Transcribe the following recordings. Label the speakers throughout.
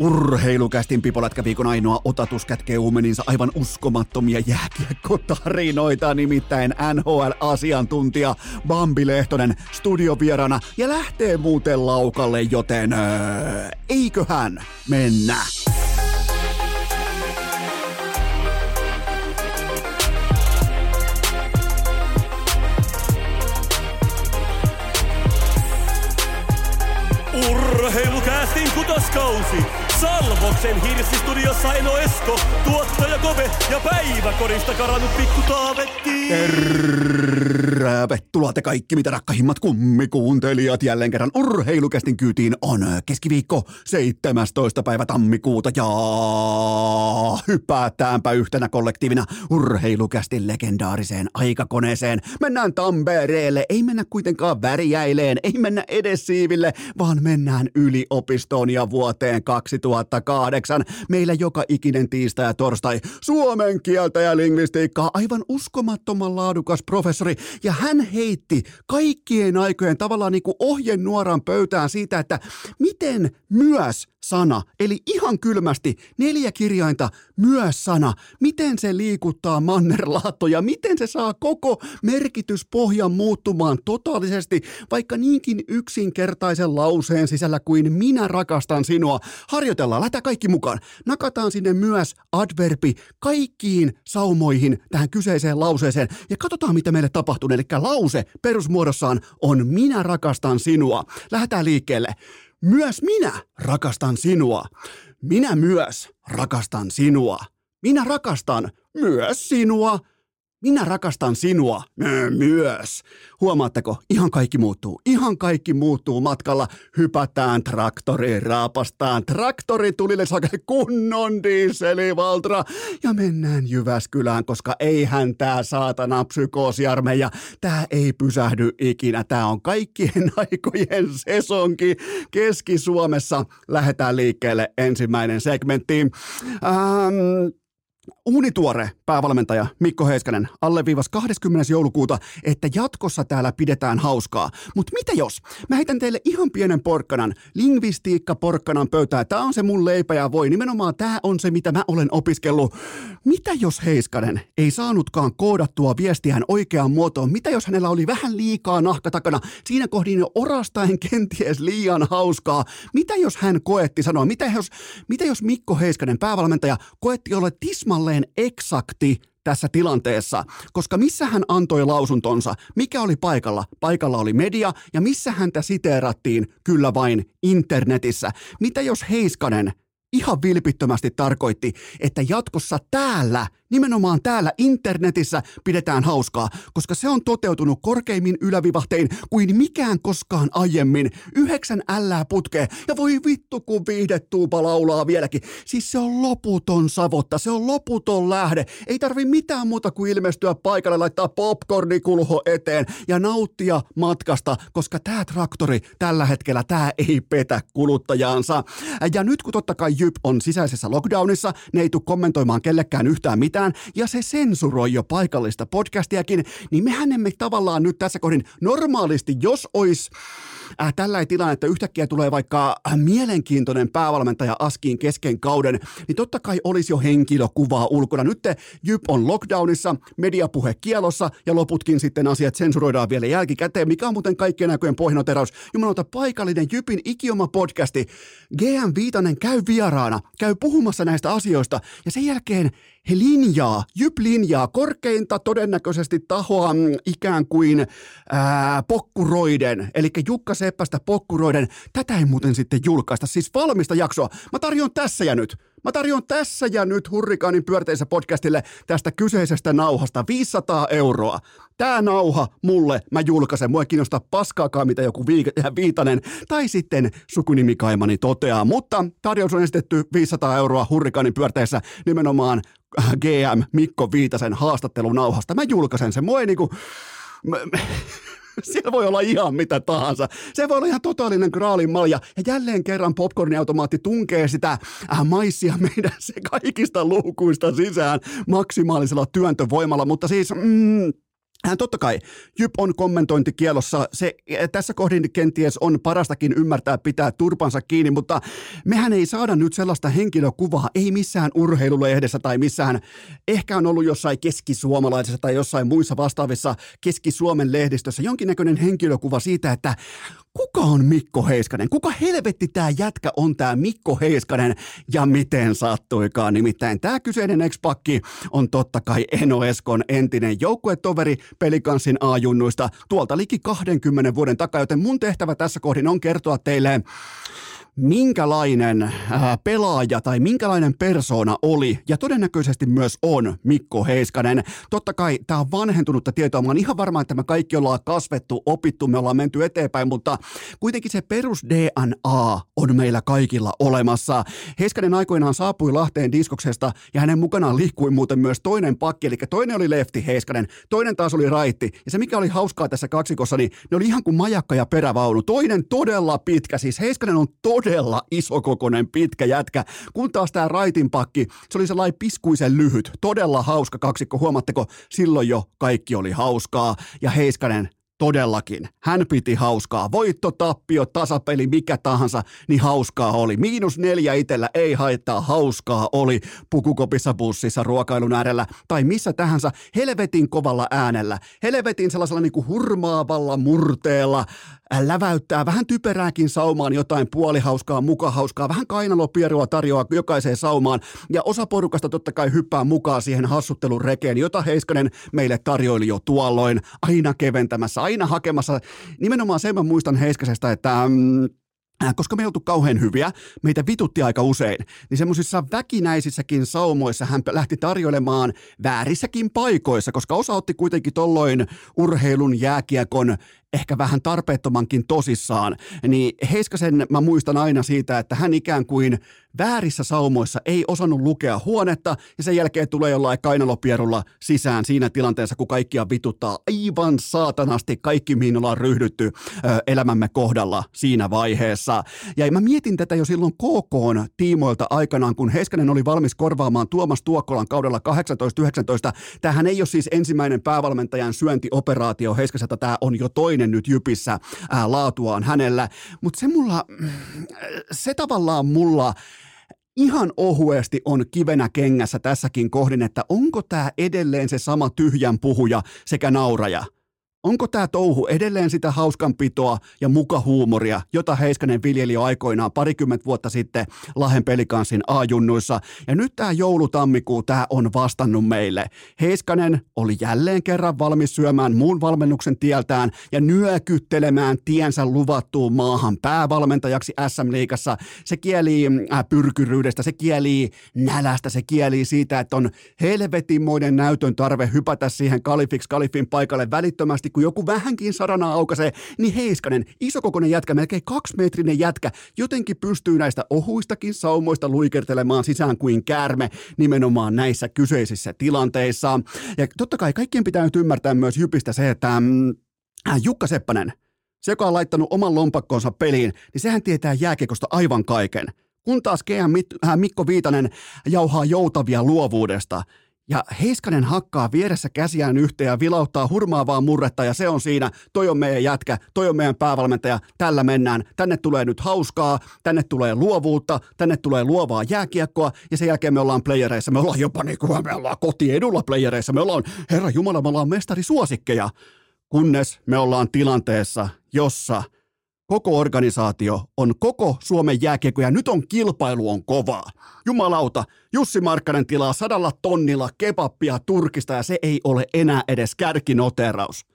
Speaker 1: Urheilukästin pipolätkäviikon ainoa otatus kätkee uumeninsa aivan uskomattomia jääkiekkotarinoita, nimittäin NHL-asiantuntija Bambi Lehtonen studiovierana ja lähtee muuten laukalle, joten öö, eiköhän mennä.
Speaker 2: Urheilukästin kutoskausi Salvoksen hirsistudiossa Eno Esko, tuottaja Kove ja päiväkorista karannut pikku Taavetti.
Speaker 1: Tervetuloa te kaikki, mitä rakkahimmat kummikuuntelijat. Jälleen kerran urheilukästin kyytiin on keskiviikko 17. päivä tammikuuta ja hypätäänpä yhtenä kollektiivina urheilukästin legendaariseen aikakoneeseen. Mennään Tampereelle, ei mennä kuitenkaan väriäileen, ei mennä edes siiville, vaan mennään yliopistoon ja vuoteen 2000 2008. Meillä joka ikinen tiistai ja torstai suomen kieltä ja lingvistiikkaa aivan uskomattoman laadukas professori. Ja hän heitti kaikkien aikojen tavallaan niin kuin ohjenuoran pöytään siitä, että miten myös sana, eli ihan kylmästi neljä kirjainta, myös sana, miten se liikuttaa mannerlaattoja, miten se saa koko merkityspohjan muuttumaan totaalisesti, vaikka niinkin yksinkertaisen lauseen sisällä kuin minä rakastan sinua. Harjoitellaan, lähtää kaikki mukaan. Nakataan sinne myös adverbi kaikkiin saumoihin tähän kyseiseen lauseeseen ja katsotaan mitä meille tapahtuu. Eli lause perusmuodossaan on minä rakastan sinua. Lähdetään liikkeelle. Myös minä rakastan sinua. Minä myös rakastan sinua. Minä rakastan myös sinua. Minä rakastan sinua myös. Huomaatteko, ihan kaikki muuttuu. Ihan kaikki muuttuu matkalla. Hypätään traktoriin, raapastaan traktori tulille sake kunnon dieselivaltra ja mennään Jyväskylään, koska eihän tää saatana psykoosiarmeija, tää ei pysähdy ikinä. Tää on kaikkien aikojen sesonki Keski-Suomessa. Lähdetään liikkeelle ensimmäinen segmentti. Ähm, Uunituore päävalmentaja Mikko Heiskanen alleviivas 20. joulukuuta, että jatkossa täällä pidetään hauskaa. Mutta mitä jos? Mä heitän teille ihan pienen porkkanan, lingvistiikka porkkanan pöytää. Tää on se mun leipä ja voi. Nimenomaan tää on se, mitä mä olen opiskellut. Mitä jos Heiskanen ei saanutkaan koodattua viestiään oikeaan muotoon? Mitä jos hänellä oli vähän liikaa nahka takana? Siinä kohdin jo orastaen kenties liian hauskaa. Mitä jos hän koetti sanoa? Mitä jos, mitä jos Mikko Heiskanen, päävalmentaja, koetti olla tismalleen eksakti tässä tilanteessa, koska missä hän antoi lausuntonsa, mikä oli paikalla? Paikalla oli media ja missä häntä siteerattiin kyllä vain internetissä. Mitä jos Heiskanen ihan vilpittömästi tarkoitti, että jatkossa täällä nimenomaan täällä internetissä pidetään hauskaa, koska se on toteutunut korkeimmin ylävivahtein kuin mikään koskaan aiemmin. Yhdeksän ällää putkeen ja voi vittu kun viihdetuupa laulaa vieläkin. Siis se on loputon savotta, se on loputon lähde. Ei tarvi mitään muuta kuin ilmestyä paikalle, laittaa popcornikulho eteen ja nauttia matkasta, koska tämä traktori tällä hetkellä, tämä ei petä kuluttajaansa. Ja nyt kun totta kai Jyp on sisäisessä lockdownissa, ne ei tule kommentoimaan kellekään yhtään mitään, mitään, ja se sensuroi jo paikallista podcastiakin, niin mehän emme tavallaan nyt tässä kohdin normaalisti, jos olisi äh, tällä tilanne, että yhtäkkiä tulee vaikka äh, mielenkiintoinen päävalmentaja Askiin kesken kauden, niin totta kai olisi jo henkilökuvaa ulkona. Nyt te Jyp on lockdownissa, mediapuhe kielossa ja loputkin sitten asiat sensuroidaan vielä jälkikäteen, mikä on muuten kaikkien aikojen pohjinoteraus. Jumalauta paikallinen Jypin ikioma podcasti. GM Viitanen käy vieraana, käy puhumassa näistä asioista ja sen jälkeen he linjaa, Jyp linjaa korkeinta todennäköisesti tahoa mm, ikään kuin ää, pokkuroiden, eli Jukka Seppästä pokkuroiden. Tätä ei muuten sitten julkaista, siis valmista jaksoa. Mä tarjon tässä ja nyt. Mä tarjon tässä ja nyt Hurrikaanin pyörteisessä podcastille tästä kyseisestä nauhasta 500 euroa. Tää nauha mulle, mä julkaisen. Mua ei kiinnosta paskaakaan, mitä joku viitanen tai sitten sukunimi Kaimani toteaa. Mutta tarjous on esitetty 500 euroa Hurrikaanin pyörteessä nimenomaan GM Mikko Viitasen haastattelunauhasta. Mä julkaisen sen. Mua ei niinku... Siellä voi olla ihan mitä tahansa. Se voi olla ihan totaalinen graalin malja. Ja jälleen kerran popcorniautomaatti tunkee sitä äh, maissia meidän se kaikista luukuista sisään maksimaalisella työntövoimalla. Mutta siis... Mm, hän totta kai, Jyp on kommentointikielossa, se tässä kohdin kenties on parastakin ymmärtää pitää turpansa kiinni, mutta mehän ei saada nyt sellaista henkilökuvaa, ei missään urheilulehdessä tai missään, ehkä on ollut jossain keskisuomalaisessa tai jossain muissa vastaavissa keski-Suomen lehdistössä jonkinnäköinen henkilökuva siitä, että kuka on Mikko Heiskanen? Kuka helvetti tämä jätkä on tämä Mikko Heiskanen ja miten sattuikaan? Nimittäin tämä kyseinen ex-pakki on totta kai Eno Eskon entinen joukkuetoveri pelikanssin A-junnuista tuolta liki 20 vuoden takaa, joten mun tehtävä tässä kohdin on kertoa teille minkälainen ää, pelaaja tai minkälainen persona oli ja todennäköisesti myös on Mikko Heiskanen. Totta kai tämä on vanhentunutta tietoa. Mä oon ihan varma, että me kaikki ollaan kasvettu, opittu, me ollaan menty eteenpäin, mutta kuitenkin se perus DNA on meillä kaikilla olemassa. Heiskanen aikoinaan saapui Lahteen diskoksesta ja hänen mukanaan liikkui muuten myös toinen pakki, eli toinen oli lefti Heiskanen, toinen taas oli raitti. Ja se mikä oli hauskaa tässä kaksikossa, niin ne oli ihan kuin majakka ja perävaunu. Toinen todella pitkä, siis Heiskanen on todella todella isokokoinen pitkä jätkä, kun taas tämä raitin pakki, se oli sellainen piskuisen lyhyt, todella hauska kaksikko. Huomatteko, silloin jo kaikki oli hauskaa ja Heiskanen Todellakin. Hän piti hauskaa. Voitto, tappio, tasapeli, mikä tahansa, niin hauskaa oli. Miinus neljä itellä ei haittaa, hauskaa oli. Pukukopissa, bussissa, ruokailun äärellä tai missä tahansa. Helvetin kovalla äänellä. Helvetin sellaisella niin kuin hurmaavalla murteella läväyttää vähän typerääkin saumaan jotain puolihauskaa, mukahauskaa, vähän kainalopierua tarjoaa jokaiseen saumaan, ja osa porukasta totta kai hyppää mukaan siihen hassuttelun rekeen, jota Heiskanen meille tarjoili jo tuolloin, aina keventämässä, aina hakemassa. Nimenomaan sen mä muistan Heiskasesta, että mm, Äh, koska me ei oltu kauhean hyviä, meitä vitutti aika usein, niin semmoisissa väkinäisissäkin saumoissa hän lähti tarjoilemaan väärissäkin paikoissa, koska osa otti kuitenkin tolloin urheilun jääkiekon ehkä vähän tarpeettomankin tosissaan, niin Heiskasen mä muistan aina siitä, että hän ikään kuin väärissä saumoissa ei osannut lukea huonetta ja sen jälkeen tulee jollain kainalopierulla sisään siinä tilanteessa, kun kaikkia vituttaa aivan saatanasti kaikki, mihin ollaan ryhdytty ö, elämämme kohdalla siinä vaiheessa. Ja mä mietin tätä jo silloin KK tiimoilta aikanaan, kun Heiskanen oli valmis korvaamaan Tuomas Tuokkolan kaudella 18-19. Tämähän ei ole siis ensimmäinen päävalmentajan syöntioperaatio Heiskaselta, tämä on jo toinen nyt Jypissä ää, laatuaan hänellä. Mutta se mulla, se tavallaan mulla ihan ohuesti on kivenä kengässä tässäkin kohdin, että onko tämä edelleen se sama tyhjän puhuja sekä nauraja – Onko tämä touhu edelleen sitä hauskanpitoa ja mukahuumoria, jota Heiskanen viljeli jo aikoinaan parikymmentä vuotta sitten Lahen pelikanssin A-junnuissa? Ja nyt tämä joulutammikuu, tämä on vastannut meille. Heiskanen oli jälleen kerran valmis syömään muun valmennuksen tieltään ja nyökyttelemään tiensä luvattuun maahan päävalmentajaksi SM-liigassa. Se kieli äh, pyrkyryydestä, se kieli nälästä, se kieli siitä, että on helvetinmoinen näytön tarve hypätä siihen Kalifix Kalifin paikalle välittömästi, kun joku vähänkin sarana aukaisee, niin Heiskanen, isokokoinen jätkä, melkein kaksimetrinen jätkä, jotenkin pystyy näistä ohuistakin saumoista luikertelemaan sisään kuin käärme nimenomaan näissä kyseisissä tilanteissa. Ja totta kai kaikkien pitää nyt ymmärtää myös Jypistä se, että mm, äh, Jukka Seppänen, se joka on laittanut oman lompakkonsa peliin, niin sehän tietää jääkekosta aivan kaiken. Kun taas GM äh, Mikko Viitanen jauhaa joutavia luovuudesta – ja Heiskanen hakkaa vieressä käsiään yhteen ja vilauttaa hurmaavaa murretta ja se on siinä, toi on meidän jätkä, toi on meidän päävalmentaja, tällä mennään. Tänne tulee nyt hauskaa, tänne tulee luovuutta, tänne tulee luovaa jääkiekkoa ja sen jälkeen me ollaan playereissa. Me ollaan jopa niin kuin me ollaan kotiedulla playereissa. Me ollaan, herra Jumala, me ollaan mestarisuosikkeja. Kunnes me ollaan tilanteessa, jossa – koko organisaatio on koko Suomen jääkiekko ja nyt on kilpailu on kovaa. Jumalauta, Jussi Markkanen tilaa sadalla tonnilla kebappia Turkista ja se ei ole enää edes kärkinoteraus.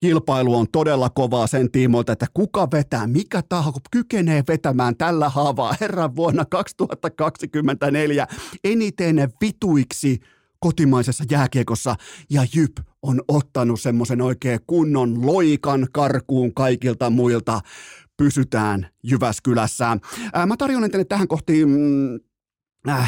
Speaker 1: Kilpailu on todella kovaa sen tiimoilta, että kuka vetää, mikä taho kykenee vetämään tällä haavaa herran vuonna 2024 eniten vituiksi kotimaisessa jääkiekossa ja Jyp on ottanut semmoisen oikein kunnon loikan karkuun kaikilta muilta. Pysytään Jyväskylässä. Ää, mä tarjoan teille tähän kohtiin mm,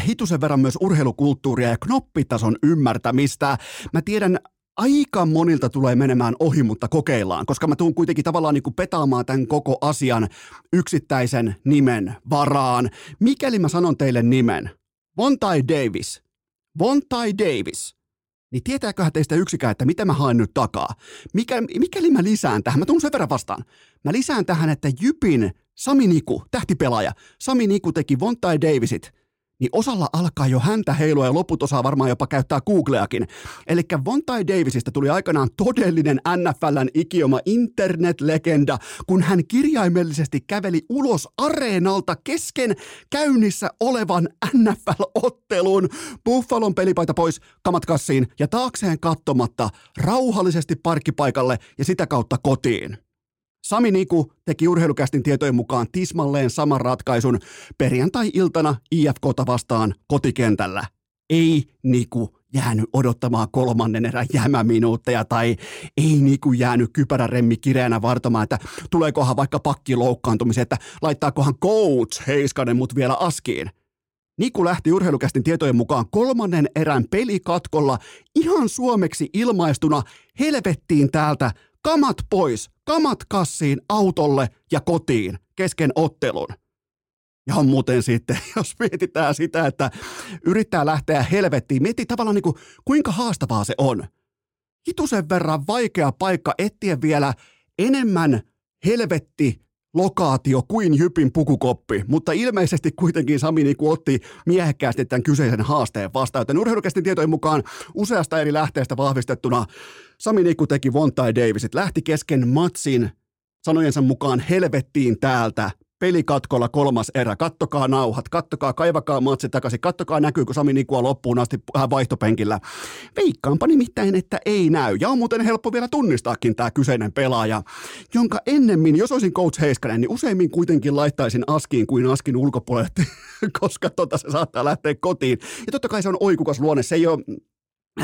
Speaker 1: hitusen verran myös urheilukulttuuria ja knoppitason ymmärtämistä. Mä tiedän aika monilta tulee menemään ohi, mutta kokeillaan, koska mä tuun kuitenkin tavallaan niin kuin petaamaan tämän koko asian yksittäisen nimen varaan. Mikäli mä sanon teille nimen, Vontai Davis, Vontai Davis, niin tietääköhän teistä yksikään, että mitä mä haen nyt takaa? Mikä, mikäli mä lisään tähän, mä tuun sen verran vastaan. Mä lisään tähän, että Jypin Sami Niku, tähtipelaaja, Sami Niku teki Vontai Davisit – niin osalla alkaa jo häntä heilua ja loput osaa varmaan jopa käyttää Googleakin. Eli Vontai Davisista tuli aikanaan todellinen NFLn ikioma internet-legenda, kun hän kirjaimellisesti käveli ulos areenalta kesken käynnissä olevan NFL-ottelun. Buffalon pelipaita pois, kamat kassiin ja taakseen katsomatta rauhallisesti parkkipaikalle ja sitä kautta kotiin. Sami Niku teki urheilukästin tietojen mukaan tismalleen saman ratkaisun perjantai-iltana IFKta vastaan kotikentällä. Ei Niku jäänyt odottamaan kolmannen erän jämäminuutteja tai ei Niku jäänyt kypäräremmi kireänä vartomaan, että tuleekohan vaikka pakki loukkaantumisen, että laittaakohan coach Heiskanen mut vielä askiin. Niku lähti urheilukästin tietojen mukaan kolmannen erän pelikatkolla ihan suomeksi ilmaistuna helvettiin täältä kamat pois, kamat kassiin, autolle ja kotiin kesken ottelun. Ja on muuten sitten, jos mietitään sitä, että yrittää lähteä helvettiin, mieti tavallaan niin kuin, kuinka haastavaa se on. Hitusen verran vaikea paikka etsiä vielä enemmän helvetti lokaatio kuin Jypin pukukoppi, mutta ilmeisesti kuitenkin Sami Niku otti miehekkäästi tämän kyseisen haasteen vastaan, joten urheilukästin tietojen mukaan useasta eri lähteestä vahvistettuna Sami Niku teki Vontai Davisit, lähti kesken matsin. Sanojensa mukaan helvettiin täältä pelikatkolla kolmas erä. Kattokaa nauhat, kattokaa, kaivakaa matsi takaisin, kattokaa näkyykö Sami Nikua loppuun asti äh, vaihtopenkillä. Veikkaanpa nimittäin, että ei näy. Ja on muuten helppo vielä tunnistaakin tämä kyseinen pelaaja, jonka ennemmin, jos olisin coach Heiskanen, niin useimmin kuitenkin laittaisin askiin kuin askin ulkopuolelle, koska tota se saattaa lähteä kotiin. Ja totta kai se on oikukas luonne, se ei ole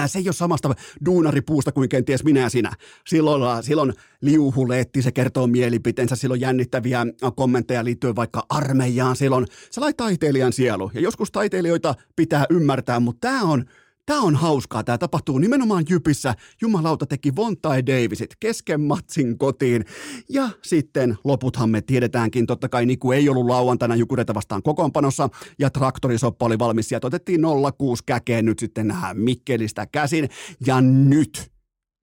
Speaker 1: se ei ole samasta duunaripuusta kuin kenties minä sinä. Silloin, äh, silloin liuhuleetti, se kertoo mielipiteensä, silloin jännittäviä äh, kommentteja liittyen vaikka armeijaan, silloin sellainen taiteilijan sielu. Ja joskus taiteilijoita pitää ymmärtää, mutta tämä on, Tämä on hauskaa. Tämä tapahtuu nimenomaan Jypissä. Jumalauta teki Vontai Davisit kesken matsin kotiin. Ja sitten loputhan me tiedetäänkin. Totta kai Niku ei ollut lauantaina Jukureita vastaan kokoonpanossa. Ja traktorisoppa oli valmis. Sieltä otettiin 06 käkeen nyt sitten Mikkelistä käsin. Ja nyt,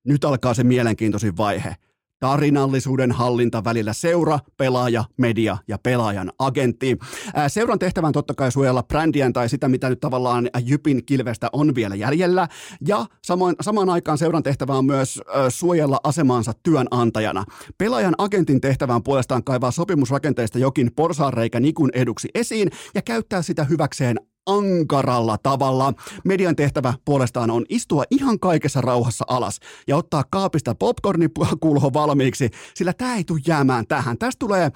Speaker 1: nyt alkaa se mielenkiintoisin vaihe – tarinallisuuden hallinta välillä seura, pelaaja, media ja pelaajan agentti. Seuran tehtävän totta kai suojella brändiään tai sitä, mitä nyt tavallaan Jypin kilvestä on vielä jäljellä. Ja samoin, samaan aikaan seuran tehtävä on myös suojella asemansa työnantajana. Pelaajan agentin tehtävään puolestaan kaivaa sopimusrakenteista jokin porsaanreikä Nikun eduksi esiin ja käyttää sitä hyväkseen ankaralla tavalla. Median tehtävä puolestaan on istua ihan kaikessa rauhassa alas ja ottaa kaapista popcornikulho valmiiksi, sillä tämä ei tule jäämään tähän. Tästä tulee,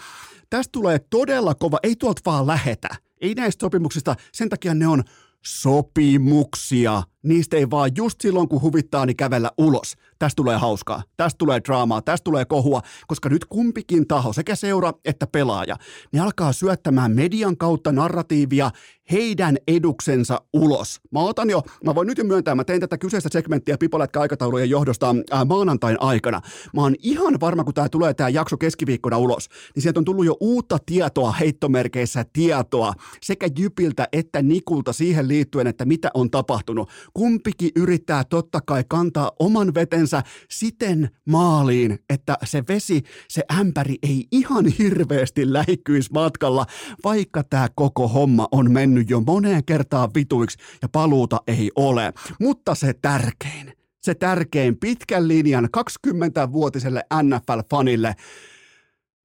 Speaker 1: tästä tulee todella kova, ei tuolta vaan lähetä. Ei näistä sopimuksista, sen takia ne on sopimuksia. Niistä ei vaan just silloin, kun huvittaa, niin kävellä ulos. Tästä tulee hauskaa, tästä tulee draamaa, tästä tulee kohua, koska nyt kumpikin taho, sekä seura että pelaaja, niin alkaa syöttämään median kautta narratiivia heidän eduksensa ulos. Mä otan jo, mä voin nyt jo myöntää, mä tein tätä kyseistä segmenttiä Pipolätkä aikataulujen johdosta ää, maanantain aikana. Mä oon ihan varma, kun tää tulee tää jakso keskiviikkona ulos, niin sieltä on tullut jo uutta tietoa, heittomerkeissä tietoa, sekä Jypiltä että Nikulta siihen liittyen, että mitä on tapahtunut. Kumpikin yrittää totta kai kantaa oman vetensä siten maaliin, että se vesi, se ämpäri ei ihan hirveästi läikkyisi matkalla, vaikka tämä koko homma on mennyt jo moneen kertaan vituiksi ja paluuta ei ole. Mutta se tärkein, se tärkein pitkän linjan 20-vuotiselle NFL-fanille,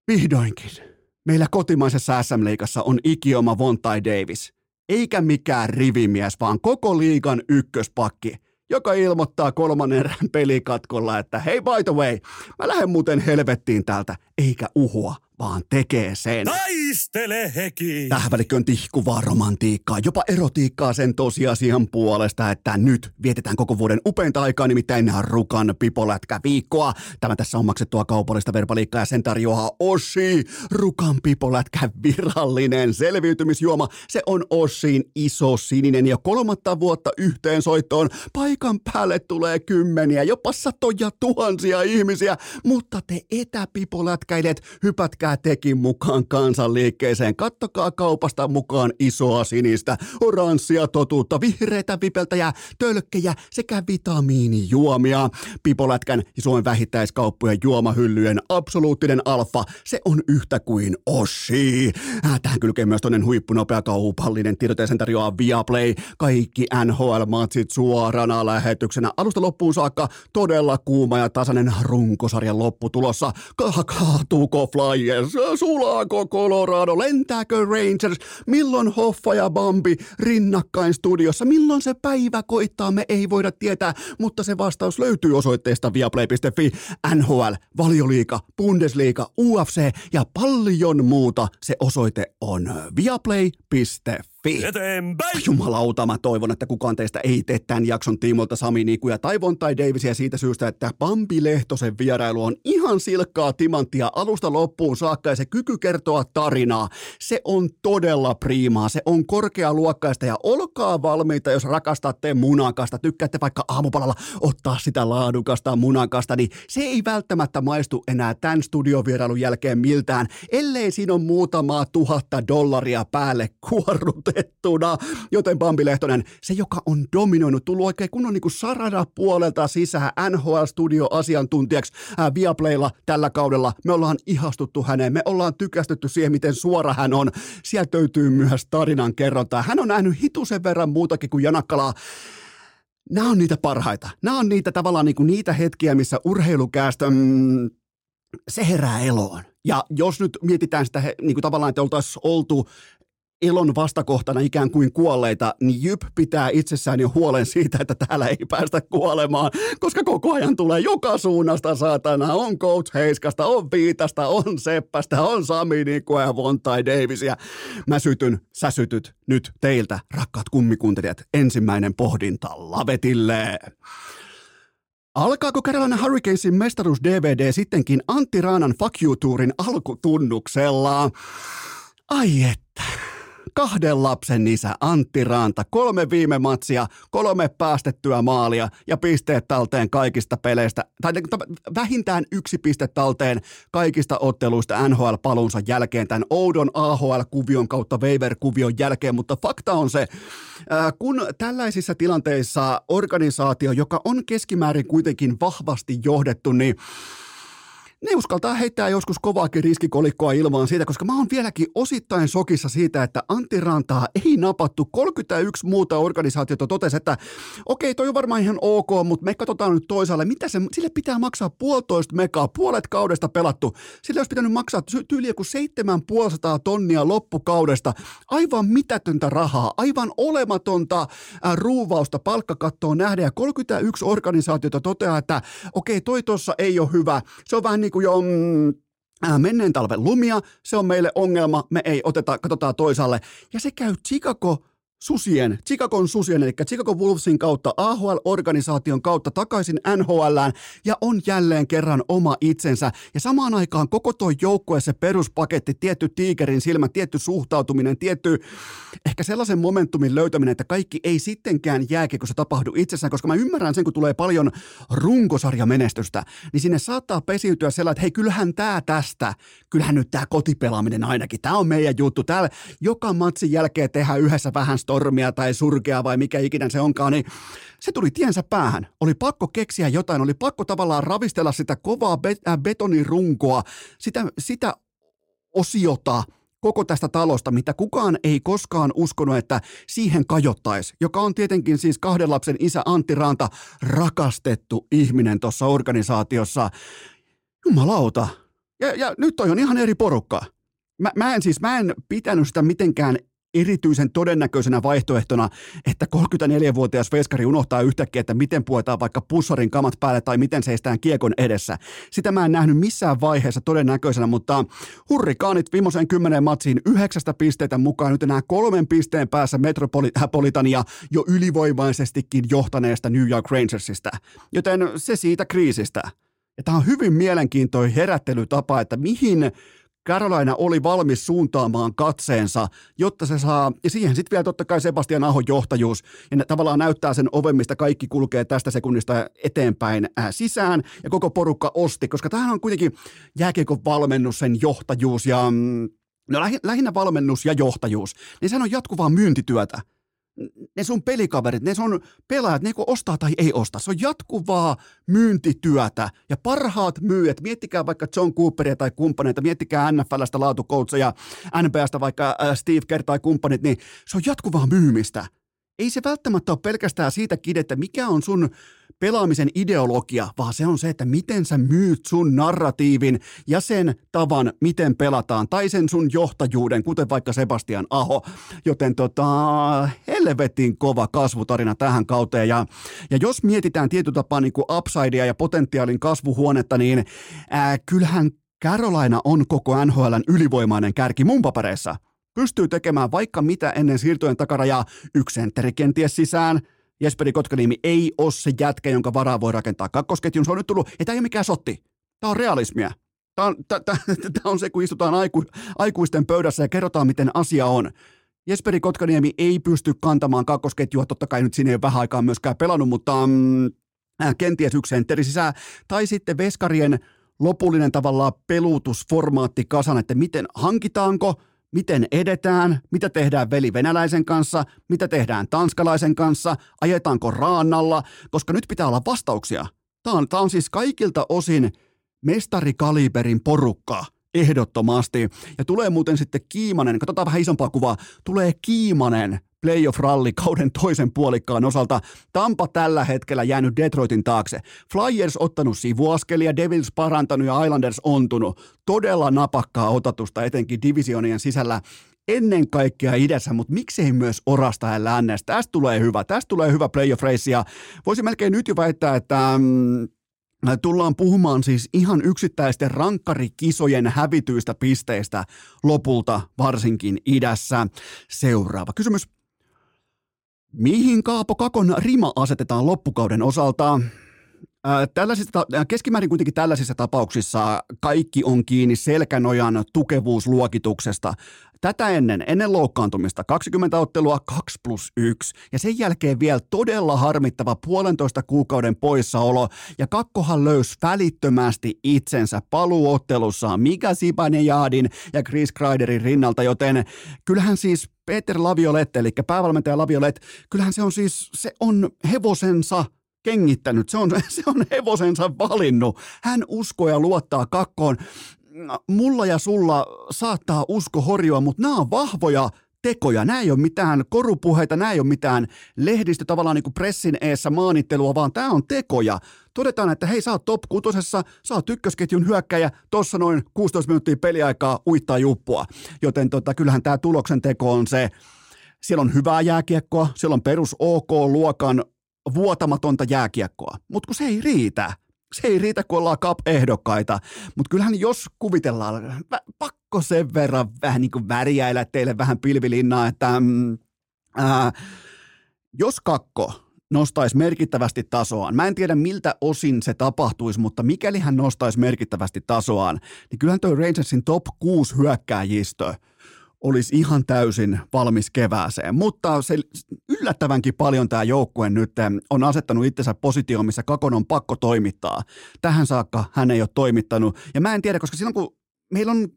Speaker 1: vihdoinkin meillä kotimaisessa SM-liigassa on ikioma Vontai Davis – eikä mikään rivimies, vaan koko liigan ykköspakki, joka ilmoittaa kolmannen erän pelikatkolla, että hei by the way, mä lähden muuten helvettiin täältä, eikä uhua vaan tekee sen.
Speaker 2: Taistele heki!
Speaker 1: Tähän välikköön tihkuvaa romantiikkaa, jopa erotiikkaa sen tosiasian puolesta, että nyt vietetään koko vuoden upeinta aikaa, nimittäin Rukan pipolätkä viikkoa. Tämä tässä on maksettua kaupallista verbaliikkaa ja sen tarjoaa Ossi. Rukan pipolätkä virallinen selviytymisjuoma. Se on Ossin iso sininen ja kolmatta vuotta yhteen soittoon. Paikan päälle tulee kymmeniä, jopa satoja tuhansia ihmisiä, mutta te etäpipolätkä lätkäilijät, hypätkää tekin mukaan kansanliikkeeseen. Kattokaa kaupasta mukaan isoa sinistä, oranssia totuutta, vihreitä vipeltäjä, tölkkejä sekä vitamiinijuomia. Pipolätkän ja Suomen vähittäiskauppojen juomahyllyjen absoluuttinen alfa, se on yhtä kuin Oshi. Äh, tähän kylkee myös toinen huippunopea kaupallinen tiedote, sen tarjoaa Viaplay. Kaikki NHL-matsit suorana lähetyksenä alusta loppuun saakka. Todella kuuma ja tasainen runkosarjan loppu tulossa. Kaatuuko Flyers? Sulaako Colorado? Lentääkö Rangers? Milloin Hoffa ja Bambi rinnakkain studiossa? Milloin se päivä koittaa? Me ei voida tietää, mutta se vastaus löytyy osoitteesta viaplay.fi. NHL, Valioliika, Bundesliga, UFC ja paljon muuta. Se osoite on viaplay.fi. Fi.
Speaker 2: Eteenpäin!
Speaker 1: Jumalauta, mä toivon, että kukaan teistä ei tee tämän jakson tiimolta Sami tai Von tai Davisia siitä syystä, että Bambi Lehtosen vierailu on ihan silkkaa timanttia alusta loppuun saakka ja se kyky kertoa tarinaa, se on todella priimaa, se on korkealuokkaista ja olkaa valmiita, jos rakastatte munakasta, tykkäätte vaikka aamupalalla ottaa sitä laadukasta munakasta, niin se ei välttämättä maistu enää tämän studiovierailun jälkeen miltään, ellei siinä on muutamaa tuhatta dollaria päälle kuorrut otettuna. Joten Bambi Lehtonen, se joka on dominoinut, tullut oikein kunnon niin kuin sarada puolelta sisään NHL-studio-asiantuntijaksi ää, Viaplaylla tällä kaudella. Me ollaan ihastuttu häneen, me ollaan tykästytty siihen, miten suora hän on. Sieltä löytyy myös tarinan kerrontaa. Hän on nähnyt hitusen verran muutakin kuin Janakkalaa nämä on niitä parhaita. Nämä on niitä tavallaan niin kuin niitä hetkiä, missä urheilukäästö, mm, se herää eloon. Ja jos nyt mietitään sitä niin kuin tavallaan, että oltaisiin oltu elon vastakohtana ikään kuin kuolleita, niin Jyp pitää itsessään jo huolen siitä, että täällä ei päästä kuolemaan, koska koko ajan tulee joka suunnasta saatana. On Coach Heiskasta, on Viitasta, on Seppästä, on Sami Nikua ja Vontai Davisia. Mä sytyn, sä sytyt nyt teiltä, rakkaat kummikuuntelijat, ensimmäinen pohdinta lavetille. Alkaako Carolina Hurricanesin mestaruus DVD sittenkin Antti Raanan Fuck You-tuurin alkutunnuksella? Ai että kahden lapsen isä Antti Ranta, kolme viime matsia, kolme päästettyä maalia ja pisteet talteen kaikista peleistä, tai vähintään yksi piste talteen kaikista otteluista NHL-palunsa jälkeen tämän oudon AHL-kuvion kautta waiver-kuvion jälkeen, mutta fakta on se, kun tällaisissa tilanteissa organisaatio, joka on keskimäärin kuitenkin vahvasti johdettu, niin ne uskaltaa heittää joskus kovaakin riskikolikkoa ilmaan siitä, koska mä oon vieläkin osittain sokissa siitä, että Antti Rantaa ei napattu. 31 muuta organisaatiota totesi, että okei, toi on varmaan ihan ok, mutta me katsotaan nyt toisaalle. Mitä se, sille pitää maksaa puolitoista megaa, puolet kaudesta pelattu. Sille olisi pitänyt maksaa tyyliä kuin 7500 tonnia loppukaudesta. Aivan mitätöntä rahaa, aivan olematonta äh, ruuvausta palkkakattoon nähdä. Ja 31 organisaatiota toteaa, että okei, toi tuossa ei ole hyvä. Se on vähän niin kuin jo mm, äh, menneen talven lumia, se on meille ongelma, me ei oteta, katsotaan toisaalle. Ja se käy Chicago susien, Chicagon susien, eli Chicago Wolvesin kautta, AHL-organisaation kautta takaisin NHLään ja on jälleen kerran oma itsensä. Ja samaan aikaan koko tuo joukkue, se peruspaketti, tietty tiikerin silmä, tietty suhtautuminen, tietty ehkä sellaisen momentumin löytäminen, että kaikki ei sittenkään se tapahdu itsessään, koska mä ymmärrän sen, kun tulee paljon runkosarjamenestystä, niin sinne saattaa pesiytyä sellainen, että hei, kyllähän tämä tästä, kyllähän nyt tämä kotipelaaminen ainakin, tämä on meidän juttu, täällä joka matsin jälkeen tehdään yhdessä vähän stormia tai surkea vai mikä ikinä se onkaan, niin se tuli tiensä päähän. Oli pakko keksiä jotain, oli pakko tavallaan ravistella sitä kovaa äh, betonirunkoa, sitä, sitä osiota, koko tästä talosta, mitä kukaan ei koskaan uskonut, että siihen kajottaisi, joka on tietenkin siis kahden lapsen isä Antti Ranta, rakastettu ihminen tuossa organisaatiossa. Jumalauta. Ja, ja nyt toi on ihan eri porukka. Mä, mä en siis, mä en pitänyt sitä mitenkään erityisen todennäköisenä vaihtoehtona, että 34-vuotias veskari unohtaa yhtäkkiä, että miten puetaan vaikka pussarin kamat päälle tai miten seistään kiekon edessä. Sitä mä en nähnyt missään vaiheessa todennäköisenä, mutta hurrikaanit viimeiseen kymmenen matsiin yhdeksästä pisteitä mukaan nyt enää kolmen pisteen päässä Metropolitania jo ylivoimaisestikin johtaneesta New York Rangersista. Joten se siitä kriisistä. Ja tämä on hyvin mielenkiintoinen herättelytapa, että mihin Carolina oli valmis suuntaamaan katseensa, jotta se saa, ja siihen sitten vielä totta kai Sebastian Ahon johtajuus, ja tavallaan näyttää sen oven, mistä kaikki kulkee tästä sekunnista eteenpäin ää, sisään, ja koko porukka osti, koska tämähän on kuitenkin jääkiekon valmennus, sen johtajuus ja mm, No lähinnä valmennus ja johtajuus, niin sehän on jatkuvaa myyntityötä ne sun pelikaverit, ne sun pelaajat, ne ostaa tai ei osta. Se on jatkuvaa myyntityötä ja parhaat myyjät, miettikää vaikka John Cooperia tai kumppaneita, miettikää NFLstä laatukoutseja, NBAstä vaikka äh, Steve Kerr tai kumppanit, niin se on jatkuvaa myymistä. Ei se välttämättä ole pelkästään siitä että mikä on sun pelaamisen ideologia, vaan se on se, että miten sä myyt sun narratiivin ja sen tavan, miten pelataan, tai sen sun johtajuuden, kuten vaikka Sebastian Aho. Joten tota, helvetin kova kasvutarina tähän kauteen. Ja, ja jos mietitään tietyllä tapaa niin upsidea ja potentiaalin kasvuhuonetta, niin ää, kyllähän Carolina on koko NHLn ylivoimainen kärki mun papereissa. Pystyy tekemään vaikka mitä ennen siirtojen takarajaa, yksi sentteri kenties sisään – Jesperi Kotkaniemi ei ole se jätkä, jonka varaa voi rakentaa kakkosketjun. Se on nyt tullut, ei tämä ei ole mikään sotti. Tämä on realismia. Tämä on, tämä, tämä, tämä on se, kun istutaan aiku, aikuisten pöydässä ja kerrotaan, miten asia on. Jesperi Kotkaniemi ei pysty kantamaan kakkosketjua, totta kai nyt siinä ei ole vähän aikaa myöskään pelannut, mutta mm, äh, kenties yksi sentteri sisään. Tai sitten Veskarien lopullinen tavallaan pelutusformaatti kasan, että miten hankitaanko – miten edetään, mitä tehdään veli venäläisen kanssa, mitä tehdään tanskalaisen kanssa, ajetaanko raannalla, koska nyt pitää olla vastauksia. Tämä on, tämä on siis kaikilta osin mestarikaliberin porukkaa ehdottomasti. Ja tulee muuten sitten Kiimanen, katsotaan vähän isompaa kuvaa, tulee Kiimanen playoff-ralli kauden toisen puolikkaan osalta. Tampa tällä hetkellä jäänyt Detroitin taakse. Flyers ottanut sivuaskelia, Devils parantanut ja Islanders ontunut. Todella napakkaa otatusta etenkin divisionien sisällä ennen kaikkea idässä, mutta miksei myös orasta ja lännestä. Tästä tulee hyvä, tästä tulee hyvä playoff race ja voisin melkein nyt jo väittää, että mm, Tullaan puhumaan siis ihan yksittäisten rankkarikisojen hävityistä pisteistä lopulta varsinkin idässä. Seuraava kysymys. Mihin Kaapo Kakon rima asetetaan loppukauden osalta? Tällaisissa, keskimäärin kuitenkin tällaisissa tapauksissa kaikki on kiinni selkänojan tukevuusluokituksesta. Tätä ennen, ennen loukkaantumista, 20 ottelua 2 plus 1 ja sen jälkeen vielä todella harmittava puolentoista kuukauden poissaolo. Ja kakkohan löysi välittömästi itsensä paluottelussaan Mika Sibanejadin ja Chris Kreiderin rinnalta, joten kyllähän siis Peter Laviolette, eli päävalmentaja Laviolette, kyllähän se on siis, se on hevosensa kengittänyt, se on, se on hevosensa valinnut. Hän uskoo ja luottaa kakkoon mulla ja sulla saattaa usko horjua, mutta nämä on vahvoja tekoja. Nämä ei ole mitään korupuheita, nämä ei ole mitään lehdistö tavallaan niin kuin pressin eessä maanittelua, vaan tämä on tekoja. Todetaan, että hei, sä oot top kutosessa, sä oot ykkösketjun hyökkäjä, tossa noin 16 minuuttia peliaikaa uittaa juppua. Joten tota, kyllähän tämä tuloksen teko on se, siellä on hyvää jääkiekkoa, siellä on perus OK-luokan vuotamatonta jääkiekkoa, mutta kun se ei riitä – se ei riitä, kun ollaan cup-ehdokkaita, mutta kyllähän jos kuvitellaan, pakko sen verran vähän niin kuin väriäillä teille vähän pilvilinnaa, että mm, ää, jos kakko nostaisi merkittävästi tasoaan, mä en tiedä miltä osin se tapahtuisi, mutta mikäli hän nostaisi merkittävästi tasoaan, niin kyllähän toi Rangersin top 6 hyökkääjistö – olisi ihan täysin valmis kevääseen. Mutta se yllättävänkin paljon tämä joukkue nyt on asettanut itsensä positioon, missä Kakon on pakko toimittaa. Tähän saakka hän ei ole toimittanut. Ja mä en tiedä, koska silloin kun meillä on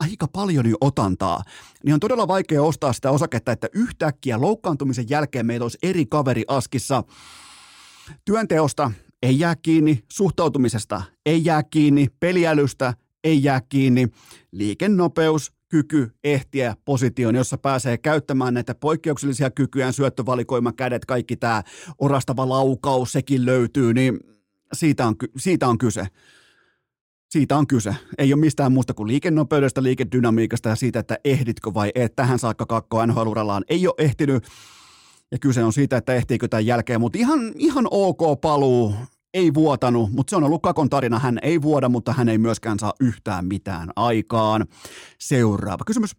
Speaker 1: aika paljon jo otantaa, niin on todella vaikea ostaa sitä osaketta, että yhtäkkiä loukkaantumisen jälkeen meillä olisi eri kaveri askissa. Työnteosta ei jää kiinni, suhtautumisesta ei jää kiinni, peliälystä ei jää kiinni, liikennopeus, kyky ehtiä positioon, jossa pääsee käyttämään näitä poikkeuksellisia kykyjään, syöttövalikoima, kädet, kaikki tämä orastava laukaus, sekin löytyy, niin siitä on, siitä on kyse. Siitä on kyse. Ei ole mistään muusta kuin liikennopeudesta, liikedynamiikasta ja siitä, että ehditkö vai et. Tähän saakka kakko nhl ei ole ehtinyt. Ja kyse on siitä, että ehtiikö tämän jälkeen, mutta ihan, ihan ok paluu ei vuotanut, mutta se on ollut Kakon tarina. Hän ei vuoda, mutta hän ei myöskään saa yhtään mitään aikaan. Seuraava kysymys.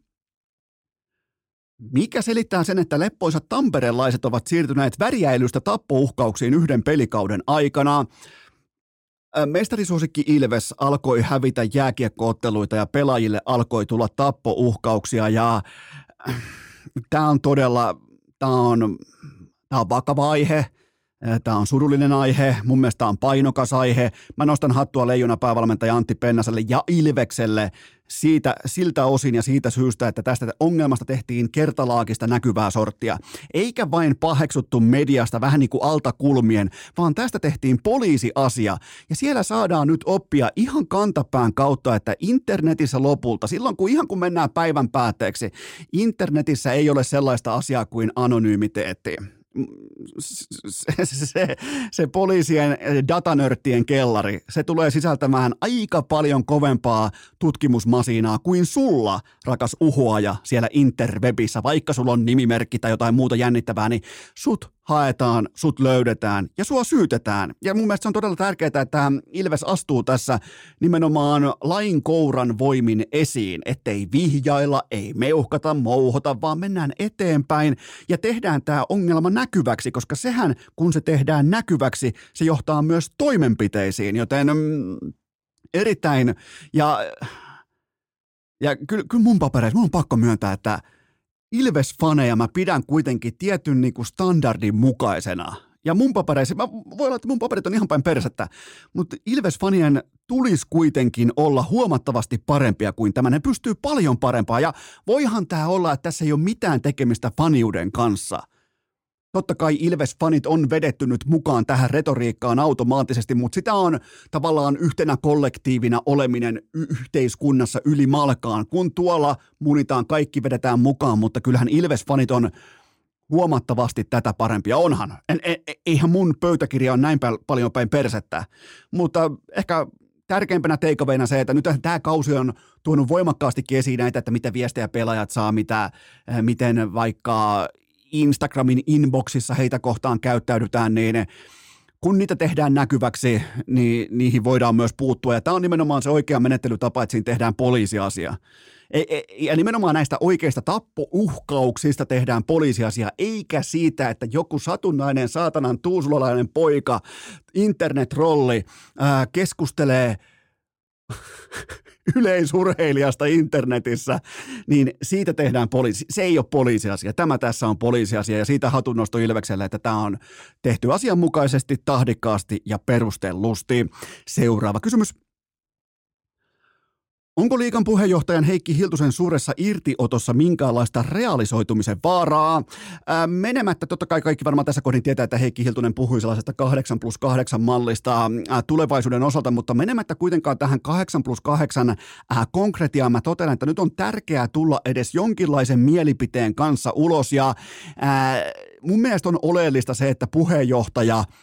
Speaker 1: Mikä selittää sen, että leppoisat tamperelaiset ovat siirtyneet väriäilystä tappouhkauksiin yhden pelikauden aikana? Mestarisuosikki Ilves alkoi hävitä jääkiekkootteluita ja pelaajille alkoi tulla tappouhkauksia ja tämä on todella, tämä on, tämä on vakava aihe, Tämä on surullinen aihe, mun mielestä tämä on painokas aihe. Mä nostan hattua leijona päävalmentaja Antti Pennaselle ja Ilvekselle siitä, siltä osin ja siitä syystä, että tästä ongelmasta tehtiin kertalaakista näkyvää sorttia. Eikä vain paheksuttu mediasta vähän niin kuin altakulmien, vaan tästä tehtiin poliisiasia. Ja siellä saadaan nyt oppia ihan kantapään kautta, että internetissä lopulta, silloin kun ihan kun mennään päivän päätteeksi, internetissä ei ole sellaista asiaa kuin anonymiteetti se, se, poliisien datanörttien kellari, se tulee sisältämään aika paljon kovempaa tutkimusmasiinaa kuin sulla, rakas uhoaja, siellä interwebissä, vaikka sulla on nimimerkki tai jotain muuta jännittävää, niin sut haetaan, sut löydetään ja sua syytetään. Ja mun mielestä se on todella tärkeää, että Ilves astuu tässä nimenomaan lain kouran voimin esiin, ettei vihjailla, ei meuhkata, mouhota, vaan mennään eteenpäin ja tehdään tämä ongelma näkyväksi, koska sehän, kun se tehdään näkyväksi, se johtaa myös toimenpiteisiin, joten mm, erittäin, ja, ja kyllä, kyllä mun papereissa, mun on pakko myöntää, että Ilves-faneja mä pidän kuitenkin tietyn niin kuin standardin mukaisena. Ja mun papereissa, mä voi olla, että mun paperit on ihan päin persettä, mutta Ilves-fanien tulisi kuitenkin olla huomattavasti parempia kuin tämä. Ne pystyy paljon parempaa ja voihan tämä olla, että tässä ei ole mitään tekemistä faniuden kanssa – Totta kai Ilves-fanit on vedetty nyt mukaan tähän retoriikkaan automaattisesti, mutta sitä on tavallaan yhtenä kollektiivina oleminen yhteiskunnassa yli malkaan. Kun tuolla munitaan, kaikki vedetään mukaan, mutta kyllähän Ilves-fanit on huomattavasti tätä parempia. Onhan. En, en, eihän mun pöytäkirja on näin paljon päin persettä, mutta ehkä tärkeimpänä teikoveina se, että nyt tämä kausi on tuonut voimakkaastikin esiin näitä, että mitä viestejä pelaajat saa, mitä, miten vaikka Instagramin inboxissa heitä kohtaan käyttäydytään, niin kun niitä tehdään näkyväksi, niin niihin voidaan myös puuttua. Ja tämä on nimenomaan se oikea menettelytapa, että siinä tehdään poliisiasia. E, e, ja nimenomaan näistä oikeista tappouhkauksista tehdään poliisiasia, eikä siitä, että joku satunnainen saatanan tuusulalainen poika, internetrolli, ää, keskustelee yleisurheilijasta internetissä, niin siitä tehdään poliisi. Se ei ole poliisiasia. Tämä tässä on poliisiasia ja siitä hatunnosto Ilvekselle, että tämä on tehty asianmukaisesti, tahdikkaasti ja perustellusti. Seuraava kysymys. Onko liikan puheenjohtajan Heikki Hiltusen suuressa irtiotossa minkäänlaista realisoitumisen vaaraa? Ää, menemättä, totta kai kaikki varmaan tässä kohdin tietää, että Heikki Hiltunen puhui sellaisesta 8 plus 8 mallista ää, tulevaisuuden osalta, mutta menemättä kuitenkaan tähän 8 plus 8 ää, konkretiaan, mä totean, että nyt on tärkeää tulla edes jonkinlaisen mielipiteen kanssa ulos ja ää, mun mielestä on oleellista se, että puheenjohtaja –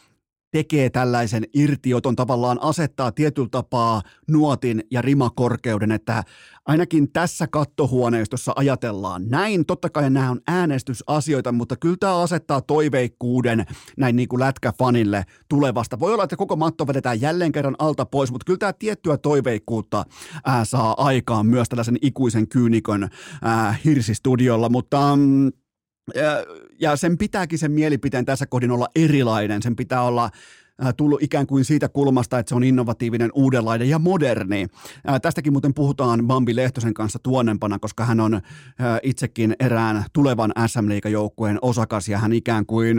Speaker 1: tekee tällaisen irtioton, tavallaan asettaa tietyllä tapaa nuotin ja rimakorkeuden, että ainakin tässä kattohuoneistossa ajatellaan näin. Totta kai nämä on äänestysasioita, mutta kyllä tämä asettaa toiveikkuuden näin niin kuin lätkäfanille tulevasta. Voi olla, että koko matto vedetään jälleen kerran alta pois, mutta kyllä tämä tiettyä toiveikkuutta ää, saa aikaan myös tällaisen ikuisen kyynikön ää, hirsistudiolla, mutta... Mm, ja, sen pitääkin sen mielipiteen tässä kohdin olla erilainen. Sen pitää olla tullut ikään kuin siitä kulmasta, että se on innovatiivinen, uudenlainen ja moderni. Tästäkin muuten puhutaan Bambi Lehtosen kanssa tuonnempana, koska hän on itsekin erään tulevan SM joukkueen osakas ja hän ikään kuin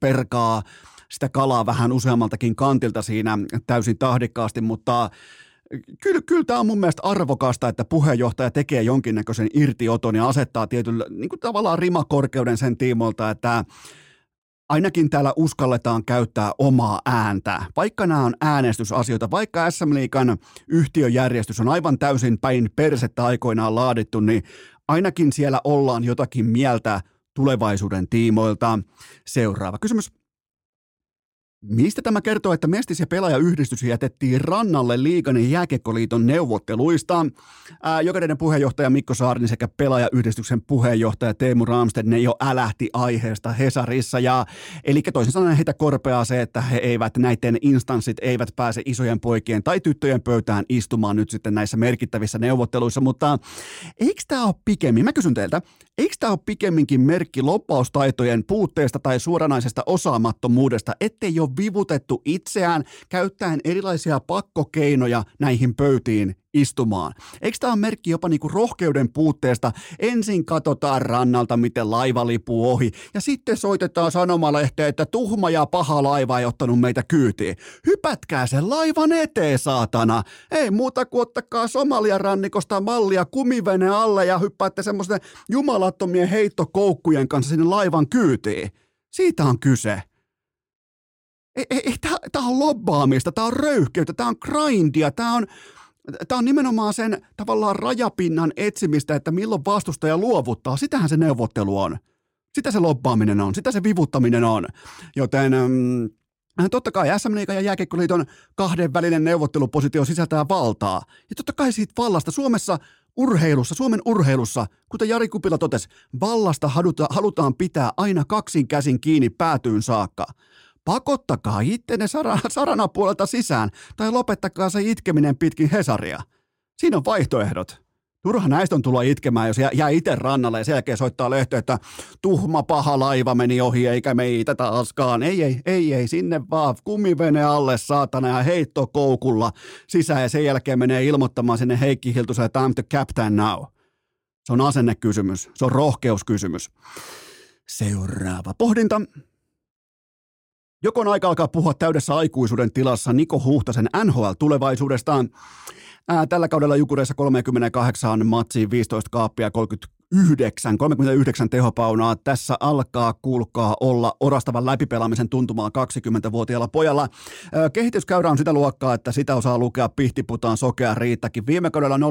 Speaker 1: perkaa sitä kalaa vähän useammaltakin kantilta siinä täysin tahdikkaasti, mutta Kyllä, kyllä tämä on mun mielestä arvokasta, että puheenjohtaja tekee jonkinnäköisen irtioton ja asettaa tietyllä niin kuin tavallaan rimakorkeuden sen tiimoilta, että ainakin täällä uskalletaan käyttää omaa ääntä. Vaikka nämä on äänestysasioita, vaikka SM Liikan yhtiöjärjestys on aivan täysin päin persettä aikoinaan laadittu, niin ainakin siellä ollaan jotakin mieltä tulevaisuuden tiimoilta. Seuraava kysymys. Mistä tämä kertoo, että Mestis- ja pelaajayhdistys jätettiin rannalle liigan ja neuvotteluista? Ää, jokainen puheenjohtaja Mikko Saarinen sekä pelaajayhdistyksen puheenjohtaja Teemu Ramstedt, ne jo älähti aiheesta Hesarissa. Ja, eli toisin sanoen heitä korpeaa se, että he eivät, näiden instanssit eivät pääse isojen poikien tai tyttöjen pöytään istumaan nyt sitten näissä merkittävissä neuvotteluissa. Mutta eikö tämä ole pikemmin, mä kysyn teiltä, Eikö tämä ole pikemminkin merkki loppaustaitojen puutteesta tai suoranaisesta osaamattomuudesta, ettei ole vivutettu itseään käyttäen erilaisia pakkokeinoja näihin pöytiin istumaan. Eikö tämä ole merkki jopa niinku rohkeuden puutteesta? Ensin katsotaan rannalta, miten laiva lipuu ohi, ja sitten soitetaan sanomalehteen, että tuhma ja paha laiva ei ottanut meitä kyytiin. Hypätkää sen laivan eteen, saatana! Ei muuta kuin ottakaa Somalian rannikosta mallia kumivene alle ja hyppäätte semmoisten jumalattomien heittokoukkujen kanssa sinne laivan kyytiin. Siitä on kyse. Ei, ei, tämä on lobbaamista, tämä on röyhkeyttä, tämä on grindia, tämä on, Tämä on nimenomaan sen tavallaan rajapinnan etsimistä, että milloin vastustaja luovuttaa. Sitähän se neuvottelu on. Sitä se lobbaaminen on, sitä se vivuttaminen on. Joten mm, Totta kai SM Liigan ja Jääkiekkoliiton kahdenvälinen neuvottelupositio sisältää valtaa. Ja totta kai siitä vallasta Suomessa urheilussa, Suomen urheilussa, kuten Jari Kupila totesi, vallasta halutaan pitää aina kaksin käsin kiinni päätyyn saakka pakottakaa ittenne sarana, saranapuolelta sisään tai lopettakaa se itkeminen pitkin Hesaria. Siinä on vaihtoehdot. Turha näistä on tulla itkemään, jos jää itse rannalle ja sen jälkeen soittaa lehto, että tuhma paha laiva meni ohi eikä meitä taaskaan. Ei, ei, ei, ei, sinne vaan kumivene alle saatana ja heitto koukulla sisään ja sen jälkeen menee ilmoittamaan sinne Heikki Hiltuselle time to captain now. Se on asennekysymys, se on rohkeuskysymys. Seuraava pohdinta. Joko on aika alkaa puhua täydessä aikuisuuden tilassa Niko Huhtasen NHL-tulevaisuudestaan? Ää, tällä kaudella Jukureissa 38 matsiin 15 kaappia 30 39, 39 tehopaunaa. Tässä alkaa kuulkaa olla orastavan läpipelaamisen tuntumaa 20-vuotiaalla pojalla. Kehityskäyrä on sitä luokkaa, että sitä osaa lukea pihtiputaan sokea riittäkin. Viime kaudella 0,6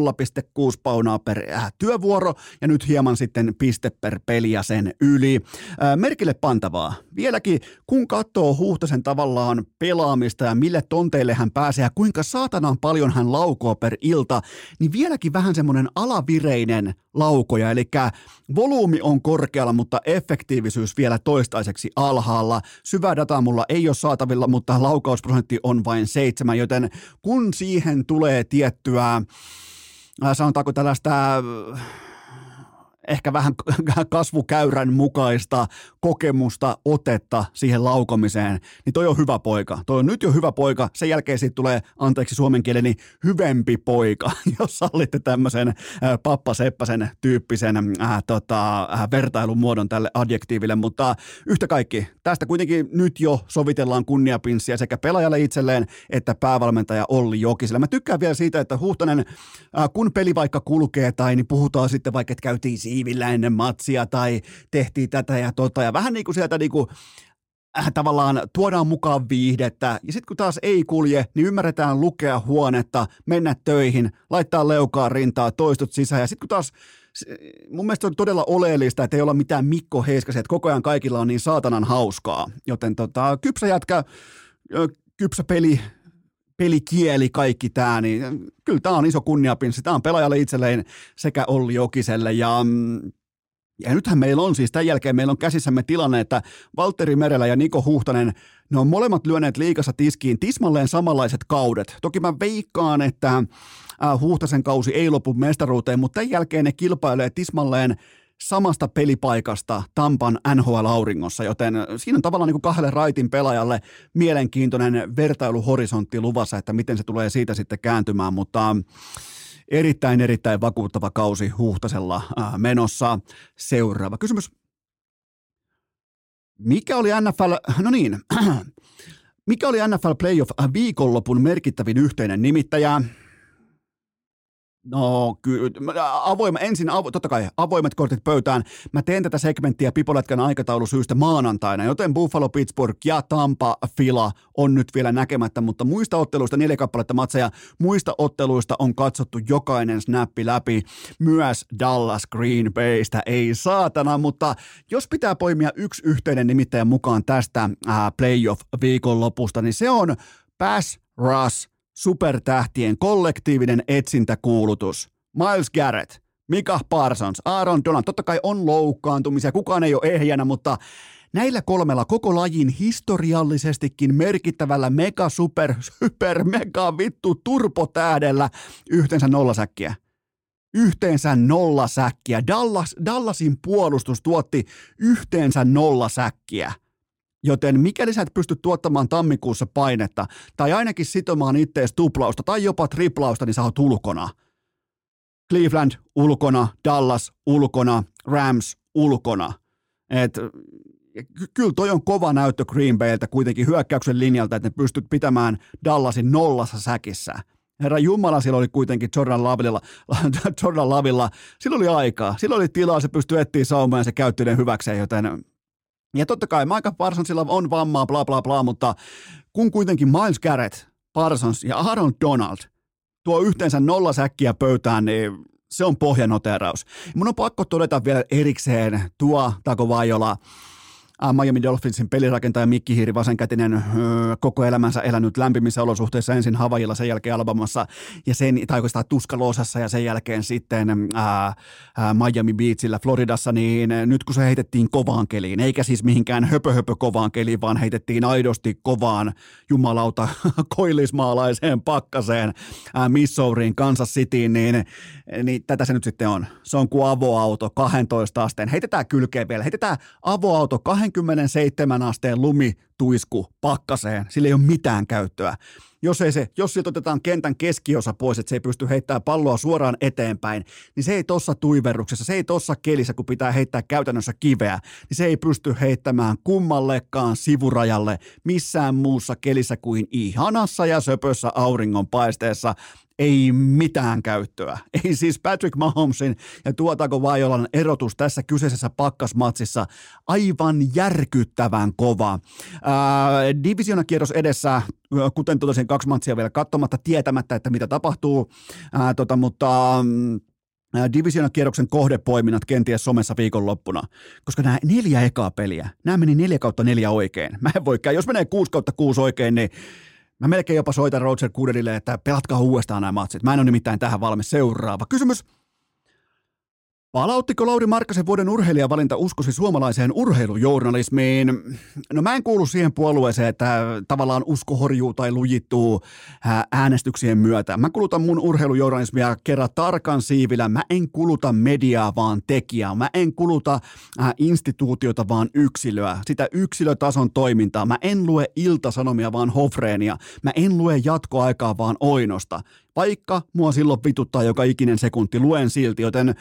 Speaker 1: paunaa per äh, työvuoro ja nyt hieman sitten piste per peli ja sen yli. Merkille pantavaa. Vieläkin kun katsoo Huhtasen tavallaan pelaamista ja mille tonteille hän pääsee ja kuinka saatanan paljon hän laukoo per ilta, niin vieläkin vähän semmoinen alavireinen laukoja, eli volyymi on korkealla, mutta efektiivisyys vielä toistaiseksi alhaalla. Syvää dataa mulla ei ole saatavilla, mutta laukausprosentti on vain seitsemän, joten kun siihen tulee tiettyä, äh, sanotaanko tällaista ehkä vähän kasvukäyrän mukaista kokemusta, otetta siihen laukomiseen, niin toi on hyvä poika. Toi on nyt jo hyvä poika, sen jälkeen siitä tulee, anteeksi suomen kieleni, hyvempi poika, jos sallitte tämmöisen äh, Pappa Seppäsen tyyppisen äh, tota, äh, vertailumuodon tälle adjektiiville, mutta yhtä kaikki, tästä kuitenkin nyt jo sovitellaan kunniapinssiä sekä pelaajalle itselleen että päävalmentaja Olli Jokiselle. Mä tykkään vielä siitä, että Huhtanen, äh, kun peli vaikka kulkee tai niin puhutaan sitten vaikka, että käytiin siivillä ennen matsia tai tehtiin tätä ja tota ja vähän niin kuin sieltä niin kuin, äh, tavallaan tuodaan mukaan viihdettä. Ja sitten kun taas ei kulje, niin ymmärretään lukea huonetta, mennä töihin, laittaa leukaa rintaa, toistut sisään. Ja sitten kun taas mun mielestä on todella oleellista, että ei olla mitään Mikko Heiskasia, että koko ajan kaikilla on niin saatanan hauskaa. Joten tota, kypsä jätkä, kypsä peli, pelikieli, kaikki tämä, niin kyllä tämä on iso kunniapinssi. Tämä on pelaajalle itselleen sekä Olli Jokiselle ja mm, ja nythän meillä on siis, tämän jälkeen meillä on käsissämme tilanne, että Valtteri Merellä ja Niko Huhtanen, ne on molemmat lyöneet liikassa tiskiin tismalleen samanlaiset kaudet. Toki mä veikkaan, että äh, Huhtasen kausi ei lopu mestaruuteen, mutta tämän jälkeen ne kilpailee tismalleen samasta pelipaikasta Tampan NHL-auringossa, joten siinä on tavallaan niin kuin kahdelle raitin pelaajalle mielenkiintoinen vertailuhorisontti luvassa, että miten se tulee siitä sitten kääntymään, mutta erittäin, erittäin vakuuttava kausi Huhtasella menossa. Seuraava kysymys. Mikä oli NFL, no niin, mikä oli NFL Playoff viikonlopun merkittävin yhteinen nimittäjä? No kyllä, avoima, ensin avo, totta kai avoimet kortit pöytään. Mä teen tätä segmenttiä Pipolätkän aikataulusyystä maanantaina, joten Buffalo, Pittsburgh ja Tampa Fila on nyt vielä näkemättä, mutta muista otteluista, neljä kappaletta matseja, muista otteluista on katsottu jokainen snappi läpi, myös Dallas Green Baystä, ei saatana, mutta jos pitää poimia yksi yhteinen nimittäjä mukaan tästä äh, playoff viikonlopusta, niin se on Pass Rush supertähtien kollektiivinen etsintäkuulutus. Miles Garrett, Mika Parsons, Aaron Donald, totta kai on loukkaantumisia, kukaan ei ole ehjänä, mutta näillä kolmella koko lajin historiallisestikin merkittävällä mega super super mega vittu turpotähdellä yhteensä nollasäkkiä. yhteensä nolla säkkiä. Dallas, Dallasin puolustus tuotti yhteensä nolla säkkiä. Joten mikäli sä et pysty tuottamaan tammikuussa painetta, tai ainakin sitomaan ittees tuplausta tai jopa triplausta, niin sä oot ulkona. Cleveland ulkona, Dallas ulkona, Rams ulkona. Et, ky- kyllä toi on kova näyttö Green Bayltä kuitenkin hyökkäyksen linjalta, että ne pystyt pitämään Dallasin nollassa säkissä. Herra Jumala, sillä oli kuitenkin Jordan Lavilla, Jordan Lavilla, sillä oli aikaa, sillä oli tilaa, se pystyi etsiä saumaa ja se käytti ne hyväkseen, joten ja totta kai Micah Parsonsilla on vammaa, bla bla bla, mutta kun kuitenkin Miles Garrett, Parsons ja Aaron Donald tuo yhteensä nolla säkkiä pöytään, niin se on pohjanoteraus. Mun on pakko todeta vielä erikseen tuo Tako Vaiola, Äh, Miami Dolphinsin pelirakentaja Mikki Hiiri, vasenkätinen, öö, koko elämänsä elänyt lämpimissä olosuhteissa ensin Havajilla, sen jälkeen Alabamassa ja sen, tai oikeastaan Tuskaloosassa ja sen jälkeen sitten ää, ää, Miami Beachillä Floridassa, niin nyt kun se heitettiin kovaan keliin, eikä siis mihinkään höpö, höpö kovaan keliin, vaan heitettiin aidosti kovaan jumalauta koillismaalaiseen pakkaseen ää, Missouriin, Kansas Cityin, niin, niin tätä se nyt sitten on. Se on kuin avoauto 12 asteen. Heitetään kylkeen vielä, heitetään avoauto 27 asteen lumituisku pakkaseen, sillä ei ole mitään käyttöä. Jos, ei se, jos siltä otetaan kentän keskiosa pois, että se ei pysty heittämään palloa suoraan eteenpäin, niin se ei tossa tuiverruksessa, se ei tossa kelissä, kun pitää heittää käytännössä kiveä, niin se ei pysty heittämään kummallekaan sivurajalle missään muussa kelissä kuin ihanassa ja söpössä auringonpaisteessa ei mitään käyttöä. Ei siis Patrick Mahomesin ja tuotako Vaiolan erotus tässä kyseisessä pakkasmatsissa aivan järkyttävän kova. Ää, divisionakierros edessä, kuten totesin, kaksi matsia vielä katsomatta, tietämättä, että mitä tapahtuu, ää, tota, mutta mm, divisionakierroksen kohdepoiminnat kenties somessa viikonloppuna, koska nämä neljä ekaa peliä, nämä meni neljä kautta neljä oikein. Mä en voi jos menee kuusi kautta kuusi oikein, niin Mä melkein jopa soitan Roger Gooderille, että pelatkaa uudestaan nämä matsit. Mä en ole nimittäin tähän valmis. Seuraava kysymys. Palauttiko Lauri Markkasen vuoden urheilijavalinta uskosi suomalaiseen urheilujournalismiin? No mä en kuulu siihen puolueeseen, että tavallaan usko horjuu tai lujittuu äänestyksien myötä. Mä kulutan mun urheilujournalismia kerran tarkan siivillä. Mä en kuluta mediaa, vaan tekijää. Mä en kuluta instituutiota, vaan yksilöä. Sitä yksilötason toimintaa. Mä en lue iltasanomia, vaan hofreenia. Mä en lue jatkoaikaa, vaan oinosta. Vaikka mua silloin vituttaa joka ikinen sekunti, luen silti, joten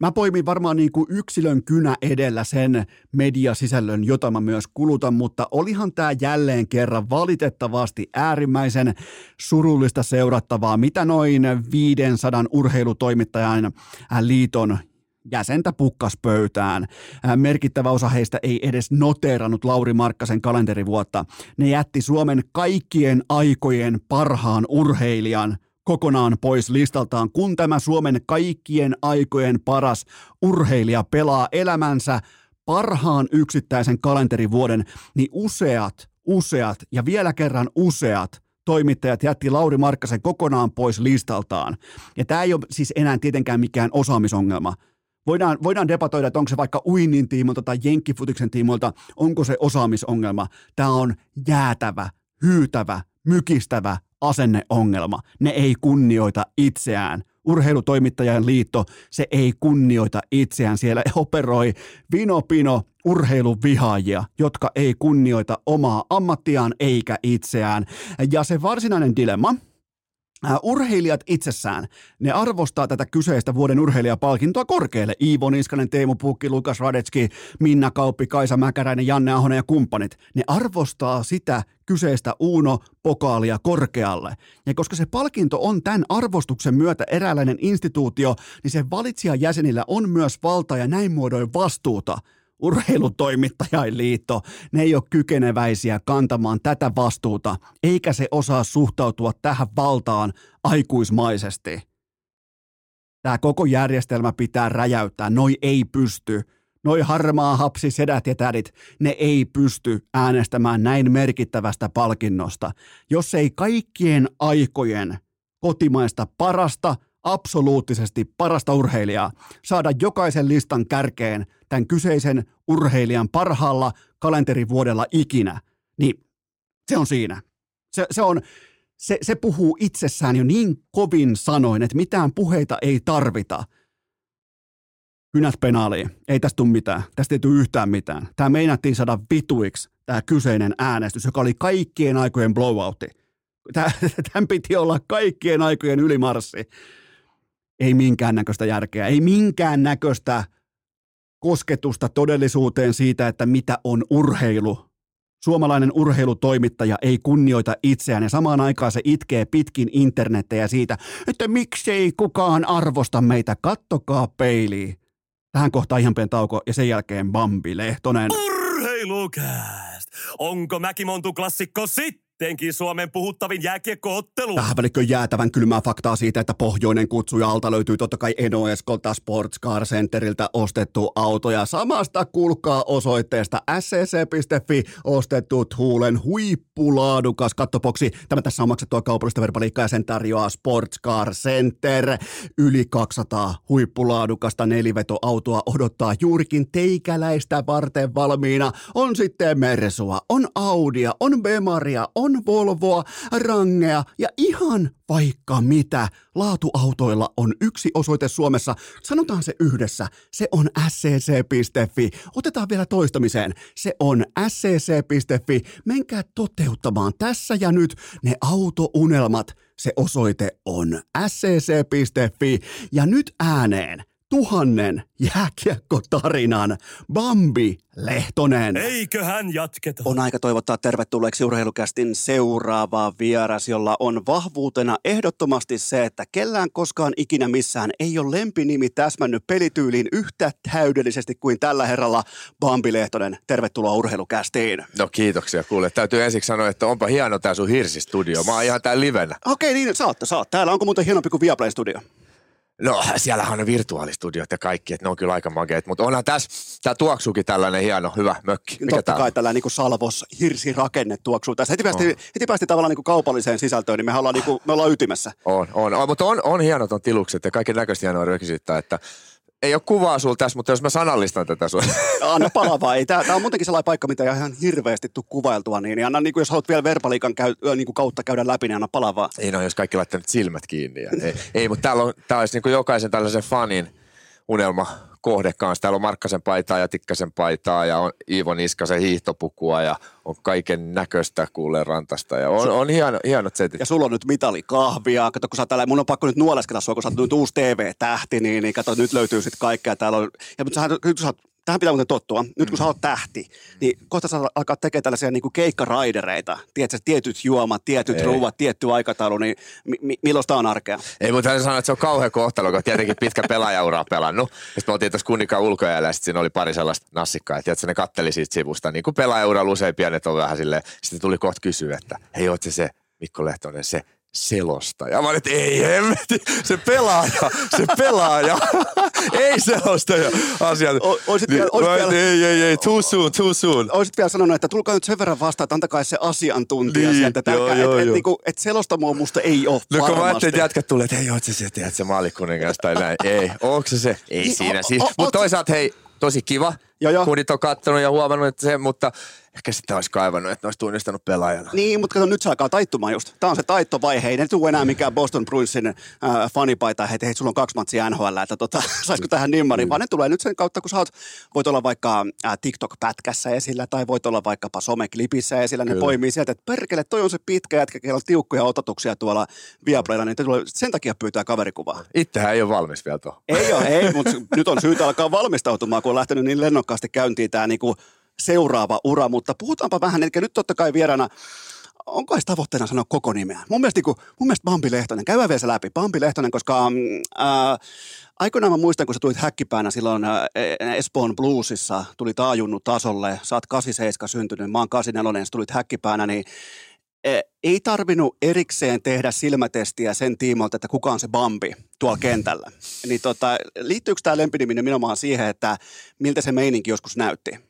Speaker 1: mä poimin varmaan niin kuin yksilön kynä edellä sen mediasisällön, jota mä myös kulutan, mutta olihan tämä jälleen kerran valitettavasti äärimmäisen surullista seurattavaa, mitä noin 500 urheilutoimittajan liiton jäsentä pukkas pöytään. Merkittävä osa heistä ei edes noteerannut Lauri Markkasen kalenterivuotta. Ne jätti Suomen kaikkien aikojen parhaan urheilijan – kokonaan pois listaltaan, kun tämä Suomen kaikkien aikojen paras urheilija pelaa elämänsä parhaan yksittäisen kalenterivuoden, niin useat, useat ja vielä kerran useat toimittajat jätti Lauri Markkasen kokonaan pois listaltaan. Ja tämä ei ole siis enää tietenkään mikään osaamisongelma. Voidaan, voidaan debatoida, että onko se vaikka uinnin tiimoilta tai jenkkifutiksen tiimoilta, onko se osaamisongelma. Tämä on jäätävä, hyytävä, mykistävä asenneongelma. Ne ei kunnioita itseään. Urheilutoimittajan liitto, se ei kunnioita itseään. Siellä operoi vinopino urheiluvihaajia, jotka ei kunnioita omaa ammattiaan eikä itseään. Ja se varsinainen dilemma, Uh, urheilijat itsessään, ne arvostaa tätä kyseistä vuoden urheilijapalkintoa korkealle. Iivo Niskanen, Teemu Pukki, Lukas Radetski, Minna Kauppi, Kaisa Mäkäräinen, Janne Ahonen ja kumppanit. Ne arvostaa sitä kyseistä Uuno-pokaalia korkealle. Ja koska se palkinto on tämän arvostuksen myötä eräänlainen instituutio, niin sen valitsijajäsenillä on myös valta ja näin muodoin vastuuta – urheilutoimittajain liitto, ne ei ole kykeneväisiä kantamaan tätä vastuuta, eikä se osaa suhtautua tähän valtaan aikuismaisesti. Tämä koko järjestelmä pitää räjäyttää, noi ei pysty. Noi harmaa hapsi sedät ja tädit, ne ei pysty äänestämään näin merkittävästä palkinnosta, jos ei kaikkien aikojen kotimaista parasta – absoluuttisesti parasta urheilijaa, saada jokaisen listan kärkeen tämän kyseisen urheilijan parhaalla kalenterivuodella ikinä, niin se on siinä. Se, se, on, se, se puhuu itsessään jo niin kovin sanoin, että mitään puheita ei tarvita. Kynät penaaliin. Ei tästä tule mitään. Tästä ei tule yhtään mitään. Tämä meinattiin saada vituiksi, tämä kyseinen äänestys, joka oli kaikkien aikojen blowoutti. Tämän piti olla kaikkien aikojen ylimarssi. Ei minkäännäköistä järkeä, ei minkäännäköistä kosketusta todellisuuteen siitä, että mitä on urheilu. Suomalainen urheilutoimittaja ei kunnioita itseään ja samaan aikaan se itkee pitkin internettejä siitä, että miksei kukaan arvosta meitä, kattokaa peiliin. Tähän kohtaan ihan pieni tauko ja sen jälkeen Bambi Lehtonen.
Speaker 2: Urheilukääst! Onko Mäkimontu klassikko sitten? Sittenkin Suomen puhuttavin jääkiekkoottelu.
Speaker 1: Tähän välikköön jäätävän kylmää faktaa siitä, että pohjoinen kutsuja alta löytyy totta kai Eno Eskolta Sports Car Centeriltä ostettu auto. Ja samasta kulkaa osoitteesta scc.fi ostettu Huulen huippulaadukas kattopoksi. Tämä tässä on maksettua kaupallista verbaliikkaa ja sen tarjoaa Sports Car Center. Yli 200 huippulaadukasta nelivetoautoa odottaa juurikin teikäläistä varten valmiina. On sitten Mersua, on Audia, on Bemaria, on on Volvoa, Rangea ja ihan vaikka mitä. Laatuautoilla on yksi osoite Suomessa. Sanotaan se yhdessä. Se on scc.fi. Otetaan vielä toistamiseen. Se on scc.fi. Menkää toteuttamaan tässä ja nyt ne autounelmat. Se osoite on scc.fi. Ja nyt ääneen tuhannen jääkiekkotarinan Bambi Lehtonen.
Speaker 2: Eiköhän jatketa.
Speaker 1: On aika toivottaa tervetulleeksi urheilukästin seuraavaa vieras, jolla on vahvuutena ehdottomasti se, että kellään koskaan ikinä missään ei ole lempinimi täsmännyt pelityyliin yhtä täydellisesti kuin tällä herralla Bambi Lehtonen. Tervetuloa urheilukästiin.
Speaker 3: No kiitoksia kuule. Täytyy ensiksi sanoa, että onpa hieno tää sun hirsistudio. Mä oon ihan tää livenä.
Speaker 1: Okei, niin saatte, saat. Täällä onko muuten hienompi kuin Viaplay studio?
Speaker 3: No, siellä on virtuaalistudiot ja kaikki, että ne on kyllä aika makeet, mutta onhan tässä, tämä tuoksuukin tällainen hieno, hyvä mökki.
Speaker 1: Mikä Totta kai tällainen niin salvos hirsirakenne tuoksuu tässä. Heti päästi, oh. heti päästi tavallaan niin kaupalliseen sisältöön, niin me ollaan, niin kuin, me ollaan ytimessä.
Speaker 3: On, on, on mutta on, on hienot on tilukset ja kaiken näköistä hienoa rekvisiittaa, että ei ole kuvaa sulla tässä, mutta jos mä sanallistan tätä sun.
Speaker 1: Anna palaa Ei, tää, tää, on muutenkin sellainen paikka, mitä ei ihan hirveästi tuu kuvailtua, niin, niin anna, niin kuin, jos haluat vielä verbaliikan käy, niin kuin kautta käydä läpi, niin anna palaa
Speaker 3: Ei no, jos kaikki laittaa nyt silmät kiinni. Ja, ei, ei, mutta täällä on, tää olisi niin kuin jokaisen tällaisen fanin unelma kohde kanssa. Täällä on Markkasen paitaa ja Tikkasen paitaa ja on Iivo Niskasen hiihtopukua ja on kaiken näköistä kuulee rantasta ja on, on hieno, hienot setit.
Speaker 1: Ja sulla on nyt mitali kahvia. Kato, kun sä täällä, mun on pakko nyt nuoleskella sua, kun sä oot nyt uusi TV-tähti, niin, niin kato, nyt löytyy sitten kaikkea. Täällä on, ja mutta sä, sä oot tähän pitää muuten tottua. Nyt kun mm. sä oot tähti, niin kohta sä alkaa tekemään tällaisia niin kuin keikkaraidereita. Tiedätkö, tietyt juomat, tietyt Ei. ruuat, tietty aikataulu, niin mi- mi- milloin tämä on arkea?
Speaker 3: Ei, mutta täytyy sanoa, että se on kauhean kohtalo, kun tietenkin pitkä pelaajauraa pelannut. Sitten me oltiin tuossa kunnikaan ulkojäällä ja sitten siinä oli pari sellaista nassikkaa. Ja tiedätkö, ne katteli siitä sivusta. Niin kuin pelaajauralla usein pienet on vähän silleen. Sitten tuli kohta kysyä, että hei, oot se se Mikko Lehtonen, se selostaja. Mä olin, että ei hemmetti, se pelaaja, se pelaaja, ei selostaja asiat. O, oisit niin, vielä, oisit vielä, ei, ei, ei, too soon, too soon.
Speaker 1: Oisit vielä sanonut, että tulkaa nyt sen verran vastaan, että antakaa se asiantuntija niin, sieltä. Joo, joo, et, et, niinku, et selostamoa musta ei ole
Speaker 3: No
Speaker 1: kun
Speaker 3: mä ajattelin, että jätkät tulee, että ei, oot se se, tiedät se maalikuningas tai näin. Ei, onko se se? Ei niin, siinä siis. Mutta toisaalta hei, tosi kiva. Joo, joo. Kundit on kattonut ja huomannut, että se, mutta ehkä sitten olisi kaivannut, että ne olisi tunnistanut pelaajana.
Speaker 1: Niin, mutta kato, nyt se alkaa taittumaan just. Tämä on se taittovaihe. Ei ne tule enää mikään Boston Bruinsin äh, fanipaita, että hei, sulla on kaksi matsia NHL, että tota, saisiko tähän nimmariin, mm. vaan ne tulee nyt sen kautta, kun sä oot, voit olla vaikka äh, TikTok-pätkässä esillä tai voit olla vaikkapa someklipissä esillä. Ne Kyllä. poimii sieltä, että perkele, toi on se pitkä jätkä, jolla on tiukkoja ototuksia tuolla Viaplaylla, niin tulee, sen takia pyytää kaverikuvaa.
Speaker 3: Itsehän ei ole valmis vielä tuo.
Speaker 1: Ei ole, ei, mutta nyt on syytä alkaa valmistautumaan, kun on lähtenyt niin lennokkaasti käyntiin tämä niinku seuraava ura, mutta puhutaanpa vähän, eli nyt totta kai vieraana onko edes tavoitteena sanoa koko nimeä? Mun mielestä, kun, mun mielestä Bambi Lehtonen, käydään vielä se läpi. Bambi Lehtonen, koska mm, ää, aikoinaan mä muistan, kun sä tulit häkkipäänä silloin ää, Espoon Bluesissa, tuli taajunnu tasolle, sä oot 87 syntynyt, mä oon 84, sä tulit häkkipäänä, niin ei tarvinnut erikseen tehdä silmätestiä sen tiimoilta, että kuka on se Bambi tuolla kentällä. Niin tota, liittyykö tämä lempinimi nimenomaan siihen, että miltä se meininki joskus näytti?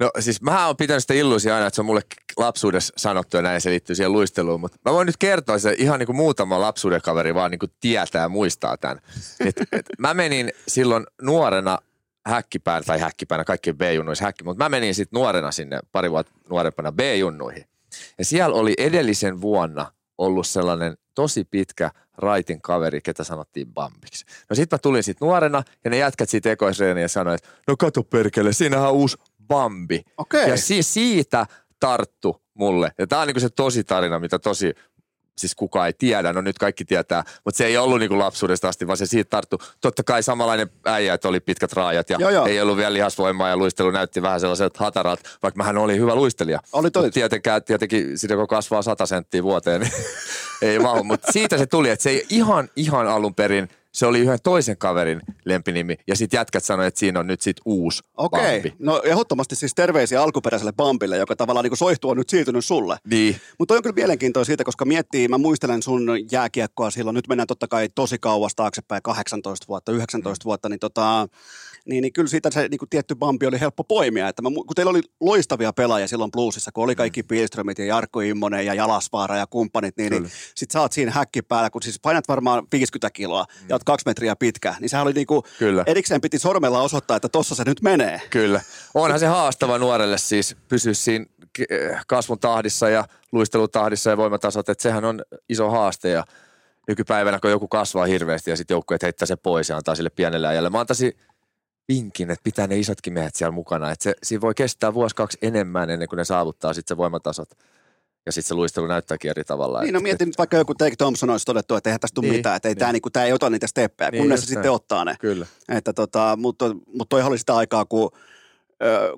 Speaker 3: No siis mä oon pitänyt sitä illuusia aina, että se on mulle lapsuudessa sanottu ja näin se liittyy siihen luisteluun, mutta mä voin nyt kertoa se ihan niin kuin muutama lapsuuden kaveri vaan niin kuin tietää ja muistaa tämän. Et, et mä menin silloin nuorena häkkipään tai häkkipäänä, kaikki B-junnuissa häkki, mutta mä menin sitten nuorena sinne pari vuotta nuorempana B-junnuihin. Ja siellä oli edellisen vuonna ollut sellainen tosi pitkä raitin kaveri, ketä sanottiin Bambiksi. No sit mä tulin sit nuorena ja ne jätkät siitä ekoisreeniä ja sanoi, että no kato perkele, siinähän on uusi Bambi.
Speaker 1: Okei.
Speaker 3: Ja siis siitä tarttu mulle. Ja tää on niinku se tosi tarina, mitä tosi siis kukaan ei tiedä, no nyt kaikki tietää, mutta se ei ollut niinku lapsuudesta asti, vaan se siitä tarttu. Totta kai samanlainen äijä, että oli pitkät raajat ja
Speaker 1: Joo, joo.
Speaker 3: ei ollut vielä lihasvoimaa ja luistelu näytti vähän sellaiselta hatarat, vaikka mähän oli hyvä luistelija.
Speaker 1: Oli toi.
Speaker 3: Tietenkään, tietenkin siitä kun kasvaa 100 senttiä vuoteen, niin ei mahu. Mutta siitä se tuli, että se ei ihan, ihan alun perin, se oli yhden toisen kaverin lempinimi. Ja sitten jätkät sanoi, että siinä on nyt sit uusi
Speaker 1: Okei,
Speaker 3: Bambi.
Speaker 1: no ehdottomasti siis terveisiä alkuperäiselle Bambille, joka tavallaan niin soihtuu on nyt siirtynyt sulle.
Speaker 3: Niin.
Speaker 1: Mutta on kyllä mielenkiintoista siitä, koska miettii, mä muistelen sun jääkiekkoa silloin, nyt mennään totta kai tosi kauas taaksepäin, 18 vuotta, 19
Speaker 3: Mm.
Speaker 1: vuotta, niin, tota, niin, niin kyllä siitä se niin kuin tietty Bambi oli helppo poimia. Että mä, kun teillä oli loistavia pelaajia silloin Bluesissa, kun oli kaikki
Speaker 3: Mm.
Speaker 1: Pilströmit ja Jarkko Immonen ja Jalasvaara ja kumppanit, niin, niin sit sä oot siinä häkki päällä, kun siis painat varmaan 50 kiloa ja oot kaksi metriä pitkä, niin sehän oli niinku,
Speaker 3: Mm. Kyllä.
Speaker 1: erikseen piti sormella osoittaa, että tossa se nyt menee.
Speaker 3: Kyllä. Onhan se haastava nuorelle siis pysyä siinä k- kasvun tahdissa ja luistelutahdissa ja voimatasot, että sehän on iso haaste ja nykypäivänä kun joku kasvaa hirveästi ja sitten joukkueet heittää se pois ja antaa sille pienelle ajalle. Mä antaisin vinkin, että pitää ne isotkin miehet siellä mukana, että se, siinä voi kestää vuosi kaksi enemmän ennen kuin ne saavuttaa sitten se voimatasot. Ja sitten se luistelu näyttääkin eri tavalla.
Speaker 1: Niin, no mietin nyt vaikka joku Take Thompson olisi todettu, että eihän tästä tule
Speaker 3: Niin,
Speaker 1: mitään, että ei
Speaker 3: niin.
Speaker 1: tämä niinku, tää ei ota niitä steppejä,
Speaker 3: Niin,
Speaker 1: kunnes se sitten ottaa ne.
Speaker 3: Kyllä.
Speaker 1: Että tota, mutta, mutta toihan oli sitä aikaa, kun,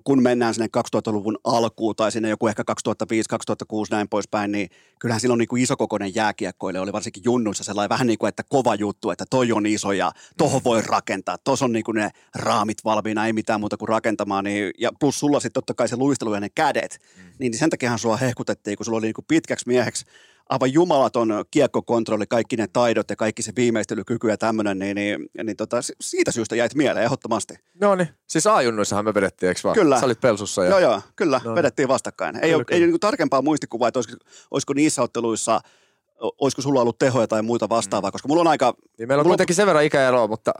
Speaker 1: kun mennään sinne 2000-luvun alkuun tai sinne joku ehkä 2005, 2006 näin poispäin, niin kyllähän silloin niin kuin isokokoinen jääkiekkoille oli varsinkin junnuissa sellainen vähän niin kuin, että kova juttu, että toi on iso ja tohon voi rakentaa. Tuossa on niin kuin ne raamit valmiina, ei mitään muuta kuin rakentamaan. Niin, ja plus sulla sitten totta kai se luistelu ja ne kädet, niin sen takiahan sua hehkutettiin, kun sulla oli niin kuin pitkäksi mieheksi aivan jumalaton kiekkokontrolli, kaikki ne taidot ja kaikki se viimeistelykyky ja tämmöinen, niin, niin, niin tota, si- siitä syystä jäit mieleen ehdottomasti.
Speaker 3: No niin, siis A-junnuissahan me vedettiin, eikö vaan?
Speaker 1: Kyllä.
Speaker 3: Sä olit Pelsussa. Ja...
Speaker 1: Joo, joo, kyllä,
Speaker 3: No niin.
Speaker 1: vedettiin vastakkain. Ei,
Speaker 3: Kyllä,
Speaker 1: ole, ei
Speaker 3: kyllä.
Speaker 1: niin tarkempaa muistikuvaa, että olisiko, olisiko niissä otteluissa, olisiko sulla ollut tehoja tai muita vastaavaa, koska mulla on aika,
Speaker 3: Niin meillä on
Speaker 1: mulla,
Speaker 3: kuitenkin sen verran ikäeroa, mutta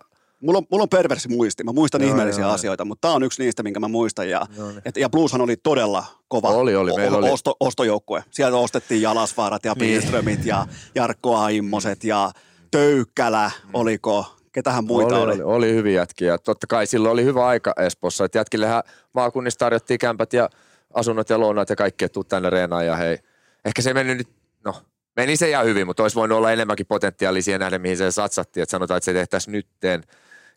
Speaker 1: mulla, on, mulla on perversi muisti, mä muistan
Speaker 3: Joo,
Speaker 1: ihmeellisiä
Speaker 3: joo,
Speaker 1: asioita, mutta tämä on yksi niistä, minkä mä muistan. Ja,
Speaker 3: Joo, niin.
Speaker 1: et, ja Blueshan oli todella kova
Speaker 3: Oli, oli, meillä oli-
Speaker 1: osto, ostojoukkue. Sieltä ostettiin Jalasvaarat ja
Speaker 3: Niin.
Speaker 1: Pilströmit ja Jarkko Aimmoset ja Töykkälä, oliko, ketähän muita oli?
Speaker 3: oli, oli. oli hyviä jätkiä. Totta kai silloin oli hyvä aika Espoossa, että jätkillehän maakunnissa tarjottiin kämpät ja asunnot ja lounat ja kaikki, että tuu tänne reenaan ja hei. Ehkä se meni nyt, no meni se ihan hyvin, mutta olisi voinut olla enemmänkin potentiaalia siihen nähden, mihin se satsattiin. Että sanotaan, että se tehtäisiin nytteen,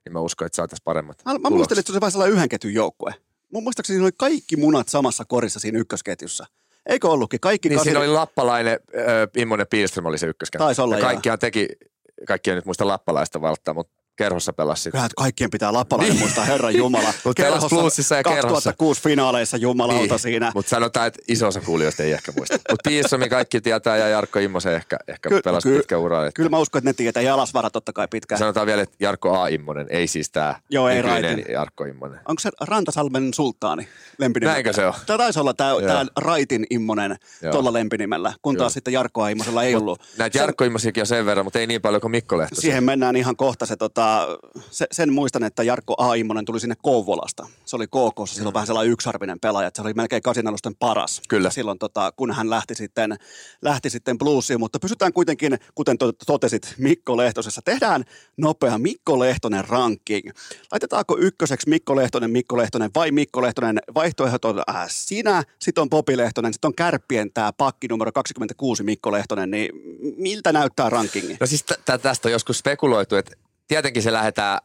Speaker 3: niin mä uskon, että saataisiin paremmat
Speaker 1: Mä, mä muistelin, että se oli vähän sellainen yhden ketjun joukkue. Mun muistaakseni siinä oli kaikki munat samassa korissa siinä ykkösketjussa. Eikö ollutkin? Kaikki
Speaker 3: Niin
Speaker 1: kasi-
Speaker 3: siinä oli Lappalainen, äh, Immonen Pielström oli se ykköskenttä.
Speaker 1: Taisi olla,
Speaker 3: ja
Speaker 1: joo.
Speaker 3: kaikkiaan teki, kaikki en nyt muista Lappalaista valtaa, mutta kerhossa pelasi sitten.
Speaker 1: Kyllähän kaikkien pitää lappalainen
Speaker 3: Niin.
Speaker 1: muistaa, Herran Jumala.
Speaker 3: Mut pelas Bluesissa ja kerhossa.
Speaker 1: 2006 finaaleissa jumalauta siinä.
Speaker 3: Mutta sanotaan, että iso osa kuulijoista ei ehkä muista. Mutta Piissomi kaikki tietää ja Jarkko Immosen ehkä, ehkä
Speaker 1: Ky-
Speaker 3: pelasi
Speaker 1: ky-
Speaker 3: pitkä ura. Että
Speaker 1: Kyllä mä uskon, että ne tietää. Jalasvara totta kai pitkään.
Speaker 3: Sanotaan vielä, että Jarkko A. Immonen, ei siis tämä
Speaker 1: Joo, ei Raitin.
Speaker 3: Jarkko Immonen.
Speaker 1: Onko se Rantasalmen sulttaani lempinimellä?
Speaker 3: Näinkö se on?
Speaker 1: Tämä taisi olla tämä,
Speaker 3: Joo.
Speaker 1: Raitin Immonen
Speaker 3: Joo.
Speaker 1: tuolla lempinimellä, kun taas sitten Jarkko Aimosella ei ollut.
Speaker 3: Näitä Jarkko Immosiakin on sen verran, mutta ei niin paljon kuin Mikko Lehtosen.
Speaker 1: Siihen mennään ihan kohta. Se, tota, se, sen muistan, että Jarkko A. Immonen tuli sinne Kouvolasta. Se oli KKssa silloin vähän sellainen yksarvinen pelaaja, että se oli melkein kasinalusten paras.
Speaker 3: Kyllä.
Speaker 1: Silloin, tota, kun hän lähti sitten, lähti sitten bluesiin, mutta pysytään kuitenkin, kuten to- totesit Mikko Lehtosessa, tehdään nopea Mikko Lehtonen ranking. Laitetaanko ykköseksi Mikko Lehtonen, Mikko Lehtonen vai Mikko Lehtonen? Vaihtoehdot on äh, sinä, sitten on Popi Lehtonen, sitten on Kärppien tämä pakki numero 26 Mikko Lehtonen, niin miltä näyttää rankingi?
Speaker 3: No siis t- t- tästä on joskus spekuloitu, että tietenkin se lähdetään,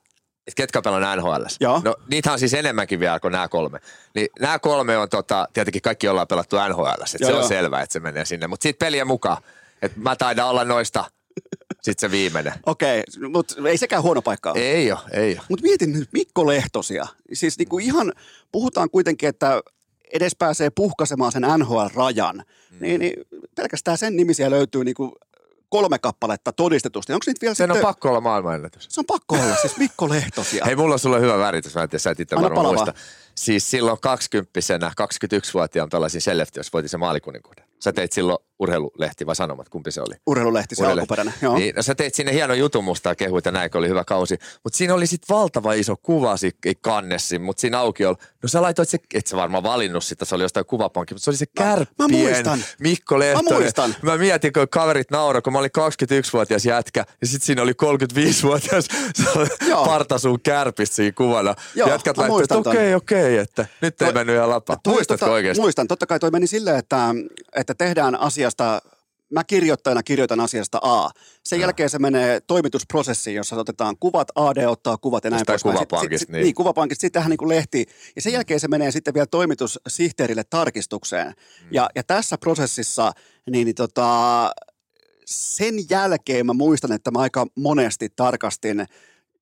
Speaker 3: että ketkä pelaa NHL.
Speaker 1: Joo.
Speaker 3: No niitä on siis enemmänkin vielä kuin nämä kolme. Niin nämä kolme on tota, tietenkin kaikki ollaan pelattu NHL,
Speaker 1: Joo,
Speaker 3: se on
Speaker 1: joo.
Speaker 3: selvä, että se menee sinne. Mutta siitä peliä mukaan, että mä taidan olla noista sitten se viimeinen.
Speaker 1: Okei, mutta ei sekään huono paikka ole.
Speaker 3: Ei ole, ei ole.
Speaker 1: Mutta mietin nyt Mikko Lehtosia. Siis niinku ihan, puhutaan kuitenkin, että edes pääsee puhkasemaan sen NHL-rajan. Mm. Niin, niin pelkästään sen nimisiä löytyy niinku kolme kappaletta todistetusti. Onko niitä vielä
Speaker 3: Sen
Speaker 1: sitten...
Speaker 3: on pakko olla maailmanennätys.
Speaker 1: Se on pakko olla, siis Mikko Lehtosia.
Speaker 3: Hei, mulla on sulle hyvä väritys, mä en tiedä, sä et itse varmaan muista. Siis silloin 20 21-vuotiaan pelasin Selefti, jos voitin se maalikuninkuuden. Sä teit silloin urheilulehti vai sanomat, kumpi se oli?
Speaker 1: Urheilulehti, se
Speaker 3: Urheilulehti.
Speaker 1: alkuperäinen. Joo.
Speaker 3: Niin, no sä teit sinne hienon jutun musta ja kehuit ja näin, oli hyvä kausi. Mutta siinä oli sitten valtava iso kuva si- ei kannessi, mutta siinä auki oli. No sä laitoit se, et sä varmaan valinnut sitä, se oli jostain kuvapankki, mutta se oli se
Speaker 1: Mä- mä
Speaker 3: kärppien
Speaker 1: muistan.
Speaker 3: Mikko Lehtonen.
Speaker 1: muistan.
Speaker 3: Mä mietin, kun kaverit nauroi, kun mä olin 21-vuotias jätkä ja sitten siinä oli 35-vuotias se oli
Speaker 1: Joo.
Speaker 3: partasuun kärpistä siinä kuvana.
Speaker 1: Joo,
Speaker 3: Jätkät
Speaker 1: mä
Speaker 3: laittoi, että okei, okei, että nyt ei
Speaker 1: Toi-
Speaker 3: mennyt ihan.
Speaker 1: Toi-
Speaker 3: Muistatko
Speaker 1: tota,
Speaker 3: oikeasti?
Speaker 1: Muistan. Totta kai toi meni silleen, että, että tehdään asiasta, mä kirjoittajana kirjoitan asiasta A. Sen jälkeen se menee toimitusprosessiin, jossa otetaan kuvat, AD ottaa kuvat ja näin
Speaker 3: Jostain
Speaker 1: poispäin. Sit-
Speaker 3: kuvapankista,
Speaker 1: sit,
Speaker 3: niin.
Speaker 1: niin. kuvapankista, sitten tähän niin kuin lehti. Ja sen jälkeen se menee sitten vielä toimitussihteerille tarkistukseen.
Speaker 3: Mm.
Speaker 1: Ja, ja tässä prosessissa, niin, niin tota, sen jälkeen mä muistan, että mä aika monesti tarkastin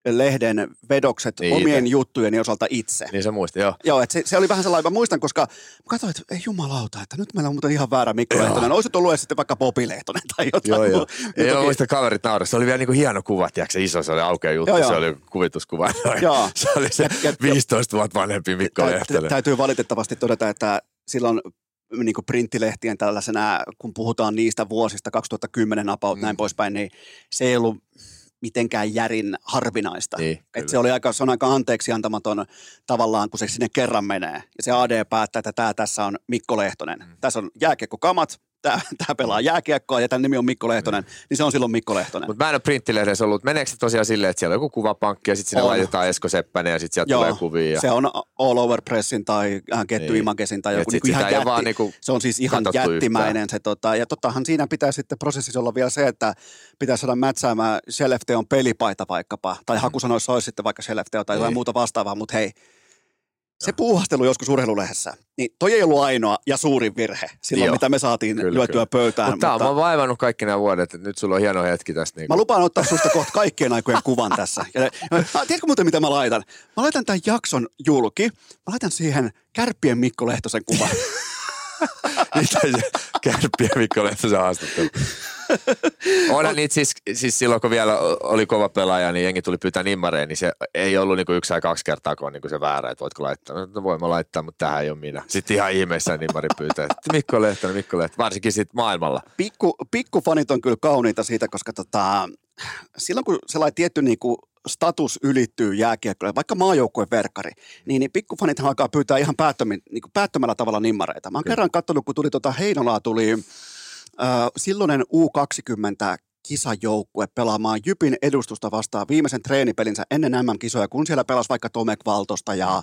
Speaker 1: lehden vedokset
Speaker 3: Niin,
Speaker 1: omien juttujeni osalta itse.
Speaker 3: Niin sä muistit, joo.
Speaker 1: Joo, että se, se, oli vähän sellainen, mä muistan, koska mä katsoin, että ei jumalauta, että nyt meillä on muuten ihan väärä Mikko
Speaker 3: Joo.
Speaker 1: Lehtonen. Olisit ollut sitten vaikka Bobi Lehtonen tai jotain.
Speaker 3: Joo, joo. Ei
Speaker 1: toki-
Speaker 3: mä muista kaverit nauraa. Se oli vielä niinku hieno kuva, tiedätkö, iso, se oli aukea juttu,
Speaker 1: Joo, joo.
Speaker 3: se oli kuvituskuva.
Speaker 1: Joo.
Speaker 3: se oli se
Speaker 1: Ja- ja-
Speaker 3: 15 vuotta vanhempi Mikko
Speaker 1: tä-
Speaker 3: Lehtonen.
Speaker 1: Täytyy valitettavasti todeta, että silloin niin kuin printtilehtien tällaisena, kun puhutaan niistä vuosista, 2010 about,
Speaker 3: Mm.
Speaker 1: mm. näin poispäin, niin se ei ollut mitenkään järin harvinaista.
Speaker 3: Niin,
Speaker 1: Et se oli aika, se on aika anteeksi antamaton tavallaan, kun se sinne kerran menee. Ja se AD päättää, että tämä tässä on Mikko Lehtonen. Mm. Tässä on jääkiekkokamat, tämä, tämä pelaa jääkiekkoa ja tämän nimi on Mikko Lehtonen, niin se on silloin Mikko Lehtonen.
Speaker 3: Mutta mä en ole printtilehdessä ollut. Meneekö se tosiaan silleen, että siellä on joku kuvapankki ja sitten sinne
Speaker 1: On.
Speaker 3: laitetaan Esko Seppänen ja sitten sieltä tulee kuvia. Ja...
Speaker 1: se on All Over Pressin tai Getty
Speaker 3: Niin.
Speaker 1: Imagesin tai joku niinku ihan jätti.
Speaker 3: vaan niinku
Speaker 1: se on siis ihan jättimäinen se tota, ja tottahan siinä pitää sitten prosessissa olla vielä se, että pitää saada mätsäämään Shelefteon pelipaita vaikkapa, tai hakusanoissa olisi sitten vaikka Shelefteo tai jotain
Speaker 3: Niin.
Speaker 1: muuta vastaavaa, mutta hei, se puuhastelu joskus urheilulehdessä, niin toi ei ollut ainoa ja suurin virhe silloin,
Speaker 3: Joo.
Speaker 1: mitä me saatiin
Speaker 3: Kyllä,
Speaker 1: lyötyä
Speaker 3: kyllä.
Speaker 1: pöytään.
Speaker 3: Mutta tää on vaivannut kaikki nämä vuodet, että nyt sulla on hieno hetki tästä. Niin
Speaker 1: Mä lupaan ottaa susta kohta kaikkien aikojen kuvan tässä. Ja, ja, tiedätkö muuten, mitä mä laitan? Mä laitan tämän jakson julki. Mä laitan siihen kärppien Mikko Lehtosen kuvan.
Speaker 3: Mitä se kärppiä Mikko Lehtosen haastattelu? Onhan niitä siis, siis silloin, kun vielä oli kova pelaaja, niin jengi tuli pyytää nimmareen, niin se ei ollut niinku yksi tai kaksi kertaa, kun on niinku se väärä, että voitko laittaa. No voin mä laittaa, mutta tähän ei ole minä. Sitten ihan ihmeessä nimmari pyytää, että Mikko Lehtonen, Mikko Lehtonen, varsinkin sitten maailmalla.
Speaker 1: Pikku, pikkufanit on kyllä kauniita siitä, koska tota, silloin kun sellainen tietty niinku status ylittyy jääkiekkoille, vaikka maajoukkueen verkkari, niin, niin pikkufanithan alkaa pyytää ihan päättömin, niin kuin päättömällä tavalla nimmareita. Mä oon kerran katsonut, kun tuli tota Heinolaa, tuli silloinen U20 kisajoukkue pelaamaan Jypin edustusta vastaan viimeisen treenipelinsä ennen MM-kisoja, kun siellä pelasi vaikka Tomek Valtosta ja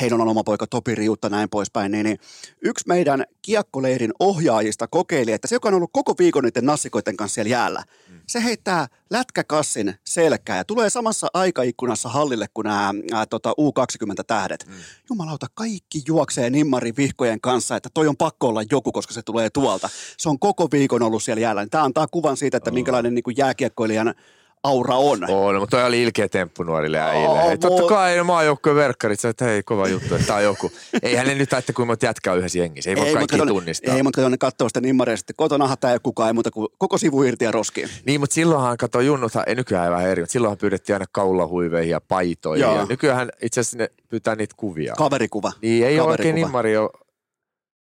Speaker 1: Heinolan oma poika Topi Riutta näin poispäin, niin, niin yksi meidän kiekkoleirin ohjaajista kokeili, että se, joka on ollut koko viikon niiden nassikoiden kanssa siellä jäällä, se heittää lätkäkassin selkää ja tulee samassa aikaikkunassa hallille kuin nämä ää, tota, U20-tähdet. Mm. Jumalauta, kaikki juoksee nimmari vihkojen kanssa, että toi on pakko olla joku, koska se tulee tuolta. Se on koko viikon ollut siellä jäällä. Tämä antaa kuvan siitä, että minkälainen niin kuin jääkiekkoilijan aura on.
Speaker 3: On, mutta toi oli ilkeä temppu nuorille äijille. Hei, totta kai maajoukkojen verkkarit, sä, että hei, kova juttu, että tää on joku. Eihän ne nyt ajatte, kuinka monta jätkää yhdessä jengissä. Ei voi
Speaker 1: mut
Speaker 3: kaikki tunnistaa.
Speaker 1: Ei, mutta ne katsoo sitä nimmaria, sitten kotonahan tämä ei kukaan, ei muuta kuin koko sivu irti ja roskiin.
Speaker 3: Niin, mutta silloinhan, kato Junnuthan, ei nykyään vähän eri, mutta silloinhan pyydettiin aina kaulahuiveihin ja paitoihin.
Speaker 1: Joo.
Speaker 3: Ja nykyään itse asiassa ne pyytää niitä kuvia.
Speaker 1: Kaverikuva.
Speaker 3: niin, ei ole oikein
Speaker 1: kaverikuva.
Speaker 3: nimmari, ole,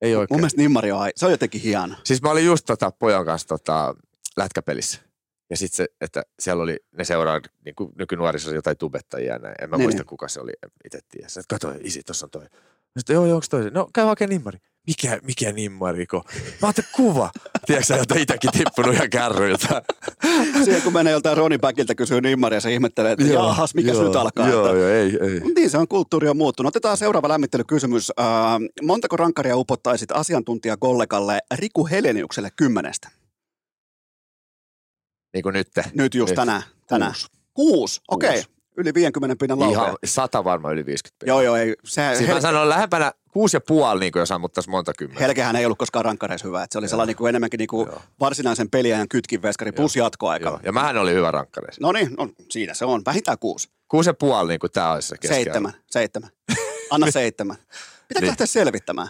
Speaker 3: ei oikein.
Speaker 1: Mun mielestä nimmari on, se on jotenkin hieno.
Speaker 3: Siis mä olin just tota, pojan kanssa tota, lätkäpelissä. Ja sitten se, että siellä oli, ne seuraa niin kuin nykynuorisossa jotain tubettajia ja näin. En mä
Speaker 1: Niin,
Speaker 3: muista,
Speaker 1: niin.
Speaker 3: kuka se oli, en itse tiedä. Sä, kato, isi, tossa on toi. Mä sitten, joo, joo, onks toi? No, käy hakemaan nimmari. Mikä, mikä nimmariko? Mä ajattelin, kuva. Tiedätkö että itäkin tippunut ihan kärryiltä.
Speaker 1: Siihen kun menee joltain Roni Backilta kysyy nimmaria, se ihmettelee, että
Speaker 3: Joo,
Speaker 1: jahas, mikä
Speaker 3: joo,
Speaker 1: nyt alkaa.
Speaker 3: Joo,
Speaker 1: että,
Speaker 3: joo, ei, ei.
Speaker 1: Niin, se on kulttuuri on muuttunut. Otetaan seuraava lämmittelykysymys. Äh, montako rankkaria upottaisit asiantuntijakollegalle Riku Heleniukselle kymmenestä?
Speaker 3: Niin kuin nyt.
Speaker 1: Nyt just
Speaker 3: Nyt.
Speaker 1: tänään. tänään.
Speaker 3: Kuusi.
Speaker 1: Kuusi, okei. Okay. Yli 50 pinnan laurea.
Speaker 3: Ihan sata varmaan yli 50
Speaker 1: Joo, joo, ei. Se,
Speaker 3: Siis
Speaker 1: hel-
Speaker 3: mä sanon lähempänä kuusi ja puoli, niin kuin jos ammuttaisiin monta kymmentä.
Speaker 1: Helkehän ei ollut koskaan rankkareissa hyvä. Että se oli sellainen niin kuin enemmänkin niin kuin
Speaker 3: Joo.
Speaker 1: varsinaisen peliajan kytkinveskari plus jatkoaika.
Speaker 3: Joo. Ja mähän oli hyvä rankkareissa.
Speaker 1: No niin, no, siinä se on. Vähintään kuusi.
Speaker 3: Kuusi ja puoli, niin kuin tämä olisi se keskiarvo.
Speaker 1: Seitsemän, seitsemän. Anna seitsemän. Pitää
Speaker 3: Niin.
Speaker 1: lähteä selvittämään.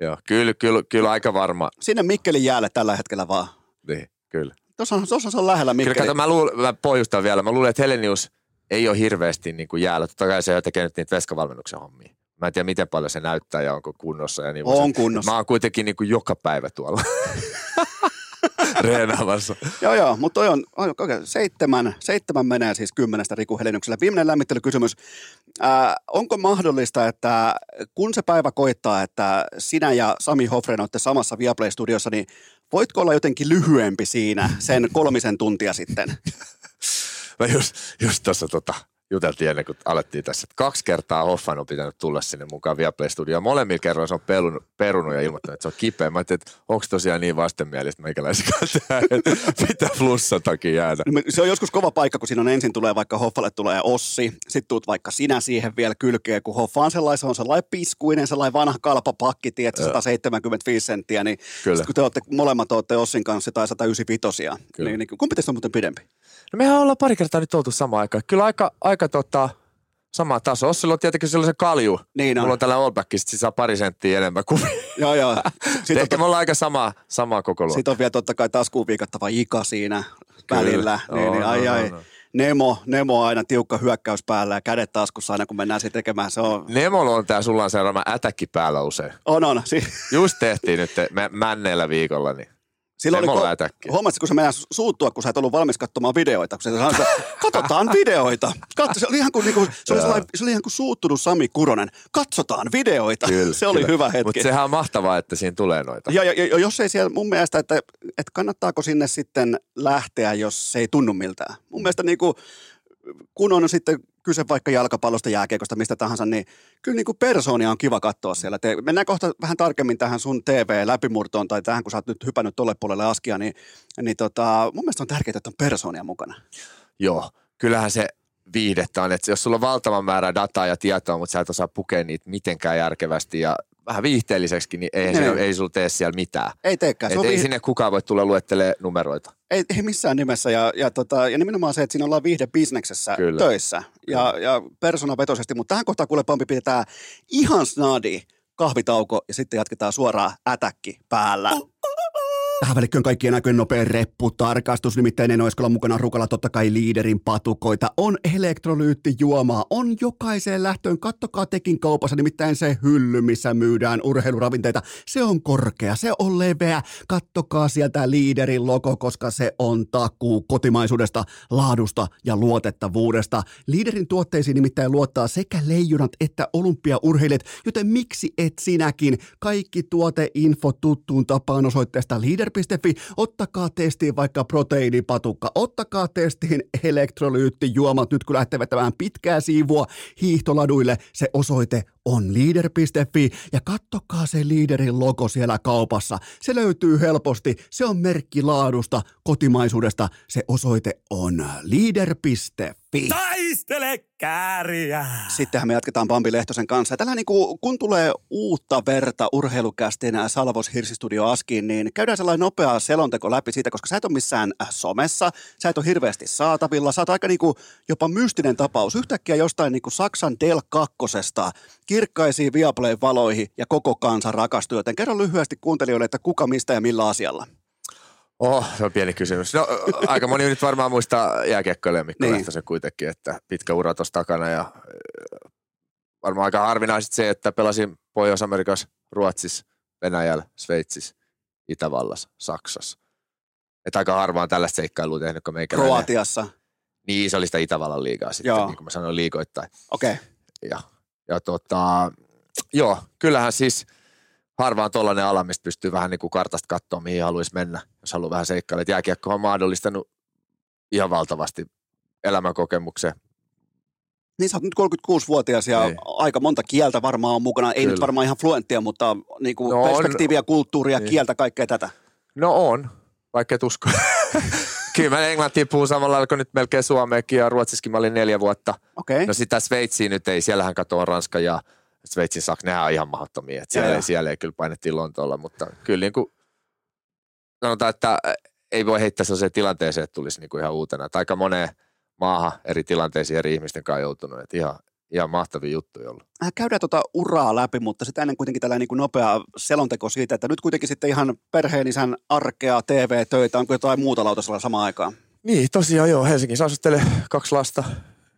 Speaker 3: Joo, kyllä, kyllä, kyllä aika varma.
Speaker 1: Sinne Mikkelin jäälle tällä hetkellä vaan.
Speaker 3: Niin, kyllä.
Speaker 1: Tuossa on, tuossa on lähellä
Speaker 3: Kyllä
Speaker 1: Mikkeli.
Speaker 3: kato, mä, luul, mä pohjustan vielä. Mä luulen, että Helenius ei ole hirveästi niin kuin jäällä. Totta kai se tekee nyt niitä veskavalmennuksen hommia. Mä en tiedä, miten paljon se näyttää ja onko kunnossa. Ja niin
Speaker 1: On kunnossa.
Speaker 3: Mä oon kuitenkin niin kuin joka päivä tuolla reenaamassa.
Speaker 1: Joo, joo, mutta toi on, on okay, seitsemän, seitsemän menee siis kymmenestä Riku Heliniukselle. Viimeinen lämmittelykysymys. Ää, onko mahdollista, että kun se päivä koittaa, että sinä ja Sami Hofren olette samassa Viaplay-studiossa, niin voitko olla jotenkin lyhyempi siinä sen kolmisen tuntia sitten?
Speaker 3: Mä just, just tuossa tota, juteltiin ennen kuin alettiin tässä, että kaksi kertaa Hoffan on pitänyt tulla sinne mukaan Viaplay Studioon. Molemmilla kerroilla se on pelun, perunut ja ilmoittanut, että se on kipeä. Mä ajattelin, että onko tosiaan niin vastenmielistä meikäläisen kanssa, että pitää flussatakin jäädä.
Speaker 1: No, Se on joskus kova paikka, kun siinä on ensin tulee vaikka Hoffalle tulee Ossi, sitten tuut vaikka sinä siihen vielä kylkeen, kun Hoffa on sellainen, se on sellainen piskuinen, sellainen vanha kalpa pakki, tiedätkö, 175 senttiä, niin
Speaker 3: Kyllä.
Speaker 1: sit kun te olette, molemmat olette Ossin kanssa tai 195,
Speaker 3: Kyllä.
Speaker 1: niin, niin kumpi teistä on muuten pidempi?
Speaker 3: No mehän ollaan pari kertaa nyt oltu samaan aikaan. Kyllä aika, aika tota, sama taso. Ossilla on tietenkin sellainen kalju.
Speaker 1: Niin on.
Speaker 3: Mulla on tällä allbackissa, sit se saa pari senttiä enemmän kuin
Speaker 1: Joo, joo. Sitten
Speaker 3: Ehkä me ollaan aika sama, samaa koko
Speaker 1: sit on vielä totta kai taskuun viikattava Ika siinä
Speaker 3: Kyllä.
Speaker 1: välillä. Niin,
Speaker 3: On,
Speaker 1: niin, ai,
Speaker 3: on,
Speaker 1: ai.
Speaker 3: on.
Speaker 1: Nemo, Nemo on aina tiukka hyökkäys päällä ja kädet taskussa aina, kun mennään sitten tekemään. Se on,
Speaker 3: Nemolla on tää sulla on seuraava ätäkki päällä usein.
Speaker 1: on, on. Si-
Speaker 3: Just tehtiin nyt mä, männeellä viikolla, niin
Speaker 1: Silloin
Speaker 3: Nemolla
Speaker 1: ko-. Huomasit, kun se mennään suuttua, kun sä et ollut valmis katsomaan videoita. Kun se sanoi, että katsotaan videoita. Katso, se oli ihan kuin, niinku, se oli, se oli ihan kuin suuttunut Sami Kuronen. Katsotaan videoita. se oli hyvä hetki.
Speaker 3: Mutta sehän on mahtavaa, että siinä tulee noita.
Speaker 1: Ja, ja, ja, jos ei siellä mun mielestä, että, että kannattaako sinne sitten lähteä, jos se ei tunnu miltään. Mun mielestä niin kuin, kun on sitten kyse vaikka jalkapallosta, jääkiekosta, mistä tahansa, niin kyllä niin kuin persoonia on kiva katsoa siellä. Te, mennään kohta vähän tarkemmin tähän sun TV-läpimurtoon tai tähän, kun sä oot nyt hypännyt tolle puolelle askia, niin, niin tota, mun mielestä on tärkeää, että on persoonia mukana.
Speaker 3: Joo, kyllähän se viihdettä on, että jos sulla on valtavan määrä dataa ja tietoa, mutta sä et osaa pukea niitä mitenkään järkevästi ja vähän viihteelliseksikin, niin ei,
Speaker 1: Niin.
Speaker 3: siinä, ei sulla tee siellä mitään.
Speaker 1: Ei teekään. Se
Speaker 3: Et ei
Speaker 1: viih-
Speaker 3: sinne kukaan voi tulla luettelee numeroita.
Speaker 1: Ei, ei missään nimessä. Ja, ja, tota, ja nimenomaan se, että siinä ollaan viihdebisneksessä
Speaker 3: Kyllä.
Speaker 1: töissä ja, ja persoonavetoisesti. Mutta tähän kohtaan kuule Pampi pidetään ihan snadi kahvitauko ja sitten jatketaan suoraan ätäkki päällä. Tähän välikköön kaikkien aikojen nopea repputarkastus, nimittäin en oiskolla mukana rukalla totta kai liiderin patukoita. On elektrolyyttijuomaa, on jokaiseen lähtöön. Kattokaa tekin kaupassa, nimittäin se hylly, missä myydään urheiluravinteita. Se on korkea, se on leveä. Kattokaa sieltä liiderin logo, koska se on takuu kotimaisuudesta, laadusta ja luotettavuudesta. Liiderin tuotteisiin nimittäin luottaa sekä leijonat että olympiaurheilijat, joten miksi et sinäkin? Kaikki tuoteinfo tuttuun tapaan osoitteesta leader.fi. Ottakaa testiin vaikka proteiinipatukka, ottakaa testiin elektrolyyttijuomat nyt kun lähtee vetämään pitkää siivua hiihtoladuille. Se osoite on leader.fi ja kattokaa se liiderin logo siellä kaupassa. Se löytyy helposti, se on merkki laadusta, kotimaisuudesta. Se osoite on leader.fi.
Speaker 2: Taistele kääriä!
Speaker 1: Sittenhän me jatketaan Pampi Lehtosen kanssa. Tällä niin kuin, kun tulee uutta verta urheilukästin Salvos Hirsistudio Askiin, niin käydään sellainen nopea selonteko läpi siitä, koska sä et ole missään äh, somessa, sä et ole hirveästi saatavilla, sä oot aika niin kuin, jopa mystinen tapaus. Yhtäkkiä jostain niin kuin Saksan Del 2 kirkkaisiin Viaplayn valoihin ja koko kansa rakastuu. Joten kerro lyhyesti kuuntelijoille, että kuka, mistä ja millä asialla.
Speaker 3: Oh, se on pieni kysymys. No, aika moni nyt varmaan muistaa jääkiekkoille Mikko
Speaker 1: Niin.
Speaker 3: Lehtosen kuitenkin, että pitkä ura tuossa takana ja äh, varmaan aika harvinaisesti se, että pelasin Pohjois-Amerikassa, Ruotsissa, Venäjällä, Sveitsissä, Itävallassa, Saksassa. Että aika harvaan tällaista seikkailua tehnyt, kun meikäläinen.
Speaker 1: Kroatiassa.
Speaker 3: Niin, se oli sitä Itävallan liigaa sitten,
Speaker 1: joo.
Speaker 3: niin kuin mä sanoin liikoittain.
Speaker 1: Okei. Okay.
Speaker 3: Ja, ja tota, joo, kyllähän siis harvaan tollainen ala, mistä pystyy vähän niin kuin kartasta katsoa, mihin haluaisi mennä, jos haluaa vähän seikkailla. Et Jääkiekko on mahdollistanut ihan valtavasti elämänkokemuksen.
Speaker 1: Niin sä oot nyt 36-vuotias ja
Speaker 3: Niin.
Speaker 1: aika monta kieltä varmaan on mukana. Ei
Speaker 3: Kyllä.
Speaker 1: nyt varmaan ihan fluenttia, mutta niin kuin
Speaker 3: No on.
Speaker 1: perspektiiviä, kulttuuria,
Speaker 3: Niin.
Speaker 1: kieltä, kaikkea tätä.
Speaker 3: No on, vaikka et usko. Kyllä mä englantia puhun samalla lailla kuin nyt melkein suomeakin ja ruotsissakin mä olin neljä vuotta.
Speaker 1: Okay.
Speaker 3: No sitä Sveitsiä nyt ei, siellähän katoaa Ranska ja Sveitsin Saksa, nehän on ihan mahdottomia. Et siellä,
Speaker 1: joo.
Speaker 3: ei, siellä ei kyllä painettiin Lontoolla, mutta kyllä niin kuin, sanotaan, että ei voi heittää sellaiseen tilanteeseen, että tulisi niin kuin ihan uutena. Et aika moneen maahan eri tilanteisiin eri ihmisten kanssa joutunut. Et ihan, ihan mahtavia juttuja ollut.
Speaker 1: Äh, Käydään tuota uraa läpi, mutta sitä ennen kuitenkin tällainen niin nopea selonteko siitä, että nyt kuitenkin sitten ihan perheenisän arkea, TV-töitä, onko jotain muuta lautasella samaan aikaan?
Speaker 3: Niin, tosiaan joo. Helsingissä asustele kaksi lasta.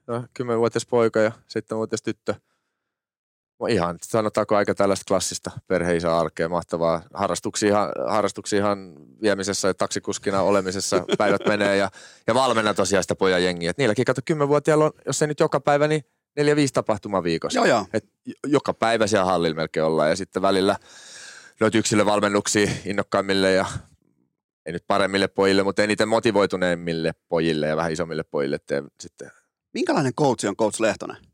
Speaker 3: No, 10-vuotias poika ja 7-vuotias tyttö. No ihan, sanotaanko aika tällaista klassista perheisä arkea, mahtavaa. Harrastuksiinhan, harrastuksiinhan viemisessä ja taksikuskina olemisessa päivät menee ja, ja valmenna tosiaan sitä pojan jengiä. Et niilläkin, kato, kymmenvuotiailla on, jos ei nyt joka päivä, niin neljä, viisi tapahtumaa viikossa.
Speaker 1: Joo, joo.
Speaker 3: Et joka päivä siellä hallilla melkein ollaan ja sitten välillä noita yksilövalmennuksia innokkaimmille ja ei nyt paremmille pojille, mutta eniten motivoituneimmille pojille ja vähän isommille pojille teen sitten.
Speaker 1: Minkälainen coach on coach Lehtonen?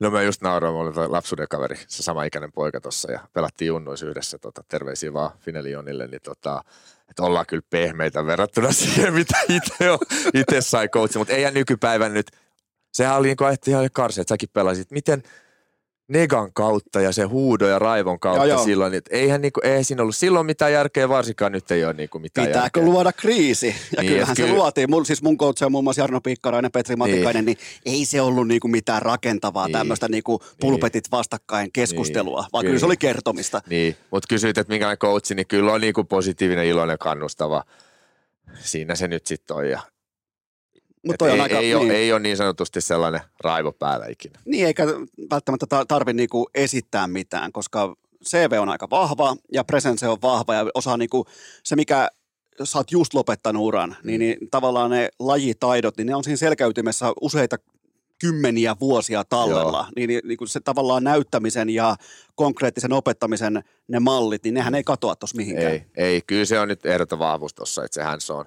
Speaker 3: No mä just nauroin, mulla oli toi lapsuuden kaveri, se sama ikäinen poika tossa ja pelattiin junnuis yhdessä, tota, terveisiä vaan Finelionille, niin tota, että ollaan kyllä pehmeitä verrattuna siihen, mitä itse, sai coachin, mutta eihän nykypäivän nyt, sehän oli niin kuin ajettiin ihan karse, että säkin pelasit, miten negan kautta ja se huudo ja raivon kautta
Speaker 1: Joo, joo.
Speaker 3: silloin, että eihän, niinku, eihän siinä ollut silloin mitään järkeä, varsinkaan nyt ei ole niinku mitään
Speaker 1: Pitääkö
Speaker 3: järkeä.
Speaker 1: luoda kriisi? Ja
Speaker 3: Niin,
Speaker 1: kyllähän se
Speaker 3: kyllä-
Speaker 1: luotiin. Mun, siis mun coach on muun muassa Jarno Pikkarainen, Petri Matikainen, niin. ei se ollut niinku mitään rakentavaa
Speaker 3: Niin.
Speaker 1: tämmöistä niinku pulpetit vastakkain keskustelua,
Speaker 3: Niin,
Speaker 1: vaan kyllä
Speaker 3: kyllä.
Speaker 1: se oli kertomista.
Speaker 3: Niin, mutta kysyit, että minkälainen coachi, niin kyllä on niinku positiivinen, iloinen, kannustava. Siinä se nyt sitten on. Ja,
Speaker 1: On
Speaker 3: ei,
Speaker 1: aika,
Speaker 3: ei,
Speaker 1: niin,
Speaker 3: ole, ei ole niin sanotusti sellainen raivo päällä ikinä.
Speaker 1: niin, eikä välttämättä ta- tarvi niinku esittää mitään, koska CV on aika vahva ja presence on vahva ja osaa niinku, se mikä sä oot just lopettanut uran, niin, niin tavallaan ne lajitaidot, niin ne on siinä selkäytimessä useita kymmeniä vuosia tallella,
Speaker 3: Joo.
Speaker 1: niin, niin, niin se tavallaan näyttämisen ja konkreettisen opettamisen ne mallit, niin nehän ei katoa tuossa mihinkään.
Speaker 3: Ei, ei, kyllä se on nyt ehdoton vahvuus tuossa, että se hands on.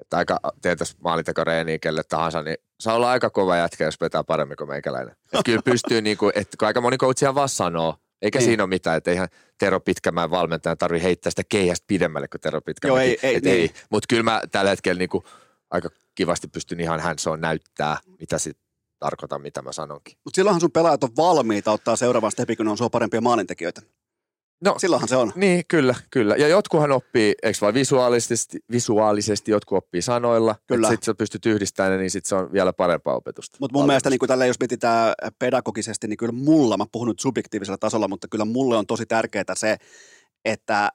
Speaker 3: Että aika teetäs maalintekoreeniä kelle tahansa, niin saa olla aika kova jätkä, jos vetää paremmin kuin meikäläinen. Et kyllä pystyy, niinku, että kun aika moni coachia vaan sanoo, eikä
Speaker 1: Niin.
Speaker 3: siinä ole mitään, että eihän Tero Pitkämäen valmentaja tarvitse heittää sitä keihästä pidemmälle kuin Tero Pitkämäki.
Speaker 1: Joo, ei- ei,
Speaker 3: Et
Speaker 1: niin.
Speaker 3: ei. Mutta kyllä mä tällä hetkellä niinku, aika kivasti pystyn ihan hands on näyttää, mitä sit tarkoitan, mitä mä sanonkin.
Speaker 1: Mutta silloinhan sun pelaajat on valmiita ottaa seuraavan stepin, kun ne on sua parempia maalintekijöitä.
Speaker 3: No,
Speaker 1: Silloinhan se on.
Speaker 3: Niin, kyllä, kyllä. Ja jotkuhan oppii, eikö vaan visuaalisesti, visuaalisesti jotkut oppii sanoilla.
Speaker 1: Kyllä.
Speaker 3: Sitten sä pystyt yhdistämään ne, niin sitten se on vielä parempaa opetusta.
Speaker 1: Mutta mun mielestä niin tällä, jos mietitään pedagogisesti, niin kyllä mulla, mä puhun nyt subjektiivisella tasolla, mutta kyllä mulle on tosi tärkeää se, että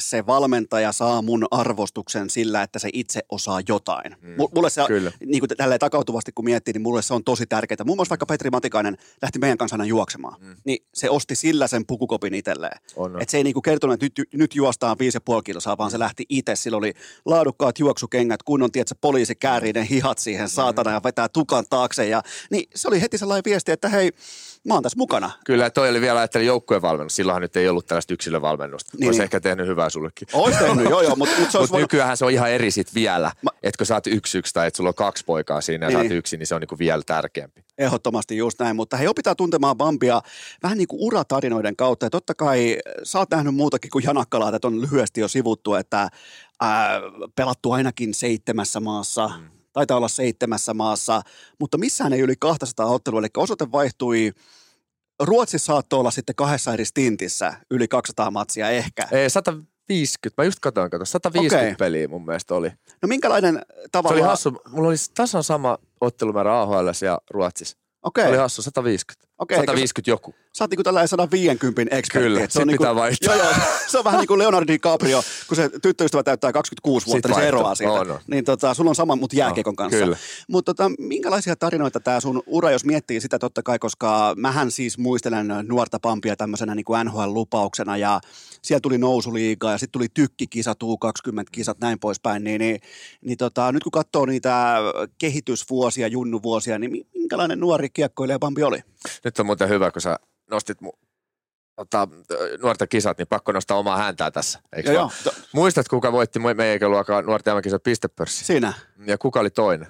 Speaker 1: se valmentaja saa mun arvostuksen sillä, että se itse osaa jotain.
Speaker 3: Mm.
Speaker 1: Mm. Mulle se,
Speaker 3: Kyllä.
Speaker 1: niin kuin tälleen takautuvasti kun miettii, niin mulle se on tosi tärkeää. Muun muassa vaikka Petri Matikainen lähti meidän kanssa aina juoksemaan,
Speaker 3: Mm.
Speaker 1: mm. niin se osti sillä sen pukukopin itselleen.
Speaker 3: On, on.
Speaker 1: Et se ei niinku kertonut, että nyt, nyt juostaan 5,5 kilsaa, vaan se lähti itse. Sillä oli laadukkaat juoksukengät, kunnon tiedätkö, poliisi käärii ne hihat siihen saatana ja vetää tukan taakse. Ja, niin se oli heti sellainen viesti, että hei, mä oon tässä mukana.
Speaker 3: Kyllä, toi oli vielä ajattelin joukkueen valmennus. Silloinhan nyt ei ollut tällaista yksilövalmennusta.
Speaker 1: Niin,
Speaker 3: Olisi
Speaker 1: niin.
Speaker 3: ehkä tehnyt hyvää sullekin.
Speaker 1: Ois tehnyt, joo joo, mutta mut se
Speaker 3: Mutta
Speaker 1: voinut...
Speaker 3: nykyään se on ihan eri sit vielä.
Speaker 1: Mä-.
Speaker 3: Että kun sä oot yksi yksi tai että sulla on kaksi poikaa siinä ja
Speaker 1: Niin,
Speaker 3: sä oot
Speaker 1: niin.
Speaker 3: yksi, niin se on niinku vielä tärkeämpi.
Speaker 1: Ehdottomasti just näin, mutta hei, opitaan tuntemaan Bambia vähän niin kuin uratarinoiden kautta. Ja totta kai sä oot nähnyt muutakin kuin Janakkalaa, että on lyhyesti jo sivuttu, että ää, pelattu ainakin seitsemässä maassa, mm. taitaa olla seitsemässä maassa, mutta missään ei yli 200 ottelua, eli osoite vaihtui Ruotsissa saattoi olla sitten kahdessa eri stintissä yli 200 matsia ehkä.
Speaker 3: Ei, 150, mä just katsoin, kato, 150
Speaker 1: Okei.
Speaker 3: peliä mun mielestä oli.
Speaker 1: No minkälainen
Speaker 3: Se
Speaker 1: tavallaan...
Speaker 3: oli hassu, mulla oli tasan sama ottelumäärä AHL ja Ruotsissa.
Speaker 1: Okei,
Speaker 3: Se oli hassu, 150.
Speaker 1: Okei,
Speaker 3: 150 joku.
Speaker 1: sä oot niinku tällainen 150 ekspertti.
Speaker 3: Kyllä,
Speaker 1: se on niinku,
Speaker 3: pitää vaihtaa.
Speaker 1: Joo, joo, se on vähän niin kuin Leonardo DiCaprio, kun se tyttöystävä täyttää 26 vuotta,
Speaker 3: Sit
Speaker 1: niin se eroaa siitä.
Speaker 3: On, on.
Speaker 1: Niin tota, sulla on sama, mutta jääkiekon kanssa.
Speaker 3: Kyllä.
Speaker 1: Mutta tota, minkälaisia tarinoita tämä sun ura, jos miettii sitä totta kai, koska mähän siis muistelen nuorta Pampia tämmöisenä niin kuin NHL-lupauksena ja siellä tuli nousuliiga ja sitten tuli tykkikisat, U20-kisat, näin poispäin, niin, niin, niin tota, nyt kun katsoo niitä kehitysvuosia, junnuvuosia, niin minkälainen nuori kiekkoilija Pampi oli?
Speaker 3: Nyt on muuten hyvä, kun sä nostit mu- tota, nuorten kisat, niin pakko nostaa omaa hääntää tässä. Eikö
Speaker 1: Joo, joo,
Speaker 3: Muistat, kuka voitti meidän ikäluokan nuorten MM-kisat pistepörssi?
Speaker 1: siinä.
Speaker 3: Ja kuka oli toinen?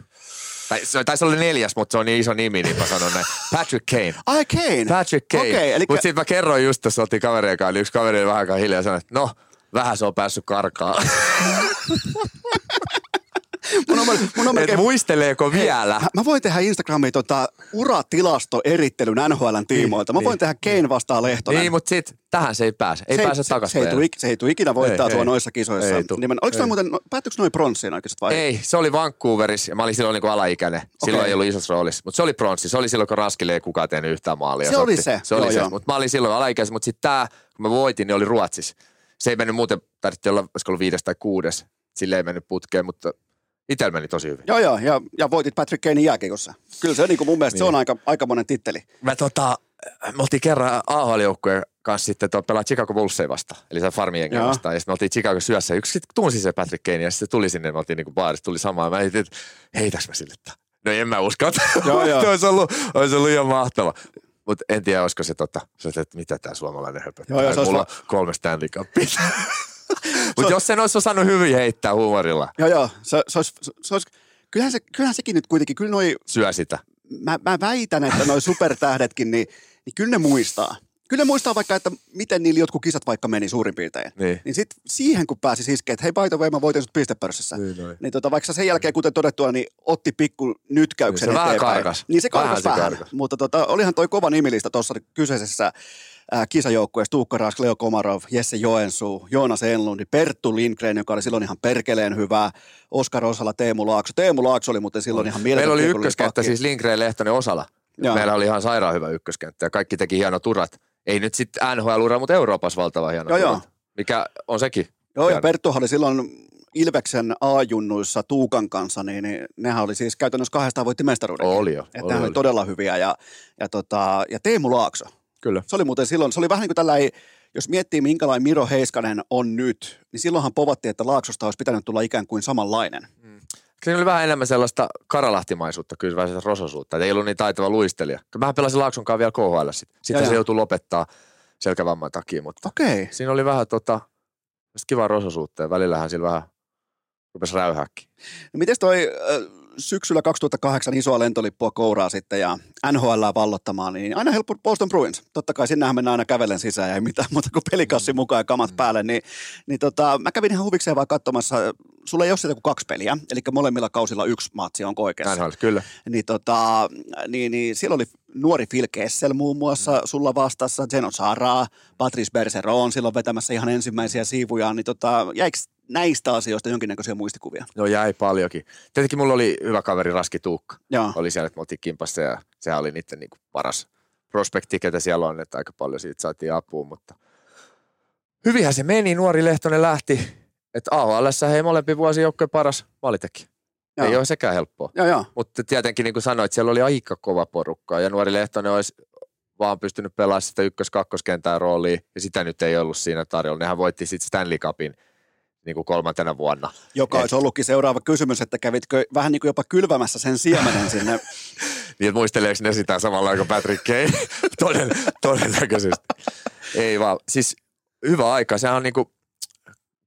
Speaker 3: Tai, se, tai se oli neljäs, mutta se on niin iso nimi, niin mä sanon näin. Patrick Kane.
Speaker 1: Ai Kane.
Speaker 3: Patrick Kane.
Speaker 1: Okei, elikkä-
Speaker 3: Mutta sitten mä kerroin just tuossa, oltiin kaverien kanssa, niin yksi kaveri oli vähän aikaa hiljaa ja sanoi, että no, vähän se on päässyt karkaa.
Speaker 1: Mun on, mun on
Speaker 3: Et muisteleeko vielä?
Speaker 1: Mä- Mä voin tehdä Instagramiin tota uratilastoerittelyn NHLn tiimoilta. Mä
Speaker 3: Niin,
Speaker 1: voin tehdä Kane vastaan Lehtonen.
Speaker 3: Niin, mutta sit tähän se ei pääse. Ei
Speaker 1: se,
Speaker 3: pääse
Speaker 1: se,
Speaker 3: takaisin.
Speaker 1: se, ik- se ei tule ikinä voittaa
Speaker 3: Ei,
Speaker 1: sua
Speaker 3: ei.
Speaker 1: noissa kisoissa.
Speaker 3: Ei tuu.
Speaker 1: Nimen, oliko
Speaker 3: Ei.
Speaker 1: muuten, päättyykö noin pronssiin oikeasti vai?
Speaker 3: Ei, se oli Vancouverissa ja mä olin silloin niin kuin alaikäinen. Silloin
Speaker 1: Okei.
Speaker 3: ei ollut isossa roolissa. Mutta se oli pronssi. Se oli silloin, kun Raskille ei kukaan tehnyt yhtään maalia.
Speaker 1: Se oli
Speaker 3: otti-
Speaker 1: se.
Speaker 3: Se oli
Speaker 1: Joo,
Speaker 3: se.
Speaker 1: joo.
Speaker 3: Mutta mä olin silloin alaikäinen. Mutta sitten tämä, kun mä voitin, niin oli Ruotsissa. Se ei mennyt muuten, tarvittiin olla, olisiko ollut viides tai kuudes. Sille ei mennyt putkeen, mutta itsellä meni tosi hyvin.
Speaker 1: Joo, joo, ja, ja voitit Patrick Kanein jääkiekossa. Kyllä se niin kuin mun mielestä niin. se on
Speaker 3: Niin.
Speaker 1: aika, aika monen titteli.
Speaker 3: Mä tota, me oltiin kerran AHL-joukkueen kanssa sitten tuo pelaa Chicago Bullsia vastaan, eli se farmiengi
Speaker 1: Joo.
Speaker 3: vastaan. Ja sitten me oltiin Chicago syössä. Yksi sitten tunsi se Patrick Kane ja sitten se tuli sinne, me oltiin niinku baarissa, tuli samaan. Mä heitin, että heitäks mä sille tää? No en mä usko, että
Speaker 1: Joo, joo.
Speaker 3: olisi, ollut, olisi ollut ihan mahtava. Mutta en tiedä, olisiko se tota, se, että mitä tämä suomalainen höpöttää.
Speaker 1: Joo, joo,
Speaker 3: Mulla on kolme Stanley Cupia. Mutta jos sen olisi osannut hyvin heittää huumorilla,
Speaker 1: Joo, joo. Se, se, olisi, se, se olisi, kyllähän, se, kyllähän sekin nyt kuitenkin, kyllä noi,
Speaker 3: syö sitä.
Speaker 1: mä, mä väitän, että noi supertähdetkin, niin, niin kyllä ne muistaa. Kyllä ne muistaa vaikka, että miten niillä jotkut kisat vaikka meni suurin piirtein.
Speaker 3: Niin.
Speaker 1: Niin sit siihen kun pääsi iskeen, että hei by the way, mä voitin sut pistepörssissä.
Speaker 3: Niin noin.
Speaker 1: Niin tota, vaikka sen jälkeen, kuten todettua, niin otti pikku nytkäyksen
Speaker 3: Niin se vähän
Speaker 1: eteenpäin.
Speaker 3: karkas.
Speaker 1: Niin se
Speaker 3: Vähän
Speaker 1: karkas vähän.
Speaker 3: karkas.
Speaker 1: Mutta tota, olihan toi kova nimilista tuossa kyseisessä äh, kisajoukkueessa. Tuukka Rask, Leo Komarov, Jesse Joensuu, Joonas Enlundi, Perttu Lindgren, joka oli silloin ihan perkeleen hyvä, Oskar Osala, Teemu Laakso. Teemu Laakso oli muuten silloin ihan mieletön
Speaker 3: Meillä oli ykköskenttä, siis Lindgren, Lehtonen, Osala.
Speaker 1: Joo.
Speaker 3: Meillä oli ihan sairaan hyvä ykköskenttä ja kaikki teki hienot urat. Ei nyt sitten NHL-ura, mutta Euroopassa valtava hieno
Speaker 1: Joo, joo.
Speaker 3: Mikä on sekin.
Speaker 1: Joo, ja
Speaker 3: hieno.
Speaker 1: Perttuhan oli silloin Ilveksen A-junnuissa Tuukan kanssa, niin, niin nehän oli siis käytännössä kahdestaan voitti mestaruuden.
Speaker 3: Oli jo,
Speaker 1: Että
Speaker 3: oli,
Speaker 1: oli
Speaker 3: oli.
Speaker 1: todella hyviä. Ja, ja, tota, ja Teemu Laakso,
Speaker 3: Kyllä.
Speaker 1: se oli muuten silloin, se oli vähän niin kuin tällainen, jos miettii minkälainen Miro Heiskanen on nyt, niin silloinhan povattiin, että Laaksosta olisi pitänyt tulla ikään kuin samanlainen.
Speaker 3: Siinä oli vähän enemmän sellaista karalahtimaisuutta, kyllä vähän sellaista rososuutta. Et ei ollut niin taitava luistelija. Mä pelasin Laakson kanssa vielä KHL sitten. Sitten se joutui lopettaa selkävamman takia, mutta
Speaker 1: Okei.
Speaker 3: siinä oli vähän tota, kivaa rososuutta ja välillähän sillä vähän rupesi räyhääkin.
Speaker 1: No miten toi äh, syksyllä 2008 isoa lentolippua kouraa sitten ja NHL vallottamaan, niin aina helppo Boston Bruins. Totta kai sinnehän mennään aina kävellen sisään ja ei mitään muuta kuin pelikassi mukaan ja kamat päälle. Niin, niin tota, mä kävin ihan huvikseen vaan katsomassa, sulla ei ole sitä kuin kaksi peliä, eli molemmilla kausilla yksi matsi on oikeassa.
Speaker 3: NHL, kyllä.
Speaker 1: Niin, tota, niin, niin siellä oli nuori Phil Kessel muun muassa mm. sulla vastassa, Zeno Saraa, Patrice Bergeron silloin vetämässä ihan ensimmäisiä siivuja, niin tota, jäikö näistä asioista jonkinnäköisiä muistikuvia?
Speaker 3: No jäi paljonkin. Tietenkin mulla oli hyvä kaveri Raski Tuukka.
Speaker 1: Joo.
Speaker 3: Oli siellä, että me oltiin kimpassa ja sehän oli niiden niin kuin paras prospekti, ketä siellä on, että aika paljon siitä saatiin apua, mutta hyvinhän se meni, nuori Lehtonen lähti, että AHL hei molempi vuosi joukkojen paras maalitekijä.
Speaker 1: Joo.
Speaker 3: Ei ole sekään helppoa.
Speaker 1: Joo, joo.
Speaker 3: Mutta tietenkin niin kuin sanoit, siellä oli aika kova porukka ja nuori Lehtonen olisi vaan pystynyt pelaamaan sitä ykkös-kakkoskentää roolia ja sitä nyt ei ollut siinä tarjolla. Nehän voitti sitten Stanley Cupin niin kuin kolmantena vuonna.
Speaker 1: Joka
Speaker 3: Et-
Speaker 1: olisi ollutkin seuraava kysymys, että kävitkö vähän niin kuin jopa kylvämässä sen siemenen sinne.
Speaker 3: Niin, muisteleeko ne sitä samalla kuin Patrick Kane? Toden, todennäköisesti. Ei vaan, siis hyvä aika. Sehän on niinku,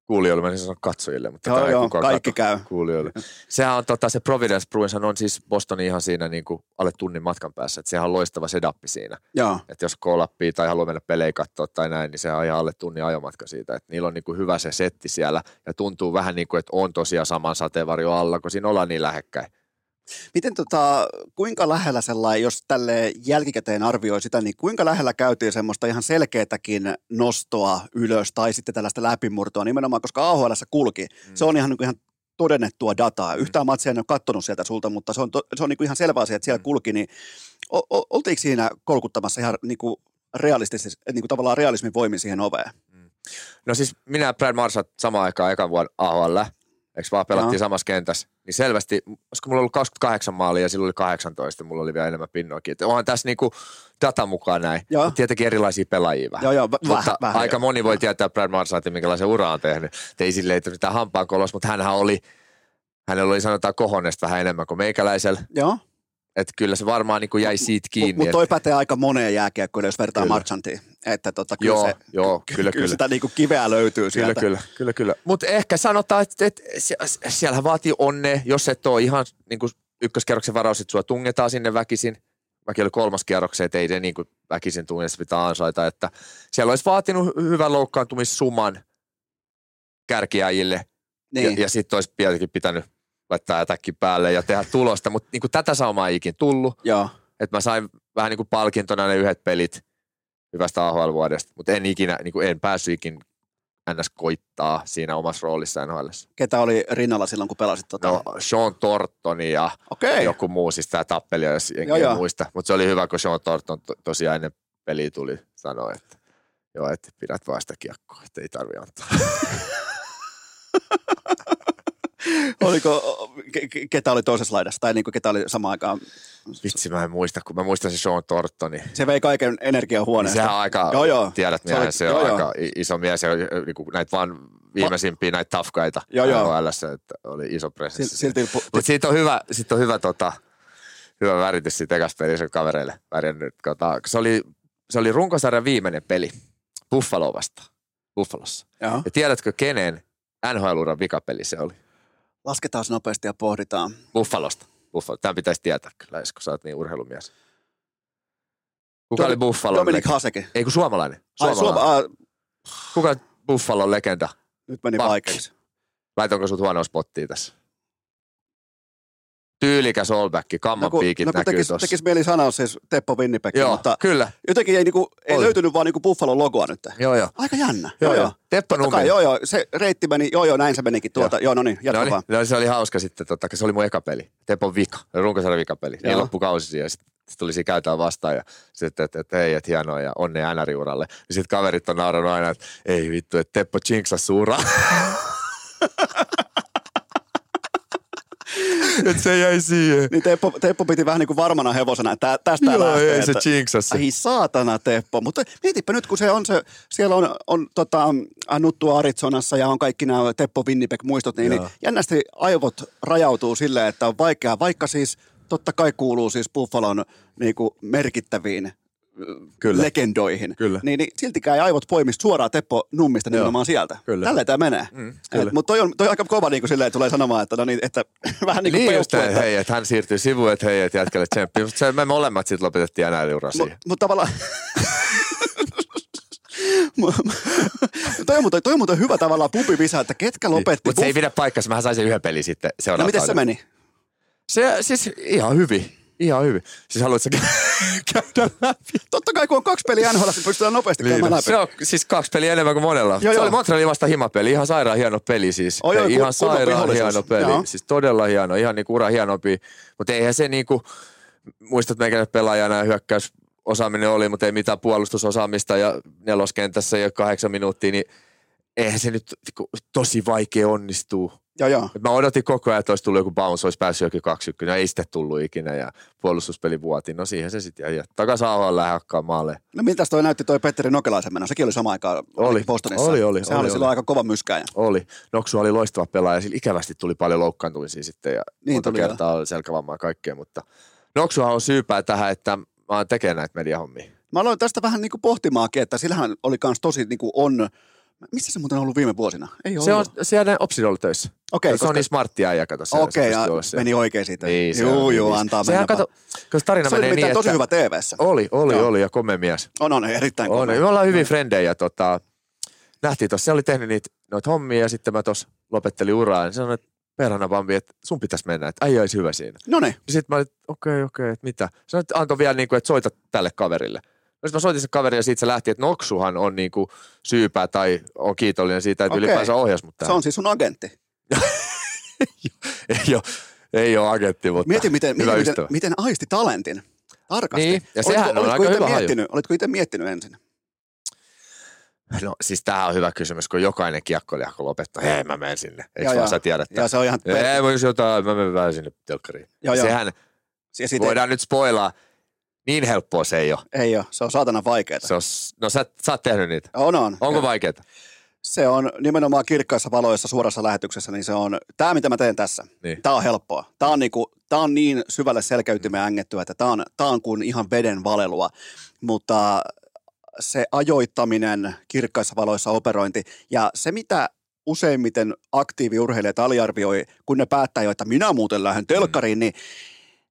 Speaker 3: kuulijoille, mä en sano katsojille, mutta
Speaker 1: Joo,
Speaker 3: tätä ei
Speaker 1: joo,
Speaker 3: kukaan
Speaker 1: kaikki käy.
Speaker 3: Kuulijoille. Sehän on tota, se Providence Bruins on siis Bostonin ihan siinä niinku alle tunnin matkan päässä. Että sehän on loistava sedappi siinä.
Speaker 1: Joo.
Speaker 3: Että jos koolappii tai haluaa mennä pelejä katsoa tai näin, niin sehän on ihan alle tunnin ajomatka siitä. Että niillä on niinku hyvä se setti siellä ja tuntuu vähän niin kuin, että on tosiaan saman sateenvarjo alla, kun siinä ollaan niin lähekkäin.
Speaker 1: Miten tota, kuinka lähellä sellainen, jos tälle jälkikäteen arvioi sitä, niin kuinka lähellä käytiin semmoista ihan selkeätäkin nostoa ylös tai sitten tällaista läpimurtoa nimenomaan, koska AHL kulki. Mm. Se on ihan, niin kuin ihan todennettua dataa. Yhtään matsia en ole katsonut sieltä sulta, mutta se on, to, se on niin kuin ihan selvä asia, että siellä
Speaker 3: Mm.
Speaker 1: kulki. Niin, o, o, oltiinko siinä kolkuttamassa ihan niin kuin realistisesti, niin kuin tavallaan realismin voimin siihen oveen?
Speaker 3: No siis minä ja Brad Marsat samaan aikaan ekan vuonna AHL, eikö vaan pelattiin
Speaker 1: Joo.
Speaker 3: samassa kentässä, niin selvästi, olisiko mulla ollut 28 maalia ja sillä oli 18, mulla oli vielä enemmän pinnoakin. Että onhan tässä niinku data mukaan näin,
Speaker 1: Joo.
Speaker 3: tietenkin erilaisia pelaajia vähän.
Speaker 1: Joo, joo, v-
Speaker 3: mutta
Speaker 1: vähän,
Speaker 3: aika
Speaker 1: joo.
Speaker 3: moni voi tietää Brad Marsatin, minkälaisen ura on tehnyt. Et ei sille ei mitään hampaan kolos, mutta hänhän oli, hänellä oli sanotaan kohonnesta vähän enemmän kuin meikäläisellä.
Speaker 1: Joo,
Speaker 3: Että kyllä se varmaan niinku jäi siitä kiinni.
Speaker 1: mutta
Speaker 3: et-
Speaker 1: toi pätee aika moneen jääkiekkoille, jos vertaa. Marchantiin. Että tota, kyllä,
Speaker 3: Joo,
Speaker 1: se,
Speaker 3: joo,
Speaker 1: ky-
Speaker 3: kyllä,
Speaker 1: kyllä,
Speaker 3: kyllä.
Speaker 1: sitä niinku kiveä löytyy
Speaker 3: Kyllä,
Speaker 1: sieltä.
Speaker 3: kyllä, kyllä, kyllä. Mutta ehkä sanotaan, että, että sie- siellä vaatii onne, jos et ole ihan niin kuin ykköskerroksen varaus, että sua tungetaan sinne väkisin. Mäkin oli kolmas kierroksen, että ei se niin kuin väkisin tunne, se pitää ansaita. Että siellä olisi vaatinut hy- hyvän loukkaantumissuman kärkiäjille
Speaker 1: Niin.
Speaker 3: ja, ja sitten olisi tietenkin pitänyt laittaa ätäkki päälle ja tehdä tulosta, mutta niin tätä saumaa ei ikin tullut.
Speaker 1: Joo.
Speaker 3: Että mä sain vähän niin kuin palkintona ne yhdet pelit hyvästä AHL-vuodesta, mutta en ikinä, niin kuin en päässyt ikin ns. koittaa siinä omassa roolissa NHL.
Speaker 1: Ketä oli rinnalla silloin, kun pelasit? Tota?
Speaker 3: No Sean Thornton ja
Speaker 1: Okei.
Speaker 3: joku muu, siis tämä tappelija, jos
Speaker 1: Joo,
Speaker 3: jengi ei
Speaker 1: joo.
Speaker 3: muista. Mutta se oli hyvä, kun Sean Thornton to- tosiaan ennen peliä tuli sanoa, että joo, että pidät vaan sitä kiekkoa, että ei tarvi antaa.
Speaker 1: Oliko, ke- ke- ketä oli toisessa laidassa tai niin kuin ketä oli samaan aikaan?
Speaker 3: Vitsi, mä en muista, kun mä muistan se Sean Tortoni.
Speaker 1: Se vei kaiken energian
Speaker 3: Niin
Speaker 1: huoneesta.
Speaker 3: sehän aika,
Speaker 1: Joo, joo.
Speaker 3: tiedät
Speaker 1: Se oli-
Speaker 3: miehen, se on
Speaker 1: joo,
Speaker 3: aika iso mies ja niin kuin näitä vaan viimeisimpiä näitä tafkaita
Speaker 1: Joo, joo.
Speaker 3: NHL:ssä, että oli iso presenssi.
Speaker 1: Sil- silti pu-
Speaker 3: Mutta siitä on hyvä, siitä on hyvä, tota, hyvä väritys siitä ekasta pelistä kavereille värjännyt. Tota, se, oli, se oli runkosarjan viimeinen peli Buffalo vasta. Buffalossa.
Speaker 1: Joo.
Speaker 3: Ja tiedätkö, kenen NHL-uran vikapeli se oli?
Speaker 1: Lasketaan nopeasti ja pohditaan.
Speaker 3: Buffalosta. Buffalo. Tämän pitäisi tietää kyllä, Esko, sä oot niin urheilumies. Kuka
Speaker 1: Dom-
Speaker 3: oli Buffalo?
Speaker 1: Dominic Haseke.
Speaker 3: Ei kun suomalainen.
Speaker 1: Ai,
Speaker 3: suomalainen.
Speaker 1: Suoma, ah,
Speaker 3: Kuka Buffalon legenda?
Speaker 1: nyt meni vaikeaksi.
Speaker 3: Laitanko sut huonoa spottia tässä? Tyylikäs allback, kamman
Speaker 1: No kun,
Speaker 3: piikit
Speaker 1: no kun
Speaker 3: näkyy
Speaker 1: tekis,
Speaker 3: tossa.
Speaker 1: tekis mieli sanoa siis Teppo Winnipeg,
Speaker 3: Joo,
Speaker 1: mutta
Speaker 3: kyllä.
Speaker 1: jotenkin ei, niinku, ei
Speaker 3: Oli.
Speaker 1: löytynyt vaan niinku Buffalon logoa nyt.
Speaker 3: Joo, joo.
Speaker 1: Aika jännä.
Speaker 3: Joo, joo. Teppo
Speaker 1: Totta kai,
Speaker 3: Nummi.
Speaker 1: joo, joo. Se reitti meni, joo, joo, näin se menikin tuolta. Joo, no niin, jatka
Speaker 3: No, niin,
Speaker 1: vaan.
Speaker 3: no, se oli hauska sitten, totta, se oli mun eka peli. Tepon vika, runkosarjan vikapeli. Niin
Speaker 1: Joo.
Speaker 3: loppu kausi siihen. Sitten sit tuli siinä käytään vastaan ja sitten, että, että hei, että hienoa ja onnea NR-uralle. Ja sitten kaverit on naurannut aina, että ei vittu, että Teppo chinksas suura. että se jäi siihen.
Speaker 1: Niin Teppo, Teppo piti vähän niin kuin varmana hevosena, että tä- tästä
Speaker 3: Joo,
Speaker 1: lähtee.
Speaker 3: ei se
Speaker 1: että-
Speaker 3: se.
Speaker 1: Ai saatana Teppo, mutta mietipä nyt kun se on se, siellä on, on tota, Nuttu Arizonassa ja on kaikki nämä Teppo Winnipeg muistot, niin, niin jännästi aivot rajautuu silleen, että on vaikea, vaikka siis totta kai kuuluu siis Buffalon niin kuin merkittäviin
Speaker 3: Kyllä.
Speaker 1: legendoihin,
Speaker 3: Kyllä.
Speaker 1: Niin, niin siltikään ei aivot poimista suoraan Teppo Nummista nimenomaan sieltä.
Speaker 3: Kyllä.
Speaker 1: Tällä tämä menee.
Speaker 3: Mm, kyllä.
Speaker 1: Mutta toi on, toi on aika kova niin kuin silleen, että tulee sanomaan, että, no niin, että vähän niin kuin
Speaker 3: Niin just
Speaker 1: että,
Speaker 3: hei, että hän siirtyy sivuun, että hei, että jätkälle tsemppi. Mutta se, me molemmat sitten lopetettiin NR-ura siihen.
Speaker 1: Mutta mut tavallaan... Toi, on, muuten- toi on muuten hyvä tavallaan pupivisa, että ketkä lopetti.
Speaker 3: Mutta se ei pidä paikkansa, mähän sain sen yhden pelin sitten
Speaker 1: no
Speaker 3: seuraavalla
Speaker 1: miten se meni?
Speaker 3: Se siis ihan hyvin. Ihan hyvin. Siis haluatko käydä läpi?
Speaker 1: Totta kai kun on kaksi peliä NHL, niin pystytään nopeasti käymään läpi.
Speaker 3: Se on siis kaksi peliä enemmän kuin monella.
Speaker 1: Joo,
Speaker 3: se
Speaker 1: joo.
Speaker 3: oli Montrealin vasta himapeli. Ihan sairaan hieno peli siis. Ei,
Speaker 1: kun-
Speaker 3: ihan sairaan hieno peli.
Speaker 1: Joo.
Speaker 3: Siis todella hieno. Ihan niinku ura hienompi. Mutta eihän se niinku, muistat meikäläinen pelaajana ja hyökkäys osaaminen oli, mutta ei mitään puolustusosaamista ja neloskentässä ja kahdeksan minuuttia, niin eihän se nyt tosi vaikea onnistuu.
Speaker 1: Joo, joo.
Speaker 3: Et mä odotin koko ajan, että olisi tullut joku bounce, olisi päässyt jokin 20, no ei sitten tullut ikinä ja puolustuspeli vuotiin. No siihen se sitten jäi. Takaisin AHL hakkaa maalle.
Speaker 1: No miltäs toi näytti toi Petteri Nokelaisen meno? Sekin oli sama aikaan
Speaker 3: Oli.
Speaker 1: Bostonissa.
Speaker 3: Oli, oli,
Speaker 1: Sehän
Speaker 3: oli,
Speaker 1: oli, silloin
Speaker 3: oli.
Speaker 1: aika kova myskääjä.
Speaker 3: Oli. Noksu oli loistava pelaaja, sillä ikävästi tuli paljon loukkaantumisia sitten ja
Speaker 1: Niin
Speaker 3: monta kertaa oli selkävammaa kaikkea, mutta Noksuhan on syypää tähän, että mä oon tekemään näitä mediahommia.
Speaker 1: Mä aloin tästä vähän niin kuin pohtimaakin, että sillähän oli kans tosi niin kuin on... Missä se muuten on ollut viime vuosina? Ei
Speaker 3: Se on
Speaker 1: ollut.
Speaker 3: siellä Opsidolla töissä.
Speaker 1: Okei,
Speaker 3: se
Speaker 1: koska-
Speaker 3: on niin smartti äijä, kato.
Speaker 1: Okei,
Speaker 3: se siellä.
Speaker 1: meni oikein siitä.
Speaker 3: Niin, se
Speaker 1: Juu,
Speaker 3: on
Speaker 1: juu,
Speaker 3: niin.
Speaker 1: antaa
Speaker 3: Sehän
Speaker 1: mennä.
Speaker 3: kato, koska tarina
Speaker 1: se oli
Speaker 3: menee niin,
Speaker 1: nimittäin tosi
Speaker 3: että...
Speaker 1: hyvä TVssä.
Speaker 3: Oli, oli,
Speaker 1: Joo.
Speaker 3: oli ja komea mies.
Speaker 1: On, on, erittäin
Speaker 3: On,
Speaker 1: kova.
Speaker 3: me ollaan hyvin frendejä. Tota, nähtiin tuossa, se oli tehnyt niitä noita hommia ja sitten mä tuossa lopettelin uraa. Ja sanoin, että perhana Bambi, että sun pitäisi mennä, että äijä olisi hyvä siinä.
Speaker 1: No niin,
Speaker 3: Sitten mä olin, että okei, okei, että mitä. Sanoin, että antoi vielä, niin kuin, että soita tälle kaverille. No sitten mä soitin sen kaverille ja siitä se lähti, että Noksuhan on niin kuin syypää tai on kiitollinen siitä, että
Speaker 1: Okei.
Speaker 3: ylipäänsä ohjas mut
Speaker 1: se
Speaker 3: tähän.
Speaker 1: on siis sun agentti.
Speaker 3: Ei, ole, ei ole agentti, mutta
Speaker 1: Mieti, miten,
Speaker 3: hyvä
Speaker 1: miten,
Speaker 3: ystävä.
Speaker 1: miten aisti talentin. Tarkasti.
Speaker 3: Niin, ja sehän on
Speaker 1: olitko
Speaker 3: aika hyvä haju.
Speaker 1: miettinyt, Olitko itse miettinyt ensin?
Speaker 3: No siis tämähän on hyvä kysymys, kun jokainen kiekkoilija kun lopettaa, hei mä menen sinne. Eikö
Speaker 1: Joo,
Speaker 3: vaan
Speaker 1: joo.
Speaker 3: sä tiedät
Speaker 1: Ja
Speaker 3: tämän?
Speaker 1: se on ihan...
Speaker 3: Ei, mä jos jotain, mä menen vähän sinne telkkariin.
Speaker 1: Joo, joo.
Speaker 3: Sehän
Speaker 1: Ja siitä
Speaker 3: voidaan nyt spoilaa. Niin helppoa se ei ole.
Speaker 1: ei, ole, se on saatana vaikeaa.
Speaker 3: Se on, no sä, sä oot tehnyt niitä.
Speaker 1: On, on.
Speaker 3: Onko vaikeaa?
Speaker 1: Se on nimenomaan kirkkaissa valoissa suorassa lähetyksessä, niin se on, tämä mitä mä teen tässä,
Speaker 3: Niin.
Speaker 1: tämä on helppoa. Tämä on, niinku, tää on niin syvälle selkäytimeen ängettyä, että tämä on, tää on kuin ihan veden valelua, mutta se ajoittaminen, kirkkaissa valoissa operointi ja se mitä useimmiten aktiiviurheilijat aliarvioi, kun ne päättää jo, että minä muuten lähden telkkariin, niin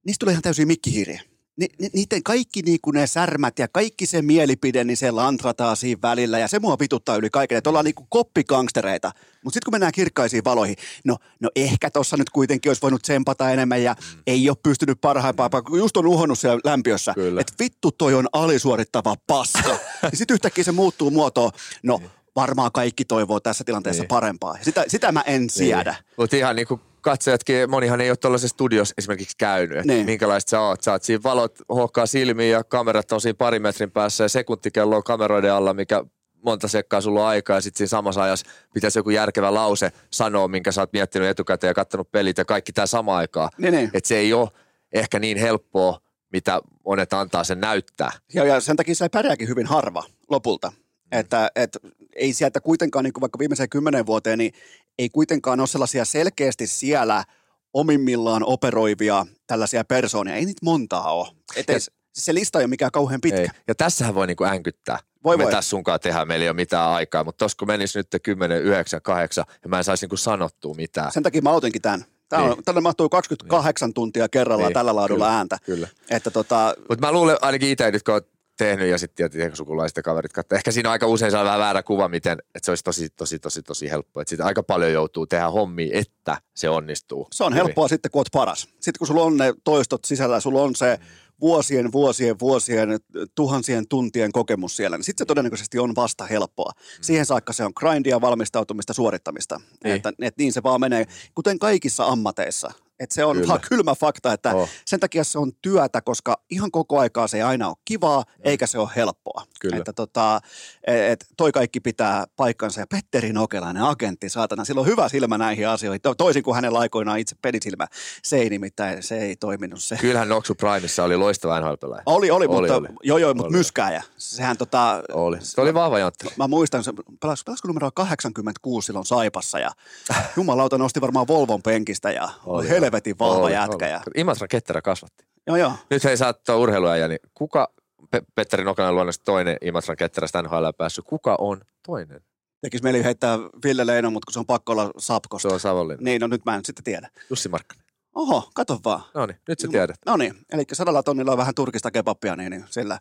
Speaker 1: niistä tulee ihan täysin mikkihiiriä. Ni, ni, niiden kaikki niinku ne särmät ja kaikki se mielipide, niin se lantrataan siinä välillä ja se mua vituttaa yli kaiken, että ollaan niinku koppikangstereita. Mutta sitten kun mennään kirkkaisiin valoihin, no, no ehkä tuossa nyt kuitenkin olisi voinut tsempata enemmän ja mm. ei ole pystynyt parhaimpaan, kun just on uhonnut siellä lämpiössä, että vittu toi on alisuorittava paska. ja sitten yhtäkkiä se muuttuu muotoon, no varmaan kaikki toivoo tässä tilanteessa
Speaker 3: Niin.
Speaker 1: parempaa. Sitä, sitä mä en siedä.
Speaker 3: Mutta ihan niin kuin katsojatkin, monihan ei ole tuollaisessa studiossa esimerkiksi käynyt, että
Speaker 1: Niin.
Speaker 3: niin. minkälaista sä oot. Sä oot siinä valot hohkaa silmiin ja kamerat on siinä pari metrin päässä ja sekuntikello on kameroiden alla, mikä monta sekkaa sulla on aikaa ja sitten siinä samassa ajassa pitäisi joku järkevä lause sanoa, minkä sä oot miettinyt etukäteen ja kattanut pelit ja kaikki tämä sama aikaa.
Speaker 1: Niin, niin.
Speaker 3: Että se ei ole ehkä niin helppoa, mitä monet antaa sen näyttää.
Speaker 1: Ja, ja sen takia se pärjääkin hyvin harva lopulta. Mm. Että et, ei sieltä kuitenkaan, niin kuin vaikka viimeiseen kymmenen vuoteen, niin ei kuitenkaan ole sellaisia selkeästi siellä omimmillaan operoivia tällaisia persoonia. Ei niitä montaa ole. Et ei, se lista ei ole mikään kauhean pitkä. Ei.
Speaker 3: Ja tässähän voi niinku änkyttää.
Speaker 1: Voi,
Speaker 3: me
Speaker 1: voi.
Speaker 3: tässä sunkaan tehdään, meillä ei ole mitään aikaa, mutta tos kun menisi nyt 10, 9, 8 ja mä en saisi niinku sanottua mitään.
Speaker 1: Sen takia mä otinkin tämän. Tää on,
Speaker 3: Niin.
Speaker 1: Tänne mahtuu 28 tuntia kerrallaan
Speaker 3: Niin,
Speaker 1: tällä laadulla
Speaker 3: kyllä,
Speaker 1: ääntä.
Speaker 3: Kyllä.
Speaker 1: Että tota,
Speaker 3: Mutta mä luulen ainakin itse nyt, kun tehnyt ja sitten tietenkin sukulaiset ja kaverit katsoo. Ehkä siinä on aika usein saa vähän väärä kuva, miten, että se olisi tosi, tosi, tosi, tosi helppo. Että aika paljon joutuu tehdä hommia, että se onnistuu.
Speaker 1: se on
Speaker 3: hyvin.
Speaker 1: helppoa sitten, kun oot paras. Sitten kun sulla on ne toistot sisällä, sulla on se vuosien, vuosien, vuosien, tuhansien tuntien kokemus siellä, niin sitten se todennäköisesti on vasta helppoa. Siihen saakka se on grindia, valmistautumista, suorittamista.
Speaker 3: Niin.
Speaker 1: Että, että niin se vaan menee, kuten kaikissa ammateissa. Että se on
Speaker 3: Kyllä.
Speaker 1: vaan kylmä fakta, että
Speaker 3: Oh.
Speaker 1: sen takia se on työtä, koska ihan koko aikaa se ei aina ole kivaa, eikä se ole helppoa.
Speaker 3: Kyllä.
Speaker 1: Että tota, et toi kaikki pitää paikkansa. Ja Petteri Nokelainen, agentti, saatana, sillä on hyvä silmä näihin asioihin. To- Toisin kuin hänellä aikoinaan itse pelisilmä. Se ei nimittäin, se ei toiminut se.
Speaker 3: Kyllähän Noksu Primessa oli loistava nhl
Speaker 1: Oli, oli, mutta,
Speaker 3: oli.
Speaker 1: joo, joo, mutta
Speaker 3: Oli.
Speaker 1: myskääjä. Sehän tota,
Speaker 3: Oli. Se oli vahva jantti.
Speaker 1: Mä muistan, se pelas, pelasko numero 86 silloin Saipassa ja jumalauta nosti varmaan Volvon penkistä ja oli
Speaker 3: Oli,
Speaker 1: helvetin vahva
Speaker 3: Oli,
Speaker 1: jätkä.
Speaker 3: oli.
Speaker 1: Ja,
Speaker 3: Imatra Ketterä kasvatti.
Speaker 1: joo, joo.
Speaker 3: Nyt hei, sä oot tuo urheiluäijä, niin kuka, Pe- Petteri Nokanen luonnollisesti toinen Imatran Ketterästä NHL päässyt, kuka on toinen?
Speaker 1: Tekis mieli heittää Ville Leino, mutta kun se on pakko olla
Speaker 3: Se
Speaker 1: Sapkosta.
Speaker 3: on Savonlinna.
Speaker 1: Niin, no nyt mä en sitten tiedä.
Speaker 3: Jussi Markkanen.
Speaker 1: Oho, kato vaan.
Speaker 3: No niin, nyt sä tiedät.
Speaker 1: No niin, eli sadalla tonnilla on vähän turkista kebappia, niin, niin sillä,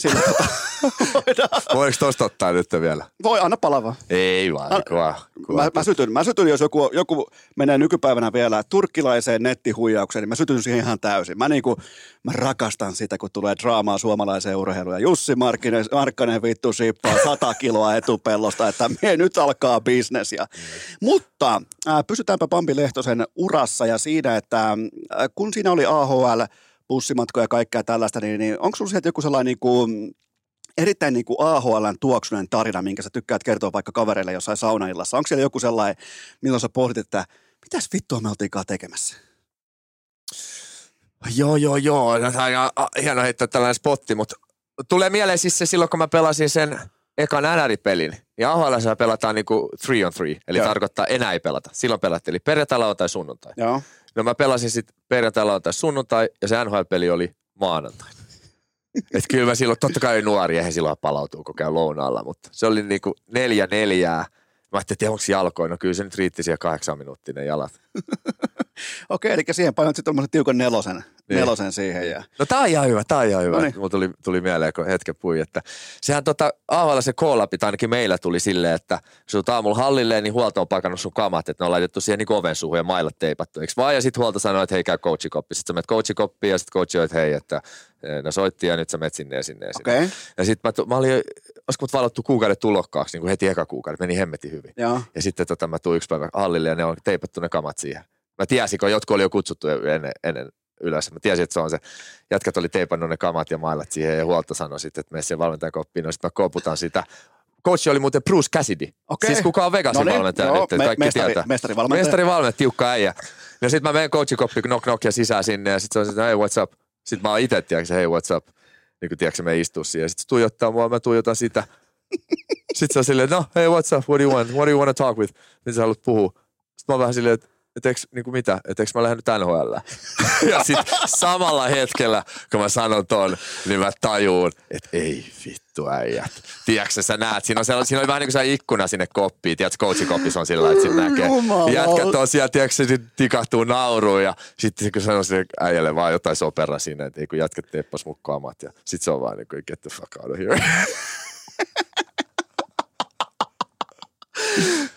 Speaker 1: sillä tota, voidaan.
Speaker 3: Voiko tosta ottaa nyt vielä?
Speaker 1: Voi, anna palava.
Speaker 3: Ei vaan,
Speaker 1: An-
Speaker 3: kuva, kuva.
Speaker 1: Mä, mä, sytyn, mä sytyn, jos joku, joku menee nykypäivänä vielä turkkilaiseen nettihuijaukseen, niin mä sytyn siihen ihan täysin. Mä, niinku, mä rakastan sitä, kun tulee draamaa suomalaiseen urheiluun. Ja Jussi Markkinen, Markkanen vittu sippaa 100 kiloa etupellosta, että me nyt alkaa bisnes. Ja, mutta äh, pysytäänpä Pampi Lehtosen urassa ja siinä, että äh, kun siinä oli AHL, bussimatkoja ja kaikkea tällaista, niin, niin onko sulla sieltä joku sellainen niin kuin, erittäin niin kuin AHLn tuoksunen tarina, minkä sä tykkäät kertoa vaikka kavereille jossain saunaillassa? Onko siellä joku sellainen, milloin sä pohdit, että mitäs vittua me oltiinkaan tekemässä?
Speaker 3: Joo, joo, joo. No, Tämä on ihan hieno heittää tällainen spotti, mutta tulee mieleen siis se silloin, kun mä pelasin sen ekan NR-pelin. Ja AHL pelataan niinku three on three, eli
Speaker 1: Joo.
Speaker 3: tarkoittaa enää ei pelata. Silloin pelattiin, eli perjantai, lauantai, sunnuntai.
Speaker 1: Joo.
Speaker 3: No mä pelasin sitten perjantai, lauantai, sunnuntai, ja se NHL-peli oli maanantai. Et kyllä mä silloin, totta kai nuori, eihän silloin palautuu koko ajan lounaalla, mutta se oli niinku neljä neljää. Mä ajattelin, että onko jalkoin, no kyllä se nyt riitti siihen kahdeksan minuuttia ne jalat.
Speaker 1: Okei, eli siihen painot sitten tuommoisen tiukan nelosen,
Speaker 3: Niin.
Speaker 1: nelosen siihen. Ja...
Speaker 3: No tää on ihan hyvä, tää on ihan hyvä.
Speaker 1: Noniin.
Speaker 3: Mulla tuli, tuli mieleen, kun hetken pui, että sehän tota, AHL se tai ainakin meillä tuli silleen, että tulet aamulla hallille, niin huolto on pakannut sun kamat, että ne on laitettu siihen niin oven suuhun ja mailat teipattu. Eikö vaan? Ja sitten huolto sanoi, että hei käy coachikoppi. Sitten sä menet coachikoppiin ja sitten coachi että hei, että eh, no soitti ja nyt sä menet sinne ja sinne ja sinne.
Speaker 1: Okei,
Speaker 3: Ja sitten mä, mä olin, olisiko mut valottu kuukauden tulokkaaksi, niin kuin heti eka kuukauden, meni hemmetin hyvin.
Speaker 1: joo.
Speaker 3: Ja sitten tota, mä tuun yksi päivä hallille ja ne on teipattu ne kamat siihen. Mä tiesin, kun jotkut oli jo kutsuttu ennen, ennen ylös. Mä tiesin, että se on se. Jätkät oli teipannut ne kamat ja mailat siihen ja huolto sanoi sitten, että mene siihen valmentajakoppiin. No sitten mä koputan sitä. Coach oli muuten Bruce Cassidy.
Speaker 1: Okei.
Speaker 3: Siis kuka on Vegasin
Speaker 1: Noniin,
Speaker 3: valmentaja
Speaker 1: joo,
Speaker 3: nyt,
Speaker 1: me-
Speaker 3: kaikki
Speaker 1: mestari-
Speaker 3: tietää.
Speaker 1: mestarivalmentaja.
Speaker 3: Mestarivalmentaja, tiukka äijä. Ja sitten mä menen coachikoppiin, knock knock ja sisään sinne ja sitten se on sitten, hey what's up. Sitten mä oon itse, tiedätkö, hei what's up. Niin kuin tiedätkö, me istuu siihen. Sitten se tuijottaa mua, mä tuijotan sitä. Sitten se on silleen, no hey what's up, what do you want, what do you want to talk with. Mitä sä haluat puhua. Sitten mä oon vähän silleen, että et eikö, niin kuin mitä, että eikö mä lähden nyt NHL. ja sitten samalla hetkellä, kun mä sanon ton, niin mä tajuun, että ei vittu äijät. Tiedätkö sä näet, siinä on, siellä, siinä on vähän niin kuin se ikkuna sinne koppiin, tiedätkö, coachikoppissa on sillä että siinä näkee.
Speaker 1: Jumala.
Speaker 3: Jätkät on siellä, tiedätkö, se sit tikahtuu nauruun ja sitten kun sanoo sille äijälle vaan jotain sopera siinä, että ei kun jätkät teppas mun kamat ja sitten se on vaan niin kuin get the fuck out of here.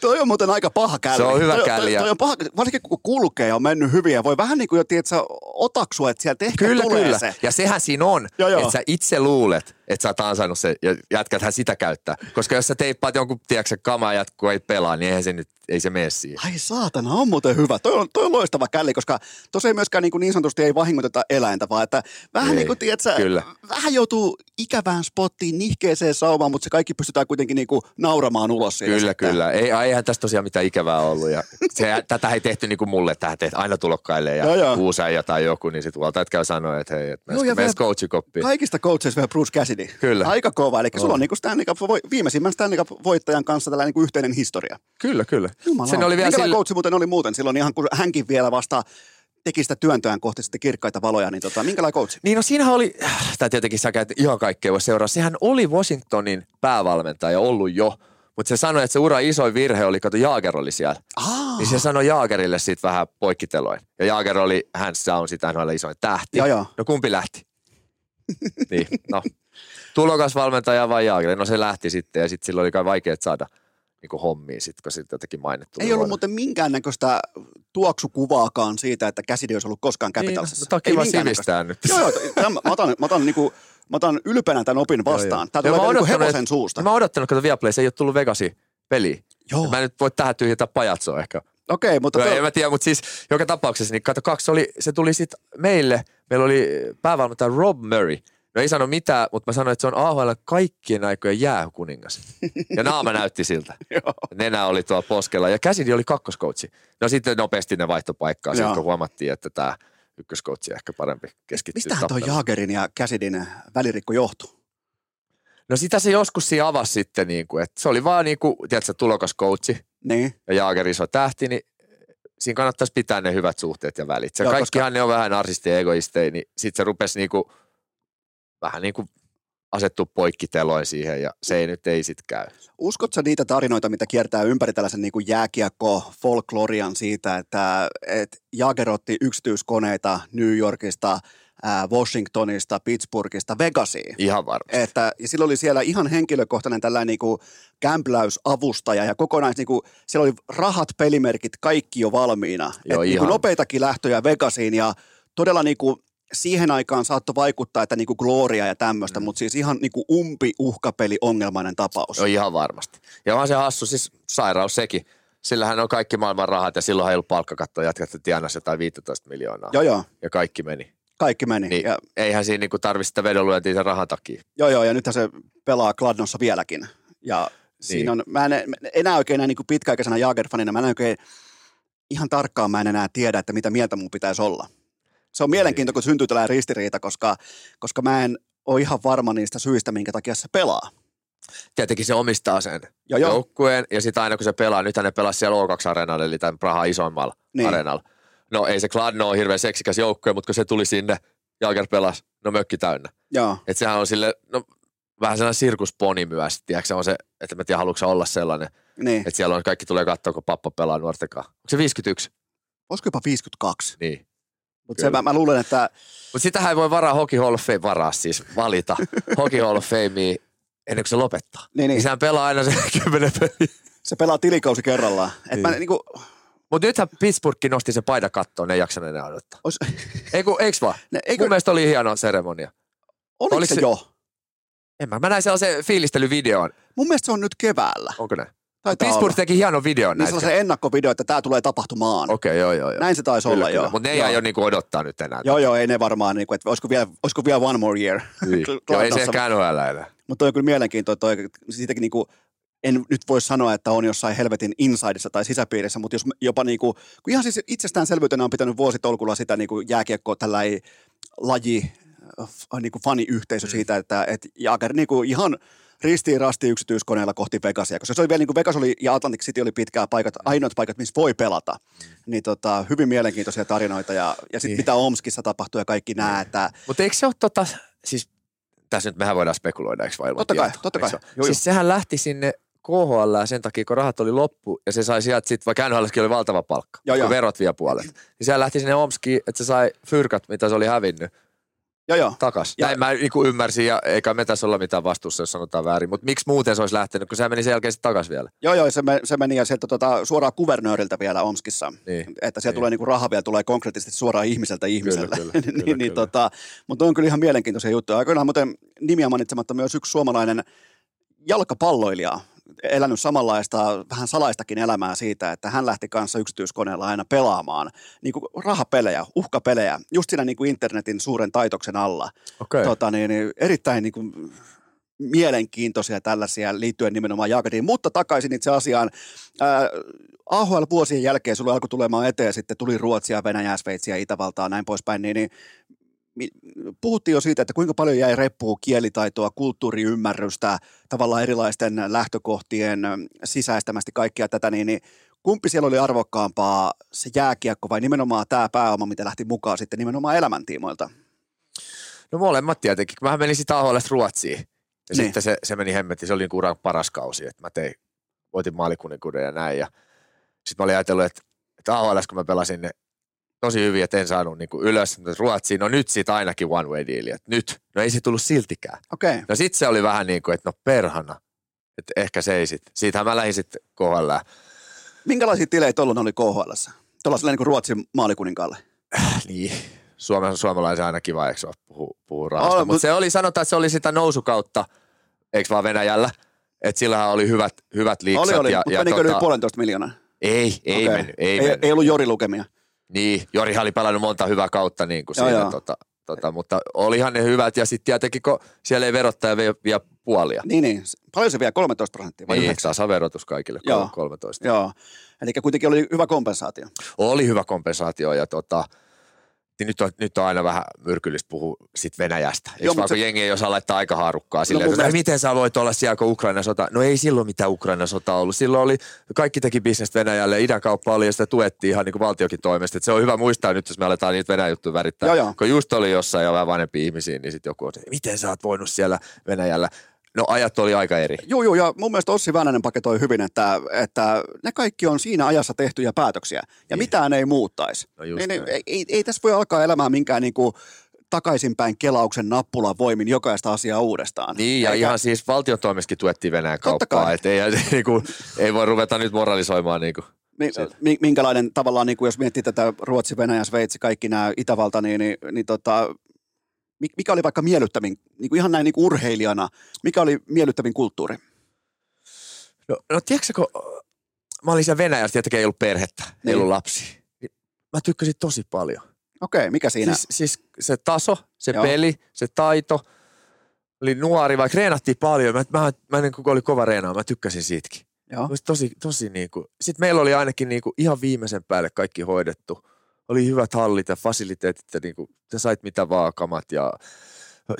Speaker 1: Toi on muuten aika paha källi.
Speaker 3: Se on hyvä källi
Speaker 1: Toi, toi, on paha, varsinkin kun kulkee ja on mennyt hyvin ja voi vähän niin kuin jo, tiedätkö, otaksua, että sieltä ehkä
Speaker 3: Kyllä,
Speaker 1: tulee
Speaker 3: kyllä.
Speaker 1: se.
Speaker 3: Ja sehän siinä on,
Speaker 1: Joo, joo.
Speaker 3: että sä itse luulet, että sä oot ansainnut se ja jätkäthän sitä käyttää. Koska jos sä teippaat jonkun, tiedätkö, kamaa jatkuu ei pelaa, niin eihän se nyt, ei se mene siihen.
Speaker 1: Ai saatana, on muuten hyvä. Toi on, toi on loistava källi, koska tuossa ei myöskään niin, kuin niin sanotusti ei vahingoteta eläintä, vaan että vähän
Speaker 3: Ei,
Speaker 1: niin kuin, tiedätkö,
Speaker 3: kyllä.
Speaker 1: vähän joutuu ikävään spottiin, nihkeeseen saumaan, mutta se kaikki pystytään kuitenkin niin kuin nauramaan ulos.
Speaker 3: Kyllä,
Speaker 1: sitten.
Speaker 3: kyllä. Ei, eihän tästä tosiaan mitään ikävää ollut. Ja se, tätä ei tehty niin kuin mulle, tähän teet aina tulokkaille ja uusi äijä tai joku, niin sitten huoltajat käy sanoa, että hei, että
Speaker 1: ja
Speaker 3: menes, coachikoppiin.
Speaker 1: Kaikista coacheista vielä Bruce Cassidy.
Speaker 3: Kyllä.
Speaker 1: Aika kova. Eli sulla
Speaker 3: On.
Speaker 1: niin Stanley Cup, viimeisimmän Stanley Cup-voittajan kanssa tällainen niin kuin yhteinen historia.
Speaker 3: Kyllä, kyllä.
Speaker 1: Jumala.
Speaker 3: Sen oli vielä
Speaker 1: Minkälainen
Speaker 3: sillä...
Speaker 1: coachi muuten oli muuten silloin, ihan kun hänkin vielä vasta teki sitä työntöään kohti sitten kirkkaita valoja, niin tota, minkälainen coachi?
Speaker 3: Niin no siinähän oli, tai tietenkin sä käyt ihan kaikkea voi seuraa. Sehän oli Washingtonin päävalmentaja ollut jo, mutta se sanoi, että se ura isoin virhe oli, kato Jaager oli siellä.
Speaker 1: Aa,
Speaker 3: Niin se sanoi Jaagerille sitten vähän poikkiteloin. Ja Jaager oli, hän on sitä NHL isoin tähti.
Speaker 1: Joo, joo.
Speaker 3: No kumpi lähti? Niin, no. Tulokasvalmentaja vai Jaager? No se lähti sitten ja sitten silloin oli kai vaikea saada niin hommiin sitten, kun sitten jotenkin mainittu.
Speaker 1: ei ollut muuten minkäännäköistä tuoksukuvaakaan siitä, että käsidi olisi ollut koskaan Capitalsissa.
Speaker 3: Niin, no,
Speaker 1: Ei
Speaker 3: kiva
Speaker 1: minkäännäköistä.
Speaker 3: nyt.
Speaker 1: Joo, joo, tämän, mä otan, mä otan, niinku, mä otan ylpeänä tämän opin vastaan. Tämä tulee
Speaker 3: Ja mä
Speaker 1: vielä niinku
Speaker 3: odottanut,
Speaker 1: hevosen suusta.
Speaker 3: Mä oon odottanut, että Viaplay, se ei ole tullut Vegasi peliin.
Speaker 1: Joo,
Speaker 3: Mä en nyt voi tähän tyhjentää pajatsoa ehkä.
Speaker 1: Okei, mutta
Speaker 3: No,
Speaker 1: tuo-
Speaker 3: en mä tiedä, mutta siis joka tapauksessa, niin kato, kaksi oli, se tuli sitten meille, meillä oli päävalmentaja Rob Murray. No ei sano mitään, mutta mä sanoin, että se on AHL kaikkien aikojen jääkuningas. Ja naama näytti siltä. Nenä oli tuolla poskella ja käsidi oli kakkoskoutsi. No sitten nopeasti ne vaihtopaikkaa, sitten kun huomattiin, että tämä ykköskoutsi ehkä parempi keskittyy
Speaker 1: Mistähän tuo. Jaagerin ja Käsidin välirikko johtuu?
Speaker 3: No sitä se joskus siinä avasi sitten, niin kuin, että se oli vaan niin kuin, tiedätkö, tulokaskoutsi
Speaker 1: Niin,
Speaker 3: ja Jaager iso tähti, niin siinä kannattaisi pitää ne hyvät suhteet ja välit. Se
Speaker 1: Joo,
Speaker 3: kaikkihan
Speaker 1: koska-
Speaker 3: ne on vähän narsisteja ja egoisteja, niin sitten se rupesi niinku, vähän niin kuin asettua poikkiteloin siihen ja se ei nyt ei sit käy.
Speaker 1: uskotko niitä tarinoita, mitä kiertää ympäri tällaisen niin kuin jääkiekko folklorian siitä, että et Jaager otti yksityiskoneita New Yorkista, Washingtonista, Pittsburghista, Vegasiin?
Speaker 3: Ihan varmasti.
Speaker 1: Että, ja sillä oli siellä ihan henkilökohtainen tällainen niin kuin kämpläysavustaja ja kokonais, niin kuin, siellä oli rahat, pelimerkit, kaikki jo valmiina.
Speaker 3: Joo,
Speaker 1: Et, niin kuin
Speaker 3: ihan.
Speaker 1: nopeitakin lähtöjä Vegasiin ja todella niin kuin, siihen aikaan saattoi vaikuttaa, että niin kuin Gloria ja tämmöistä, mm. mutta siis ihan niin kuin umpi uhkapeli ongelmainen tapaus.
Speaker 3: Joo, ihan varmasti. Ja onhan se hassu, siis sairaus sekin. Sillähän on kaikki maailman rahat ja silloin ei ollut palkkakatto jatkettu tienasi jotain 15 miljoonaa.
Speaker 1: Joo, joo,
Speaker 3: Ja kaikki meni.
Speaker 1: Kaikki meni.
Speaker 3: Niin
Speaker 1: Ja,
Speaker 3: eihän siinä niinku tarvitse sitä vedonlyöntiä sen rahan takia.
Speaker 1: joo, joo, ja nythän se pelaa Kladnossa vieläkin. Ja siinä on, mä en mä en enää oikein näin niin kuin pitkäaikaisena Jaager-fanina, mä en oikein ihan tarkkaan mä en enää tiedä, että mitä mieltä mun pitäisi olla. Se on mielenkiintoista, kun syntyy tällainen ristiriita, koska, koska mä en ole ihan varma niistä syistä, minkä takia se pelaa.
Speaker 3: Tietenkin se omistaa sen
Speaker 1: Joo, joo.
Speaker 3: joukkueen ja sitten aina kun se pelaa, nythän ne pelaa siellä O2-areenalla, eli tämän Prahan isoimmalla
Speaker 1: Niin.
Speaker 3: niin. areenalla. No ei se Kladno ole hirveän seksikäs joukkue, mutta kun se tuli sinne, Jaager pelasi, no mökki täynnä.
Speaker 1: Joo,
Speaker 3: Että sehän on sille, no vähän sellainen sirkusponi myös, tiedätkö, se on se, että mä tiedän, haluatko olla sellainen,
Speaker 1: niin.
Speaker 3: että siellä on kaikki tulee katsoa, kun pappa pelaa nuorten kanssa. Onko se 51?
Speaker 1: Olisiko jopa 52?
Speaker 3: Niin.
Speaker 1: Mutta mä, mä luulen, että
Speaker 3: Mutta sitähän ei voi varaa Hockey Hall of Fame, varaa siis valita Hockey Hall of Famea ennen kuin se lopettaa.
Speaker 1: Niin, niin.
Speaker 3: Niin sehän pelaa aina se kymmenen peliä.
Speaker 1: se pelaa tilikausi kerrallaan. Et mä
Speaker 3: Niin.
Speaker 1: niinku,
Speaker 3: Mutta nythän Pittsburgh nosti se paida kattoon, ne ei jaksaneet enää odottaa.
Speaker 1: ois,
Speaker 3: Eiku, eiks vaan?
Speaker 1: ne,
Speaker 3: Eikö? Mun mielestä oli hieno seremonia.
Speaker 1: oliko,
Speaker 3: oliko
Speaker 1: se,
Speaker 3: se-
Speaker 1: jo?
Speaker 3: En mä, mä näin sellaisen fiilistelyvideon.
Speaker 1: Mun mielestä se on nyt keväällä.
Speaker 3: Onko ne?
Speaker 1: Taitaa
Speaker 3: Pittsburgh
Speaker 1: olla.
Speaker 3: teki hienon videon
Speaker 1: Niin
Speaker 3: näistä.
Speaker 1: sellaisen ennakkovideo, että tämä tulee tapahtumaan.
Speaker 3: Okei, okay, joo, joo, joo.
Speaker 1: Näin se taisi
Speaker 3: Kyllä,
Speaker 1: olla,
Speaker 3: kyllä.
Speaker 1: joo.
Speaker 3: Mutta ne ei aio niinku odottaa nyt enää.
Speaker 1: Joo, joo, ei ne varmaan, niin kuin, että olisiko vielä, olisiko vielä one more year.
Speaker 3: Niin. joo, ei se ehkä NHL enää.
Speaker 1: Mutta toi on kyllä mielenkiintoinen, toi, siitäkin niinku, en nyt voi sanoa, että on jossain helvetin insideissa tai sisäpiirissä, mutta jos jopa niinku, kun ihan siis itsestäänselvyytenä on pitänyt vuositolkulla sitä niinku jääkiekko tällainen laji, äh, f- niinku faniyhteisö mm. siitä, että et Jaager niinku ihan ristiin rasti yksityiskoneella kohti Vegasia, koska se oli vielä niin kuin Vegas oli ja Atlantic City oli pitkään paikat, ainoat paikat, missä voi pelata. Mm. Niin tota, hyvin mielenkiintoisia tarinoita ja, ja sitten
Speaker 3: Niin.
Speaker 1: mitä Omskissa tapahtui ja kaikki nämä, että
Speaker 3: Mutta eikö se ole tota, siis tässä nyt mehän voidaan spekuloida, eikö vai
Speaker 1: Totta kai,
Speaker 3: tietoa,
Speaker 1: totta kai. Joo,
Speaker 3: Siis sehän lähti sinne KHL sen takia, kun rahat oli loppu ja se sai sieltä sitten, vaikka NHLskin oli valtava palkka, kun
Speaker 1: joo.
Speaker 3: verot vie puolet. Niin sehän lähti sinne Omskiin, että se sai fyrkat, mitä se oli hävinnyt.
Speaker 1: Joo, joo.
Speaker 3: takas.
Speaker 1: Ja-
Speaker 3: Näin mä niinku ymmärsin ja eikä me tässä olla mitään vastuussa, jos sanotaan väärin. Mutta miksi muuten se olisi lähtenyt, kun se meni sen jälkeen takas vielä?
Speaker 1: Joo, joo, se, me, se meni ja sieltä tota, suoraan kuvernööriltä vielä Omskissa.
Speaker 3: Niin.
Speaker 1: Että sieltä
Speaker 3: Niin.
Speaker 1: tulee niinku raha vielä tulee konkreettisesti suoraan ihmiseltä ihmiselle.
Speaker 3: kyllä, kyllä,
Speaker 1: niin, niin,
Speaker 3: kyllä.
Speaker 1: tota, mutta on kyllä ihan mielenkiintoisia juttuja. Aikoinaan muuten nimiä mainitsematta myös yksi suomalainen jalkapalloilija, elänyt samanlaista, vähän salaistakin elämää siitä, että hän lähti kanssa yksityiskoneella aina pelaamaan niin kuin rahapelejä, uhkapelejä, just siinä niin kuin internetin suuren taitoksen alla.
Speaker 3: Okei.
Speaker 1: Tota, niin, niin, erittäin niin kuin, mielenkiintoisia tällaisia liittyen nimenomaan Jaakadiin, mutta takaisin itse asiaan. Ää, AHL-vuosien jälkeen sulle alkoi tulemaan eteen, sitten tuli Ruotsia, Venäjää, Sveitsiä, Itävaltaa, näin poispäin, niin, niin puhuttiin jo siitä, että kuinka paljon jäi reppuun kielitaitoa, kulttuuriymmärrystä, tavallaan erilaisten lähtökohtien sisäistämästi kaikkia tätä, niin, niin kumpi siellä oli arvokkaampaa, se jääkiekko vai nimenomaan tämä pääoma, mitä lähti mukaan sitten nimenomaan elämäntiimoilta?
Speaker 3: No molemmat tietenkin. Mä menin sitten AHL Ruotsiin. Ja
Speaker 1: Niin.
Speaker 3: sitten se, se meni hemmetti. Se oli niinku uran paras kausi. Että mä tein, voitin maalikuninkuuden ja näin. Ja sitten mä olin ajatellut, että, että AHL, kun mä pelasin ne tosi hyvin, että en saanut niinku ylös Ruotsiin. No nyt siitä ainakin one way deal. Että nyt. No ei se tullut siltikään.
Speaker 1: Okay.
Speaker 3: No sitten se oli vähän niin kuin, että no perhana. Että ehkä se ei sit. Siitähän mä lähdin sitten KHL.
Speaker 1: Minkälaisia tilejä tuolloin oli KHL? Tuollaiselle niin kuin Ruotsin maalikuninkalle.
Speaker 3: Niin. Suomen, suomalaisen aina kiva, eikö se ole, rahasta.
Speaker 1: On,
Speaker 3: Mutta
Speaker 1: mut-
Speaker 3: se oli, sanotaan, että se oli sitä nousukautta, eikö vaan Venäjällä? Että sillähän oli hyvät, hyvät liiksat.
Speaker 1: Oli, oli,
Speaker 3: ja,
Speaker 1: mutta menikö yli
Speaker 3: tota,
Speaker 1: puolentoista miljoonaa?
Speaker 3: ei, ei
Speaker 1: Okei.
Speaker 3: mennyt, ei,
Speaker 1: ei,
Speaker 3: mennyt.
Speaker 1: ei ollut jorilukemia.
Speaker 3: Niin, Jorihan oli pelannut monta hyvää kautta niin kuin
Speaker 1: Joo,
Speaker 3: siinä,
Speaker 1: joo.
Speaker 3: tota, tota, mutta olihan ne hyvät ja sitten tietenkin, kun siellä ei verottaja vie, vie puolia.
Speaker 1: Niin, niin. Paljon se vie? 13 prosenttia vai
Speaker 3: Niin,
Speaker 1: 9?
Speaker 3: tasaverotus kaikille,
Speaker 1: Joo.
Speaker 3: Joo. 13.
Speaker 1: Joo. Eli kuitenkin oli hyvä kompensaatio.
Speaker 3: Oli hyvä kompensaatio ja tota, niin nyt, on, nyt on aina vähän myrkyllistä puhua sit Venäjästä. Eikö
Speaker 1: Joo,
Speaker 3: vaan,
Speaker 1: se-
Speaker 3: jengi ei osaa laittaa aika haarukkaa silleen,
Speaker 1: mun
Speaker 3: että
Speaker 1: mielestä-
Speaker 3: miten sä voit olla siellä, kun Ukraina sota. No ei silloin mitään Ukraina sota ollut. Silloin oli, kaikki teki bisnestä Venäjälle, idänkauppa oli ja sitä tuettiin ihan niin kuin valtiokin toimesta. Et se on hyvä muistaa nyt, jos me aletaan niitä Venäjän juttuja värittää.
Speaker 1: Joo, joo.
Speaker 3: Kun just oli jossain jo vähän vanhempia ihmisiä, niin sitten joku on, miten sä oot voinut siellä Venäjällä. No ajat oli aika eri.
Speaker 1: Joo, joo, ja mun mielestä Ossi Väänänen paketoi hyvin, että, että ne kaikki on siinä ajassa tehtyjä päätöksiä, ja
Speaker 3: Niin.
Speaker 1: mitään ei muuttaisi.
Speaker 3: No
Speaker 1: niin, niin, ei, ei, ei tässä voi alkaa elämään minkään niin kuin takaisinpäin kelauksen nappulan voimin jokaista asiaa uudestaan.
Speaker 3: Niin, ja
Speaker 1: Eikä-
Speaker 3: ihan siis valtion toimestakin tuettiin Venäjän kauppaa.
Speaker 1: kai.
Speaker 3: Et ei, niin kuin, ei voi ruveta nyt moralisoimaan. Niin kuin.
Speaker 1: Mi- mi- minkälainen tavallaan, niin kuin jos miettii tätä Ruotsi, Venäjä, Sveitsi, kaikki nämä Itävalta, niin, niin, niin tota, mikä oli vaikka miellyttävin, niin kuin ihan näin niin kuin urheilijana, mikä oli miellyttävin kulttuuri?
Speaker 3: No, no tiedätkö, kun mä olin siellä Venäjällä, tietenkin ei ollut perhettä, niin. Ei ollut lapsia. Niin Mä tykkäsin tosi paljon.
Speaker 1: Okei, mikä siinä?
Speaker 3: Siis, siis se taso, se
Speaker 1: Joo.
Speaker 3: Peli, se taito, oli nuori, vaikka reenattiin paljon. Mä, mä, mä niin kuin oli kova reenaa, mä tykkäsin siitäkin.
Speaker 1: Joo.
Speaker 3: Tosi, tosi niin kuin. Sitten meillä oli ainakin niin kuin ihan viimeisen päälle kaikki hoidettu. Oli hyvät hallit ja fasiliteetit ja niin kuin, te sait mitä vaan kamat ja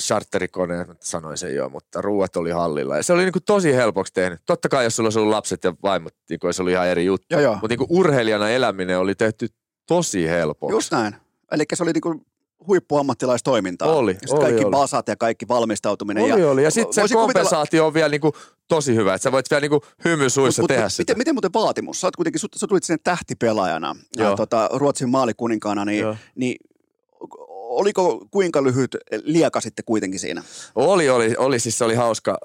Speaker 3: charterikoneet, mä sanoin sen jo, mutta ruuat oli hallilla. Ja se oli niin kuin tosi helpoksi tehnyt. Totta kai, jos sulla olisi ollut lapset ja vaimot, niin kuin, se oli ihan eri juttu.
Speaker 1: Joo, joo.
Speaker 3: Mutta niin kuin urheilijana eläminen oli tehty tosi helpoksi.
Speaker 1: Just näin. Eli se oli niinku huippuammattilaistoimintaa.
Speaker 3: Oli,
Speaker 1: Ja
Speaker 3: oli,
Speaker 1: kaikki
Speaker 3: oli.
Speaker 1: basat ja kaikki valmistautuminen.
Speaker 3: Oli,
Speaker 1: ja,
Speaker 3: oli. Ja sitten se
Speaker 1: Voisin kuvitella-
Speaker 3: kompensaatio on vielä niinku tosi hyvä, että sä voit vielä niinku hymy suissa
Speaker 1: Mut- tehdä
Speaker 3: mut, sitä.
Speaker 1: Miten, miten muuten vaatimus? Sä, oot kuitenkin, sä, sä tulit sinne tähtipelaajana, ja, tota, Ruotsin maalikuninkaana, niin,
Speaker 3: Joo.
Speaker 1: niin oliko kuinka lyhyt lieka sitten kuitenkin siinä?
Speaker 3: Oli, oli, oli, siis se oli hauska.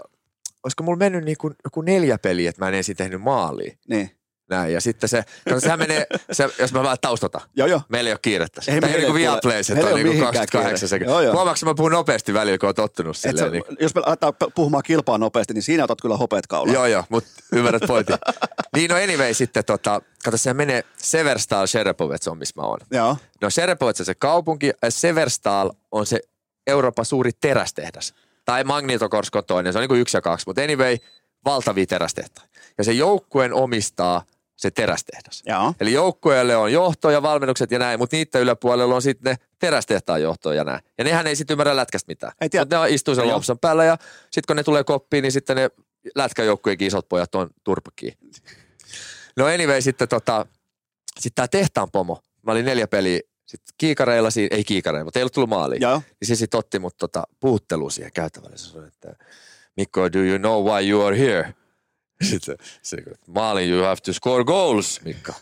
Speaker 3: Olisiko mulla mennyt niinku joku neljä peliä, että mä en ensin tehnyt maalia.
Speaker 1: Niin.
Speaker 3: Näin, ja sitten se, kato, sehän menee, se, jos mä vähän taustata.
Speaker 1: Joo, joo.
Speaker 3: Meillä ei ole kiirettä.
Speaker 1: Ei
Speaker 3: Ei Tämä ei niin Viaplays, että
Speaker 1: meillä
Speaker 3: on niin
Speaker 1: mihinkään
Speaker 3: 28
Speaker 1: kiire.
Speaker 3: sekuntia.
Speaker 1: Joo, joo.
Speaker 3: Huomaatko, mä puhun nopeasti välillä, kun oot tottunut silleen.
Speaker 1: sä,
Speaker 3: Niin,
Speaker 1: jos me aletaan puhumaan kilpaa nopeasti, niin siinä otat kyllä hopeat kaulaan.
Speaker 3: joo, joo, mutta ymmärrät pointin. niin, no anyway, sitten tota, kato, se menee Severstal Sherepovets on, missä mä oon.
Speaker 1: Joo.
Speaker 3: No Sherepovets on se kaupunki, ja Severstal on se Euroopan suuri terästehdas. Tai Magnitogorsk on toinen, se on niin kuin yksi ja kaksi, mutta anyway, valtavia terästehtaita. Ja se joukkueen omistaa se terästehdas.
Speaker 1: Joo.
Speaker 3: Eli joukkueelle on johto ja valmennukset ja näin, mutta niiden yläpuolella on sitten ne terästehtaan johto ja näin. Ja nehän ei sitten ymmärrä lätkästä mitään.
Speaker 1: Ei tiedä.
Speaker 3: Mutta ne istuu sen
Speaker 1: Joo.
Speaker 3: lopsan päällä ja sitten kun ne tulee koppiin, niin sitten ne lätkäjoukkueenkin isot pojat on turpakiin. No anyway, sitten tota, sitten tämä tehtaan pomo. Mä olin neljä peliä sitten kiikareilla, siinä, ei kiikareilla, mutta ei ollut tullut maaliin.
Speaker 1: Joo.
Speaker 3: Niin se sitten otti mut tota, puhutteluun siihen käytävälle. Se sanoi, että Mikko, do you know why you are here? Sitten se, Maalin, you have to score goals, Mikko.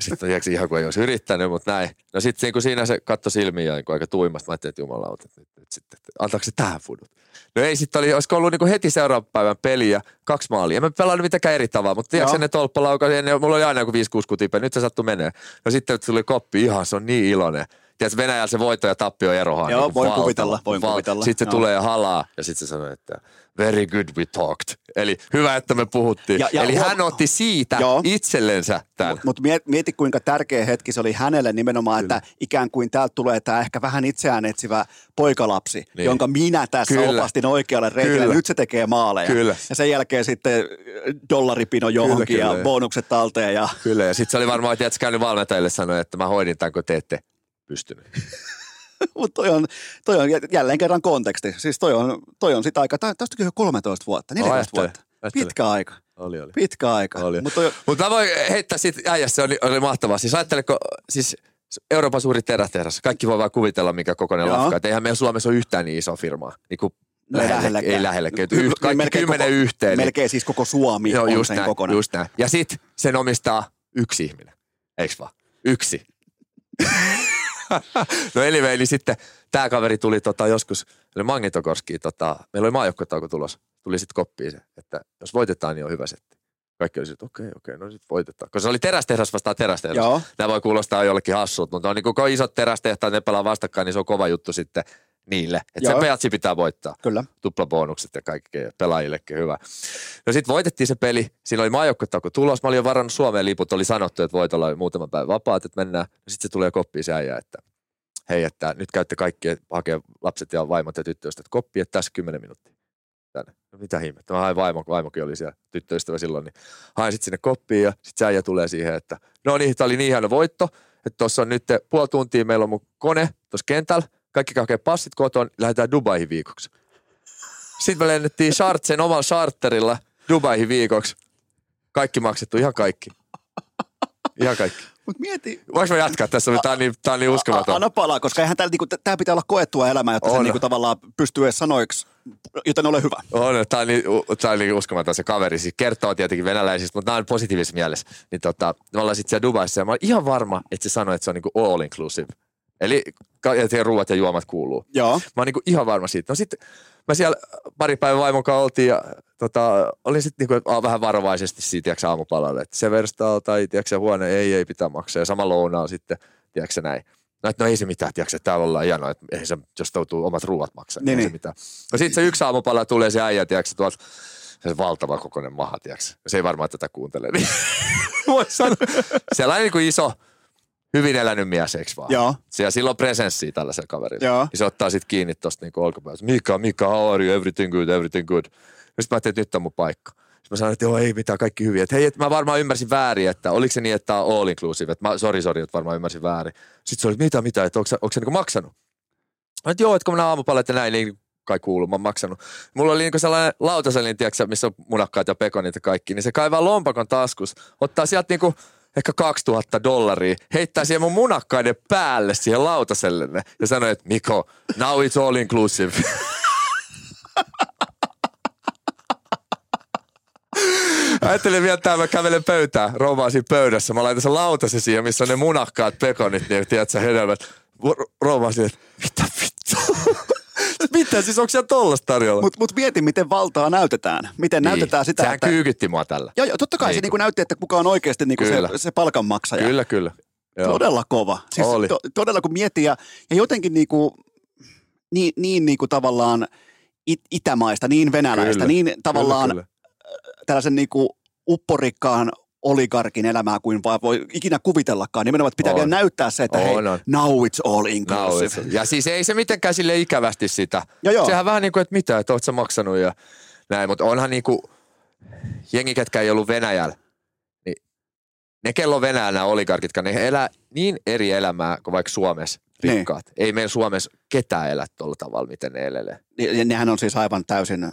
Speaker 3: Sitten tiedätkö, ihan kuin ei olisi yrittänyt, mutta näin. No sitten niin siinä se katsoi silmiä niin aika tuimasta. Mä ajattelin, että jumalauta, että nyt, nyt sitten, että antaako se tähän fudut? No ei sitten oli, olisiko ollut niin heti seuraavan päivän peliä, kaksi maalia. En mä pelannut mitenkään eri tavalla, mutta tiedätkö ne tolppalaukaus, mulla oli aina joku 5-6 kutipe, nyt se sattui menee. No sitten tuli koppi, ihan se on niin iloinen. Tiedätkö, Venäjällä se voitto ja tappio erohan.
Speaker 1: Joo,
Speaker 3: niin
Speaker 1: voin
Speaker 3: valtava,
Speaker 1: kuvitella, voin
Speaker 3: val-
Speaker 1: kuvitella.
Speaker 3: Sitten se
Speaker 1: Joo.
Speaker 3: tulee ja halaa ja sitten se sanoo, että very good we talked. Eli hyvä, että me puhuttiin.
Speaker 1: Ja- ja
Speaker 3: Eli
Speaker 1: huom-
Speaker 3: hän otti siitä
Speaker 1: Joo.
Speaker 3: itsellensä tämän.
Speaker 1: Mutta mieti, kuinka tärkeä hetki se oli hänelle nimenomaan, Kyllä. että ikään kuin täältä tulee tämä ehkä vähän itseään etsivä poikalapsi, niin. Jonka minä tässä
Speaker 3: Kyllä.
Speaker 1: Opastin oikealle reitille.
Speaker 3: Kyllä.
Speaker 1: Nyt se tekee maaleja.
Speaker 3: Kyllä.
Speaker 1: Ja sen jälkeen sitten dollaripino johonkin
Speaker 3: Kyllä,
Speaker 1: ja
Speaker 3: kyllä.
Speaker 1: bonukset talteen. Ja...
Speaker 3: Kyllä, ja sitten se oli varmaan, että käynyt valmentajille sanoa, että mä hoidin tämän, kun te ette pystynyt.
Speaker 1: Mutta toi on, toi on jälleen kerran konteksti. Siis toi on, toi on sitä aikaa, tästäkin jo 13 vuotta, 14
Speaker 3: ajattele,
Speaker 1: vuotta.
Speaker 3: ajattele.
Speaker 1: Pitkä aika.
Speaker 3: Oli, oli.
Speaker 1: Pitkä aika.
Speaker 3: Oli.
Speaker 1: Mutta toi,
Speaker 3: Mutta mä voin heittää siitä äijästä, se oli, oli mahtavaa. Siis ajatteleko, siis Euroopan suuri terästehdas. Kaikki voi vaan kuvitella, mikä kokoinen
Speaker 1: Joo.
Speaker 3: lafka. Et eihän meillä Suomessa ole yhtään niin iso firmaa. Niin kuin
Speaker 1: No ei
Speaker 3: lähelle,
Speaker 1: lähelläkään.
Speaker 3: ei lähelläkään.
Speaker 1: Y-
Speaker 3: Yht, kaikki
Speaker 1: melkein
Speaker 3: kymmenen
Speaker 1: koko-
Speaker 3: yhteen. niin-
Speaker 1: melkein siis koko Suomi
Speaker 3: Joo,
Speaker 1: on
Speaker 3: just
Speaker 1: sen
Speaker 3: näin,
Speaker 1: kokoinen.
Speaker 3: just näin. Ja sit sen omistaa yksi ihminen. Eiks vaan? Yksi. no anyway, eli sitten tämä kaveri tuli tota, joskus, eli Magnitokorski, tota, meillä oli maajoukkuetauko tulos, tuli sitten koppiin se, että jos voitetaan, niin on hyvä setti. Kaikki oli että okei, okei, no sitten voitetaan. Koska se oli terästehdas vastaan terästehdas.
Speaker 1: Joo.
Speaker 3: Nämä voi kuulostaa jollekin hassut, mutta on niin kun isot terästehtaat, ne pelaa vastakkain, niin se on kova juttu sitten niille. Että se
Speaker 1: Joo.
Speaker 3: pejatsi pitää voittaa
Speaker 1: Kyllä.
Speaker 3: tuplabonukset ja kaikki pelaajillekin hyvä. No sitten voitettiin se peli, siinä oli maajoukkuetauko tulos, mä olin jo varannut Suomeen liput, oli sanottu, että voit olla muutaman päivän vapaat, että mennään. No sitten se tulee koppiin se äijä, että hei, että nyt käytte kaikki hakea lapset ja vaimot ja tyttöystävät koppi, että tässä 10 minuuttia. Tänne. No mitä ihmettä, mä hain vaimo, vaimokin oli siellä tyttöystävä silloin, niin hain sitten sinne koppiin ja sitten se äijä tulee siihen, että no niin, tämä oli niin hieno voitto, että tuossa on nyt puoli tuntia, meillä on mun kone tuossa kentällä, kaikki hakee passit koton, lähdetään Dubaihin viikoksi. Sitten me lennettiin Chartsen omalla charterilla Dubaihin viikoksi. Kaikki maksettu, ihan kaikki. Ihan kaikki.
Speaker 1: Mutta mieti,
Speaker 3: Voinko mä jatkaa tässä? Tämä on niin, tää on niin uskomaton.
Speaker 1: anna palaa, koska eihän täällä, niinku, tämä pitää olla koettua elämää, jotta se
Speaker 3: On.
Speaker 1: niinku, tavallaan pystyy edes sanoiksi, joten ole hyvä.
Speaker 3: On, tämä on, niin, tää on niin uskomaton se kaveri. Siis kertoo tietenkin venäläisistä, mutta nämä on positiivisessa mielessä. Niin tota, me ollaan sitten siellä Dubaissa ja mä olen ihan varma, että se sanoi, että se on niin all inclusive. Eli ja ruuat ja juomat kuuluu.
Speaker 1: Joo.
Speaker 3: Mä oon niinku ihan varma siitä. No sitten mä siellä pari päivän vaimon kanssa oltiin ja tota, olin sitten niinku vähän varovaisesti siitä tiedätkö, aamupalalle, että se verstaa tai tiedätkö, huone ei, ei pitää maksaa. Ja sama lounaa sitten, tiedätkö, näin. No, että no ei se mitään, tiedätkö, täällä ollaan hienoa, että ei se, jos joutuu omat ruuat maksaa, niin,
Speaker 1: Niin,
Speaker 3: ei se
Speaker 1: niin.
Speaker 3: mitään. No sitten se yksi aamupala tulee se äijä, tiedätkö, tuolta se valtava kokoinen maha, tiedätkö. Se ei varmaan tätä kuuntele. Niin. Voi sanoa. Sellainen niin kuin iso, hyvin elänyt mies, eikö vaan?
Speaker 1: Joo.
Speaker 3: Siellä sillä on presenssiä tällaisella kaverilla.
Speaker 1: Joo.
Speaker 3: Ja se ottaa sitten kiinni tosta niinku olkapäästä. Mika, Mika, how are you? Everything good, everything good. Ja sitten mä ajattelin, että nyt on mun paikka. Sitten mä sanoin, että joo, ei mitään, kaikki hyviä. Että hei, että mä varmaan ymmärsin väärin, että oliko se niin, että tää on all inclusive. Että mä, sori, sori, että varmaan ymmärsin väärin. Sitten se oli, mitä, mitä, että onko, sä- onko se niinku maksanut? Mä että joo, että kun mä aamupalat ja näin, niin kai kuuluu, mä oon maksanut. Mulla oli niinku sellainen lautaselin, tiedätkö, missä on munakkaat ja pekonit ja kaikki, niin se kaivaa lompakon taskus, ottaa sieltä niinku ehkä 2000 dollaria, heittää siihen mun munakkaiden päälle siihen lautasellenne ja sanoi, että Miko, now it's all inclusive. Ajattelin vielä, että mä kävelen pöytään, rouvaa siinä pöydässä. Mä laitan sen lautasen siihen, missä on ne munakkaat pekonit, niin tiedätkö, hedelmät. Rouvaa siihen, että mitä? Mitä, siis onko siellä tollasta tarjolla?
Speaker 1: Mutta mut mieti, miten valtaa näytetään. Miten niin. näytetään sitä,
Speaker 3: Sehän
Speaker 1: että...
Speaker 3: kyykytti mua tällä.
Speaker 1: Joo, joo, totta kai se
Speaker 3: Niin.
Speaker 1: niinku näytti, että kuka on oikeasti niinku se,
Speaker 3: Kyllä.
Speaker 1: se palkanmaksaja.
Speaker 3: Kyllä, kyllä. Joo.
Speaker 1: Todella kova. Siis
Speaker 3: Oli.
Speaker 1: To, todella kun miettii ja, ja jotenkin niinku, niin, niin niinku tavallaan it, itämaista, niin venäläistä,
Speaker 3: Kyllä.
Speaker 1: niin tavallaan
Speaker 3: Kyllä,
Speaker 1: tällaisen niinku upporikkaan oligarkin elämää kuin vaan voi ikinä kuvitellakaan. Nimenomaan, että pitää
Speaker 3: On.
Speaker 1: vielä näyttää se, että hei,
Speaker 3: On, on.
Speaker 1: now it's all inclusive.
Speaker 3: No, ja siis ei se mitenkään sille ikävästi sitä.
Speaker 1: Joo, joo.
Speaker 3: Sehän vähän niin kuin, että mitä, että oot sä maksanut ja näin. Mutta onhan niin kuin, jengi, ketkä ei ollut Venäjällä, niin ne kello on Venäjällä nämä oligarkit, ne elää niin eri elämää kuin vaikka Suomessa
Speaker 1: Niin.
Speaker 3: rikkaat. Ei meillä Suomessa ketään elä tuolla tavalla, miten ne elelee.
Speaker 1: Ja- ja nehän on siis aivan täysin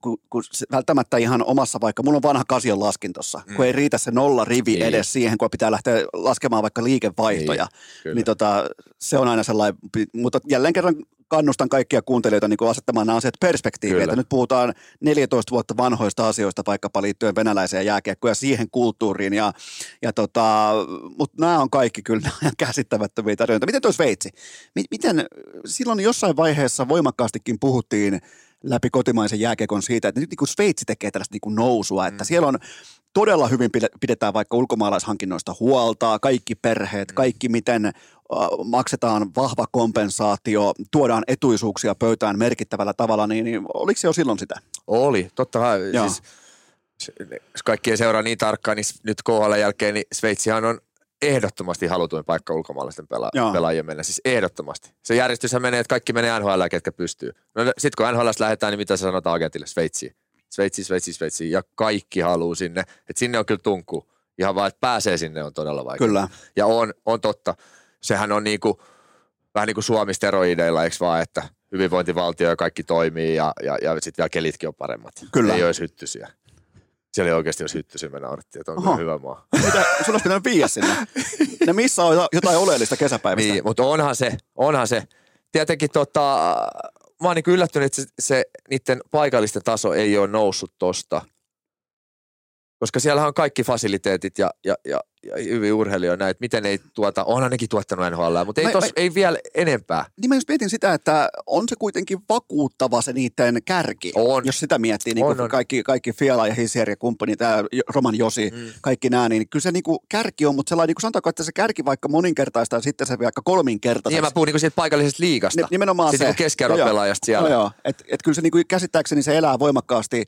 Speaker 1: kun, kun se, välttämättä ihan omassa, vaikka mulla on vanha kasion laskin tuossa, mm. kun ei riitä se nolla rivi
Speaker 3: Niin.
Speaker 1: edes siihen, kun pitää lähteä laskemaan vaikka liikevaihtoja,
Speaker 3: Niin,
Speaker 1: niin, tota, se on aina sellainen, mutta jälleen kerran kannustan kaikkia kuuntelijoita niin asettamaan nämä asiat perspektiiviin, että nyt puhutaan 14 vuotta vanhoista asioista vaikkapa liittyen venäläiseen jääkiekkoon ja siihen kulttuuriin, ja, ja tota, mutta nämä on kaikki kyllä nämä käsittämättömiä tarinoita. Miten tuo Sveitsi? Mi- Miten silloin jossain vaiheessa voimakkaastikin puhuttiin läpi kotimaisen jääkiekon siitä, että nyt niin kuin Sveitsi tekee tällaista niin kuin nousua, että
Speaker 3: Mm.
Speaker 1: siellä on todella hyvin pide- pidetään vaikka ulkomaalaishankinnoista huolta, kaikki perheet,
Speaker 3: Mm.
Speaker 1: kaikki miten maksetaan vahva kompensaatio, tuodaan etuisuuksia pöytään merkittävällä tavalla, niin, niin oliko se jo silloin sitä?
Speaker 3: Oli, totta kai. Siis, jos kaikki ei seuraa niin tarkkaan, niin nyt KHL jälkeen, niin Sveitsihan on ehdottomasti halutuin paikka ulkomaalaisten pela-
Speaker 1: Joo.
Speaker 3: pelaajien mennä. Siis ehdottomasti. Se järjestyshän menee, että kaikki menee NHL, ketkä pystyy. No sitten kun NHL lähdetään, niin mitä sä sanot agentille? Sveitsiin. Sveitsi, Sveitsi, Sveitsi. Ja kaikki haluaa sinne. Että sinne on kyllä tunku. Ihan vaan, että pääsee sinne on todella vaikea.
Speaker 1: Kyllä.
Speaker 3: Ja on, on totta. Sehän on niinku, vähän niin kuin Suomi steroideilla, eikö vaan, että hyvinvointivaltio ja kaikki toimii ja, ja, ja sitten vielä kelitkin on paremmat.
Speaker 1: Kyllä.
Speaker 3: Ei olisi hyttysiä. Siellä ei oikeasti olisi hyttysiä, me naurettiin, että on
Speaker 1: Oho.
Speaker 3: kyllä hyvä maa.
Speaker 1: Mitä, sun olisi pitänyt viiä sinne. Ne missä on jotain oleellista kesäpäivistä.
Speaker 3: Niin, mutta onhan se, onhan se. Tietenkin tota, mä oon niin yllättynyt, että se, se niiden paikallisten taso ei ole noussut tosta. Koska siellä on kaikki fasiliteetit ja, ja, ja, ja hyvin urheilijoita näin, että miten ei tuota, onhan nekin tuottanut NHL, mutta ei,
Speaker 1: Mä-
Speaker 3: tos,
Speaker 1: mä-
Speaker 3: ei vielä enempää.
Speaker 1: Niin mä just mietin sitä, että on se kuitenkin vakuuttava se niiden kärki,
Speaker 3: On.
Speaker 1: jos sitä miettii. Niin
Speaker 3: On, on.
Speaker 1: kaikki, kaikki Fiala ja Hisier ja kumppani, tämä Roman Josi,
Speaker 3: Mm.
Speaker 1: kaikki nämä, niin kyllä se niin kuin kärki on, mutta sellainen, niin kuin sanotaanko, että se kärki vaikka moninkertaista ja sitten se vaikka kolminkertaista.
Speaker 3: Niin mä puhun niinku siitä paikallisesta liigasta.
Speaker 1: Ni- nimenomaan
Speaker 3: Siitä
Speaker 1: se.
Speaker 3: niinku keskiarvon pelaajasta siellä.
Speaker 1: Joo, joo. Et, et kyllä se niin kuin käsittääkseni se elää voimakkaasti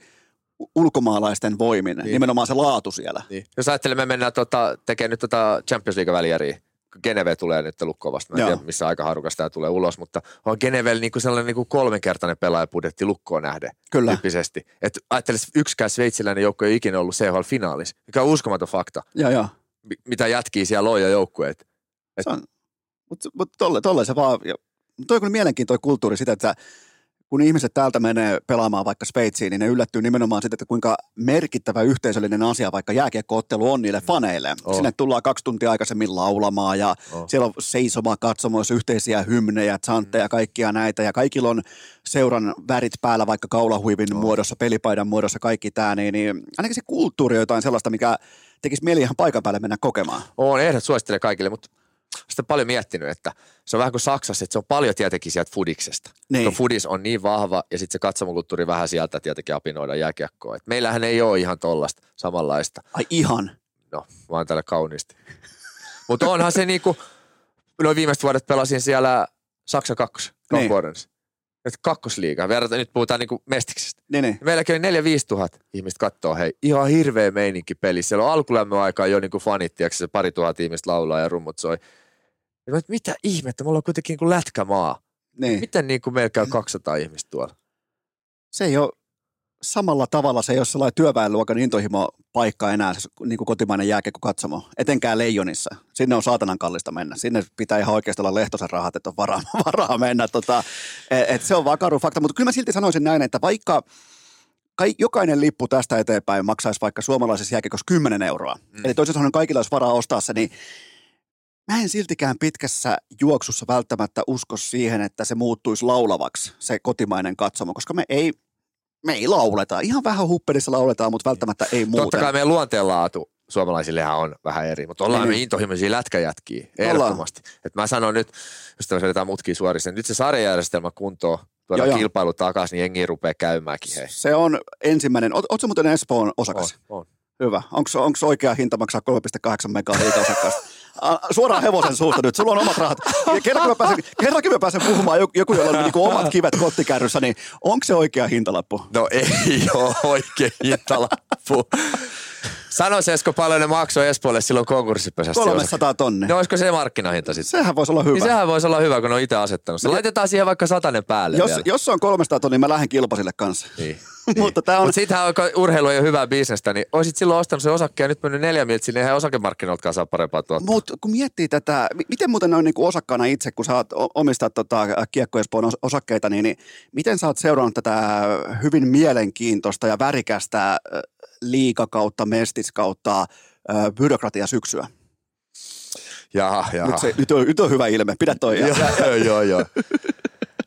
Speaker 1: ulkomaalaisten voimin, niin.
Speaker 3: Niin.
Speaker 1: nimenomaan se laatu siellä.
Speaker 3: Niin. Jos ajattelemme, me mennään tota, tekemään nyt tota Champions League-välijäriä. Geneve tulee nyt lukkoon vasta. Mä en
Speaker 1: Joo.
Speaker 3: tiedä, missä aikaharukassa tämä tulee ulos, mutta on Genevellä niinku sellainen niinku kolmenkertainen pelaajapudjetti lukkoon nähden.
Speaker 1: Kyllä.
Speaker 3: Tyyppisesti. Että ajattelisi, yksikään sveitsiläinen joukko ei ikinä ollut CHL-finaalissa, mikä on uskomaton fakta,
Speaker 1: Joo, joo.
Speaker 3: mi- mitä jätkii siellä on ja joukkueet. Et-
Speaker 1: mutta mut tolle, tolle se vaan, ja toi on kyllä mielenkiintoinen kulttuuri sitä, että kun ihmiset täältä menee pelaamaan vaikka Sveitsiin, niin ne yllättyy nimenomaan siitä, että kuinka merkittävä yhteisöllinen asia vaikka jääkiekkoottelu on niille faneille.
Speaker 3: On.
Speaker 1: Sinne tullaan kaksi tuntia aikaisemmin laulamaan ja
Speaker 3: On.
Speaker 1: siellä on seisoma katsomoissa yhteisiä hymnejä, chantteja, kaikkia näitä ja kaikilla on seuran värit päällä vaikka kaulahuivin muodossa, pelipaidan muodossa, kaikki tämä, niin, niin ainakin se kulttuuri on jotain sellaista, mikä tekisi mieli ihan paikan päälle mennä kokemaan.
Speaker 3: On ehdot suosittelen kaikille, mutta sitten paljon miettinyt, että se on vähän kuin Saksassa, että se on paljon tietenkin sieltä fudiksesta.
Speaker 1: Niin.
Speaker 3: Niin. Fudis on niin vahva ja sitten se katsomokulttuuri vähän sieltä tietenkin apinoida jääkiekkoa. Et meillähän ei ole ihan tollasta samanlaista.
Speaker 1: Ai ihan.
Speaker 3: No, mä oon täällä kauniisti. Mutta onhan se niinku, noin viimeiset vuodet pelasin siellä Saksa 2,
Speaker 1: Niin.
Speaker 3: niin. Nyt kakkosliigaa, verrataan, nyt puhutaan niinku mestiksestä.
Speaker 1: Niin, niin.
Speaker 3: Meilläkin oli 4 5 tuhat ihmistä kattoo, hei, ihan hirveä meininki peli. Siellä on alkulämmön aikaa jo niinku fanit, tiedätkö, se pari tuhat ihmistä laulaa ja rummut soi. Ja mä, et, mitä ihmettä, me ollaan kuitenkin niinku lätkämaa.
Speaker 1: niin.
Speaker 3: Miten niinku meillä käy 200 ihmistä tuolla?
Speaker 1: se ei ole samalla tavalla, se ei ole sellainen työväenluokan intohimo paikka enää, se niin kuin kotimainen jääkiekko katsomo, etenkään Leijonissa. Sinne on saatanan kallista mennä. Sinne pitää ihan oikeasti olla lehtosen rahat, että on varaa, varaa mennä. Tota, et, et se on vaan karu fakta, mutta kyllä mä silti sanoisin näin, että vaikka kai, jokainen lippu tästä eteenpäin maksaisi vaikka suomalaisessa jääkiekossa 10 euroa, mm. eli toisin sanoen kaikilla olisi varaa ostaa se, niin mä en siltikään pitkässä juoksussa välttämättä usko siihen, että se muuttuisi laulavaksi, se kotimainen katsomo, koska me ei, me ei lauleta. Ihan vähän hupperissa lauletaan, mutta välttämättä ei muuten.
Speaker 3: Totta kai meidän luonteenlaatu suomalaisillehan on vähän eri, mutta ollaan
Speaker 1: Niin.
Speaker 3: me intohimoisia lätkäjätkiä, ehdottomasti. Et mä sanon nyt, jos tässä vedetään mutkia suorissa, nyt se sarjajärjestelmä kuntoon,
Speaker 1: Joo,
Speaker 3: tuodaan
Speaker 1: joo.
Speaker 3: kilpailu takaisin, niin jengi rupeaa käymäänkin. Hei.
Speaker 1: Se on ensimmäinen. Oot, ootko muuten Espoon osakas?
Speaker 3: On, on.
Speaker 1: Hyvä. Onko oikea hinta maksaa 3,8 megaa liikaosakkaasta? Suoraan hevosen suusta nyt. Sulla on omat rahat. Kerrankin mä pääsen, kerrankin mä pääsen puhumaan joku, jolla on niinku omat kivet kottikärryssä, niin onko se oikea hintalappu?
Speaker 3: No ei ole oikein hintalappu. Sano se, Esko, paljon ne maksoi Espoolle silloin konkurssipesästä.
Speaker 1: 300 tonnia.
Speaker 3: No olisiko se markkinahinta sitten?
Speaker 1: Sehän voisi olla hyvä.
Speaker 3: Niin sehän voisi olla hyvä, kun ne on itse asettanut. Se laitetaan siihen vaikka satanen päälle
Speaker 1: jos,
Speaker 3: vielä.
Speaker 1: jos se on 300 tonnia, mä lähden kilpasille kanssa.
Speaker 3: Niin.
Speaker 1: Mutta tämä on...
Speaker 3: Siitähän kun urheilu ei ole hyvää bisnestä, niin olisit silloin ostanut se osakkeen ja nyt mennyt neljä miltsiä, niin eihän osakemarkkinoiltakaan saa parempaa tuottoa.
Speaker 1: Mutta kun miettii tätä, mi- miten muuten on niinku osakkaana itse, kun sä oot omistat tota Kiekko Espoon os- osakkeita, niin, niin miten sä oot seurannut tätä hyvin mielenkiintoista ja värikästä liikakautta, mestiskautta, byrokratia syksyä?
Speaker 3: Jaha, jaha.
Speaker 1: Nyt, se, nyt, on, nyt on hyvä ilme, pidä toi.
Speaker 3: Joo, joo, joo.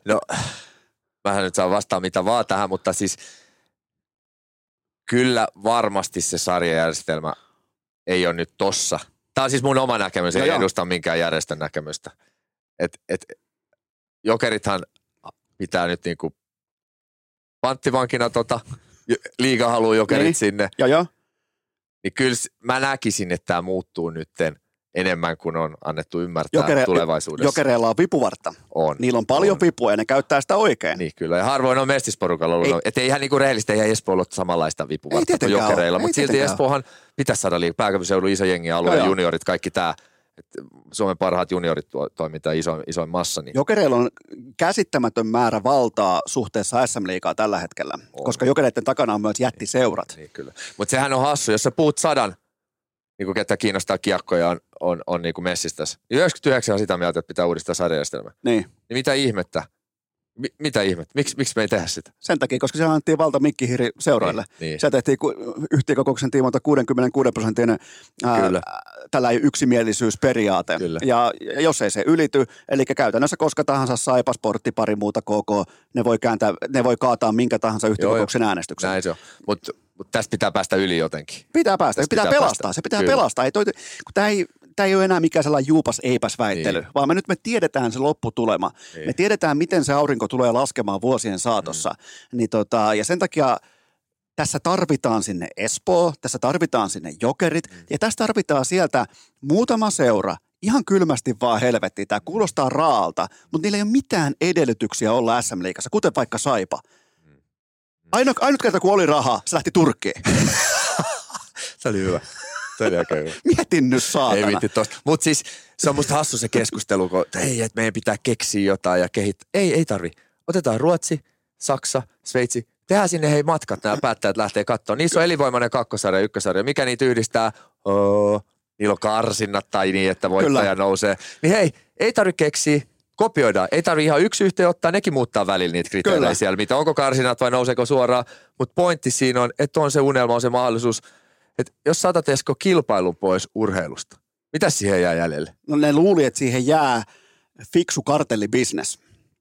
Speaker 3: No, mähän nyt saan vastaan mitä vaan tähän, mutta siis kyllä varmasti se sarjajärjestelmä ei ole nyt tossa. Tämä on siis mun oma näkemys,
Speaker 1: No
Speaker 3: ei
Speaker 1: joo.
Speaker 3: edusta minkään järjestön näkemystä. Et, et, jokerithan pitää nyt niinku panttivankina tota, liiga haluaa jokerit
Speaker 1: Niin.
Speaker 3: sinne,
Speaker 1: ja, ja.
Speaker 3: niin kyllä mä näkisin, että tämä muuttuu nytten enemmän kuin on annettu ymmärtää
Speaker 1: Jokere-
Speaker 3: tulevaisuudessa.
Speaker 1: Jokereilla on vipuvartta.
Speaker 3: on.
Speaker 1: Niillä on paljon
Speaker 3: On.
Speaker 1: vipua ja ne käyttää sitä oikein.
Speaker 3: Niin kyllä, ja harvoin on mestisporukalla ollut.
Speaker 1: Ei.
Speaker 3: Että ihan niinku rehellisesti, eihän Espoolla ole samanlaista vipuvartta kuin jokereilla, mutta silti Espoohan pitäisi saada liikaa. Pääkaupunkiseudun iso jengi alue,
Speaker 1: Joo, joo.
Speaker 3: juniorit, kaikki tämä. Suomen parhaat juniorit toimintaa isoin, isoin massa. Niin
Speaker 1: Jokereilla on käsittämätön määrä valtaa suhteessa SM-liigaa tällä hetkellä,
Speaker 3: On.
Speaker 1: koska jokereiden takana on myös jättiseurat.
Speaker 3: Niin kyllä. Mutta sehän on hassu, jos sä puhut sadan, niin kuin ketä kiinnostaa kiekkoja on, on, on niin kuin messistäs. Niin 99 on sitä mieltä, että pitää uudistaa sarjajärjestelmää.
Speaker 1: Niin,
Speaker 3: Niin mitä ihmettä? Mi, mitä ihmettä? Miks, miksi me ei tehdä sitä?
Speaker 1: sen takia, koska se annettiin valta mikkihiri seuroille.
Speaker 3: Niin, niin.
Speaker 1: Se tehtiin ku- yhtiökokouksen tiimoilta 66 prosentin
Speaker 3: Kyllä.
Speaker 1: tällainen yksimielisyysperiaate.
Speaker 3: Kyllä.
Speaker 1: Ja, ja jos ei se ylity, eli käytännössä koska tahansa saipa, sportti, pari muuta KK, ne voi, kääntää, ne voi kaataa minkä tahansa yhtiökokouksen äänestyksen.
Speaker 3: Näin se on. Mutta mut tästä pitää päästä yli jotenkin.
Speaker 1: Pitää päästä, se
Speaker 3: Tästä
Speaker 1: pitää,
Speaker 3: pitää
Speaker 1: pelastaa,
Speaker 3: päästä.
Speaker 1: se pitää
Speaker 3: Kyllä.
Speaker 1: pelastaa. Ei toi, kun tämä ei, tää ei ole enää mikään sellainen juupas eipäs väittely,
Speaker 3: Niin.
Speaker 1: vaan me nyt me tiedetään se lopputulema.
Speaker 3: Niin.
Speaker 1: Me tiedetään, miten se aurinko tulee laskemaan vuosien saatossa. Mm. Niin tota, ja sen takia tässä tarvitaan sinne Espoo, tässä tarvitaan sinne Jokerit, mm. ja tässä tarvitaan sieltä muutama seura, ihan kylmästi vaan helvetti. Tämä kuulostaa raalta, mutta niillä ei ole mitään edellytyksiä olla SM-liigassa, kuten vaikka Saipa. Ainut, ainut kerta, kun oli rahaa, se lähti Turkkiin.
Speaker 3: Se oli hyvä. Se oli aika hyvä.
Speaker 1: Mietin nyt saatana.
Speaker 3: Ei viitti tosta. Mutta siis se on musta hassu se keskustelu, kun että ei, että meidän pitää keksiä jotain ja kehittää. Ei, ei tarvi. Otetaan Ruotsi, Saksa, Sveitsi. Tehdään sinne hei matkat, nämä päättäjät lähtee katsomaan. Niissä on elinvoimainen kakkosarja ja ykkösarja. Mikä niitä yhdistää? Oh, niillä on karsinnat tai niin, että voittaja
Speaker 1: Kyllä.
Speaker 3: nousee. Niin hei, ei tarvi keksiä. Kopioidaan. Ei tarvi ihan yksi yhteen ottaa, nekin muuttaa välillä niitä kriteerejä
Speaker 1: Kyllä.
Speaker 3: siellä, mitä onko karsinat vai nouseeko suoraan. Mutta pointti siinä on, että on se unelma, on se mahdollisuus, että jos saatat Esko kilpailun pois urheilusta, mitä siihen jää jäljelle?
Speaker 1: No ne luuli, että siihen jää fiksu kartellibisnes.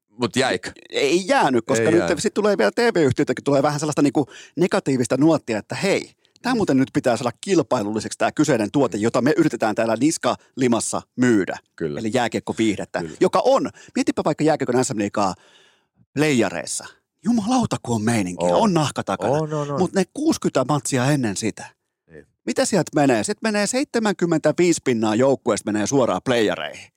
Speaker 3: Mutta jäikö?
Speaker 1: Ei jäänyt, koska
Speaker 3: Ei
Speaker 1: nyt
Speaker 3: jäänyt.
Speaker 1: sitten tulee vielä TV-yhtiötäkin, tulee vähän sellaista niinku negatiivista nuottia, että hei, tämä muuten nyt pitää saada kilpailulliseksi tämä kyseinen tuote, jota me yritetään täällä niska-limassa myydä.
Speaker 3: Kyllä.
Speaker 1: Eli jääkiekkoviihdettä,
Speaker 3: Kyllä.
Speaker 1: joka on, mietipä vaikka jääkiekon SM Liigaa playareissa. Jumalauta, kun on meininkiä, on,
Speaker 3: On.
Speaker 1: on nahka takana.
Speaker 3: On, on, on.
Speaker 1: Mutta ne 60 matsia ennen sitä.
Speaker 3: Niin.
Speaker 1: Mitä sieltä menee? Sitten menee 75 pinnaa joukkueesta menee suoraan playareihin.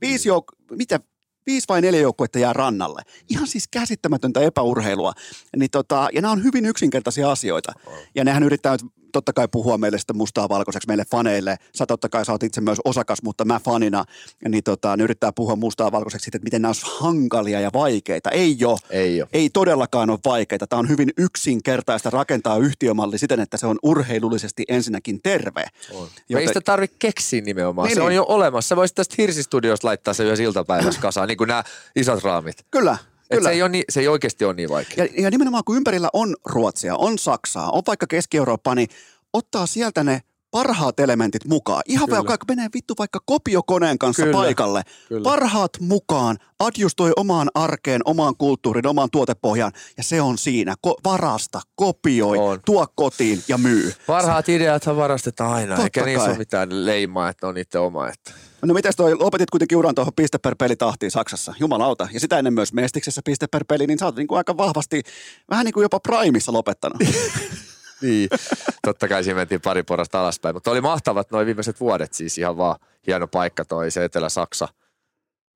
Speaker 1: Viisi jouk- mitä, viisi vai neljä joukkuetta jää rannalle. Ihan siis käsittämätöntä epäurheilua. Niin tota, ja nämä on hyvin yksinkertaisia asioita. Ja nehän yrittää nyt totta kai puhua meille sitten mustaa valkoiseksi meille faneille. Sä totta kai sä oot itse myös osakas, mutta mä fanina, niin tota, ne yrittää puhua mustaa valkoiseksi siitä, että miten nämä olisi hankalia ja vaikeita. Ei ole.
Speaker 3: Ei ole.
Speaker 1: Ei todellakaan ole vaikeita. Tämä on hyvin yksinkertaista rakentaa yhtiömalli siten, että se on urheilullisesti ensinnäkin terve.
Speaker 3: On.
Speaker 1: Joten-
Speaker 3: Ei sitä tarvitse keksiä nimenomaan.
Speaker 1: Niin,
Speaker 3: se on
Speaker 1: niin.
Speaker 3: jo olemassa. Voisit tästä hirsistudiosta laittaa se yhdessä iltapäivässä kasaan, niin kuin nämä isot raamit.
Speaker 1: Kyllä,
Speaker 3: Et
Speaker 1: kyllä.
Speaker 3: se, ei ole niin, se ei oikeasti ole niin vaikea.
Speaker 1: Ja, ja nimenomaan kun ympärillä on Ruotsia, on Saksaa, on vaikka Keski-Eurooppaa, niin ottaa sieltä ne parhaat elementit mukaan. Ihan
Speaker 3: Kyllä.
Speaker 1: vaikka menee vittu vaikka kopiokoneen kanssa
Speaker 3: Kyllä.
Speaker 1: paikalle.
Speaker 3: Kyllä.
Speaker 1: Parhaat mukaan, adjustoi omaan arkeen, omaan kulttuuriin, omaan tuotepohjaan ja se on siinä. Ko- varasta, kopioi,
Speaker 3: On.
Speaker 1: tuo kotiin ja myy.
Speaker 3: Parhaat ideathan varastetaan aina,
Speaker 1: Totta
Speaker 3: eikä niissä ole mitään leimaa, että on niiden oma. Että.
Speaker 1: No mites toi, lopetit kuitenkin uran tuohon piste per peli tahtiin Saksassa, jumalauta. Ja sitä ennen myös Mestiksessä piste per peli, niin sä oot niinku aika vahvasti, vähän niin kuin jopa Primeissa lopettanut.
Speaker 3: Niin, totta kai siinä mentiin pari porasta alaspäin, mutta oli mahtavat noin viimeiset vuodet siis ihan vaan hieno paikka toi se Etelä-Saksa.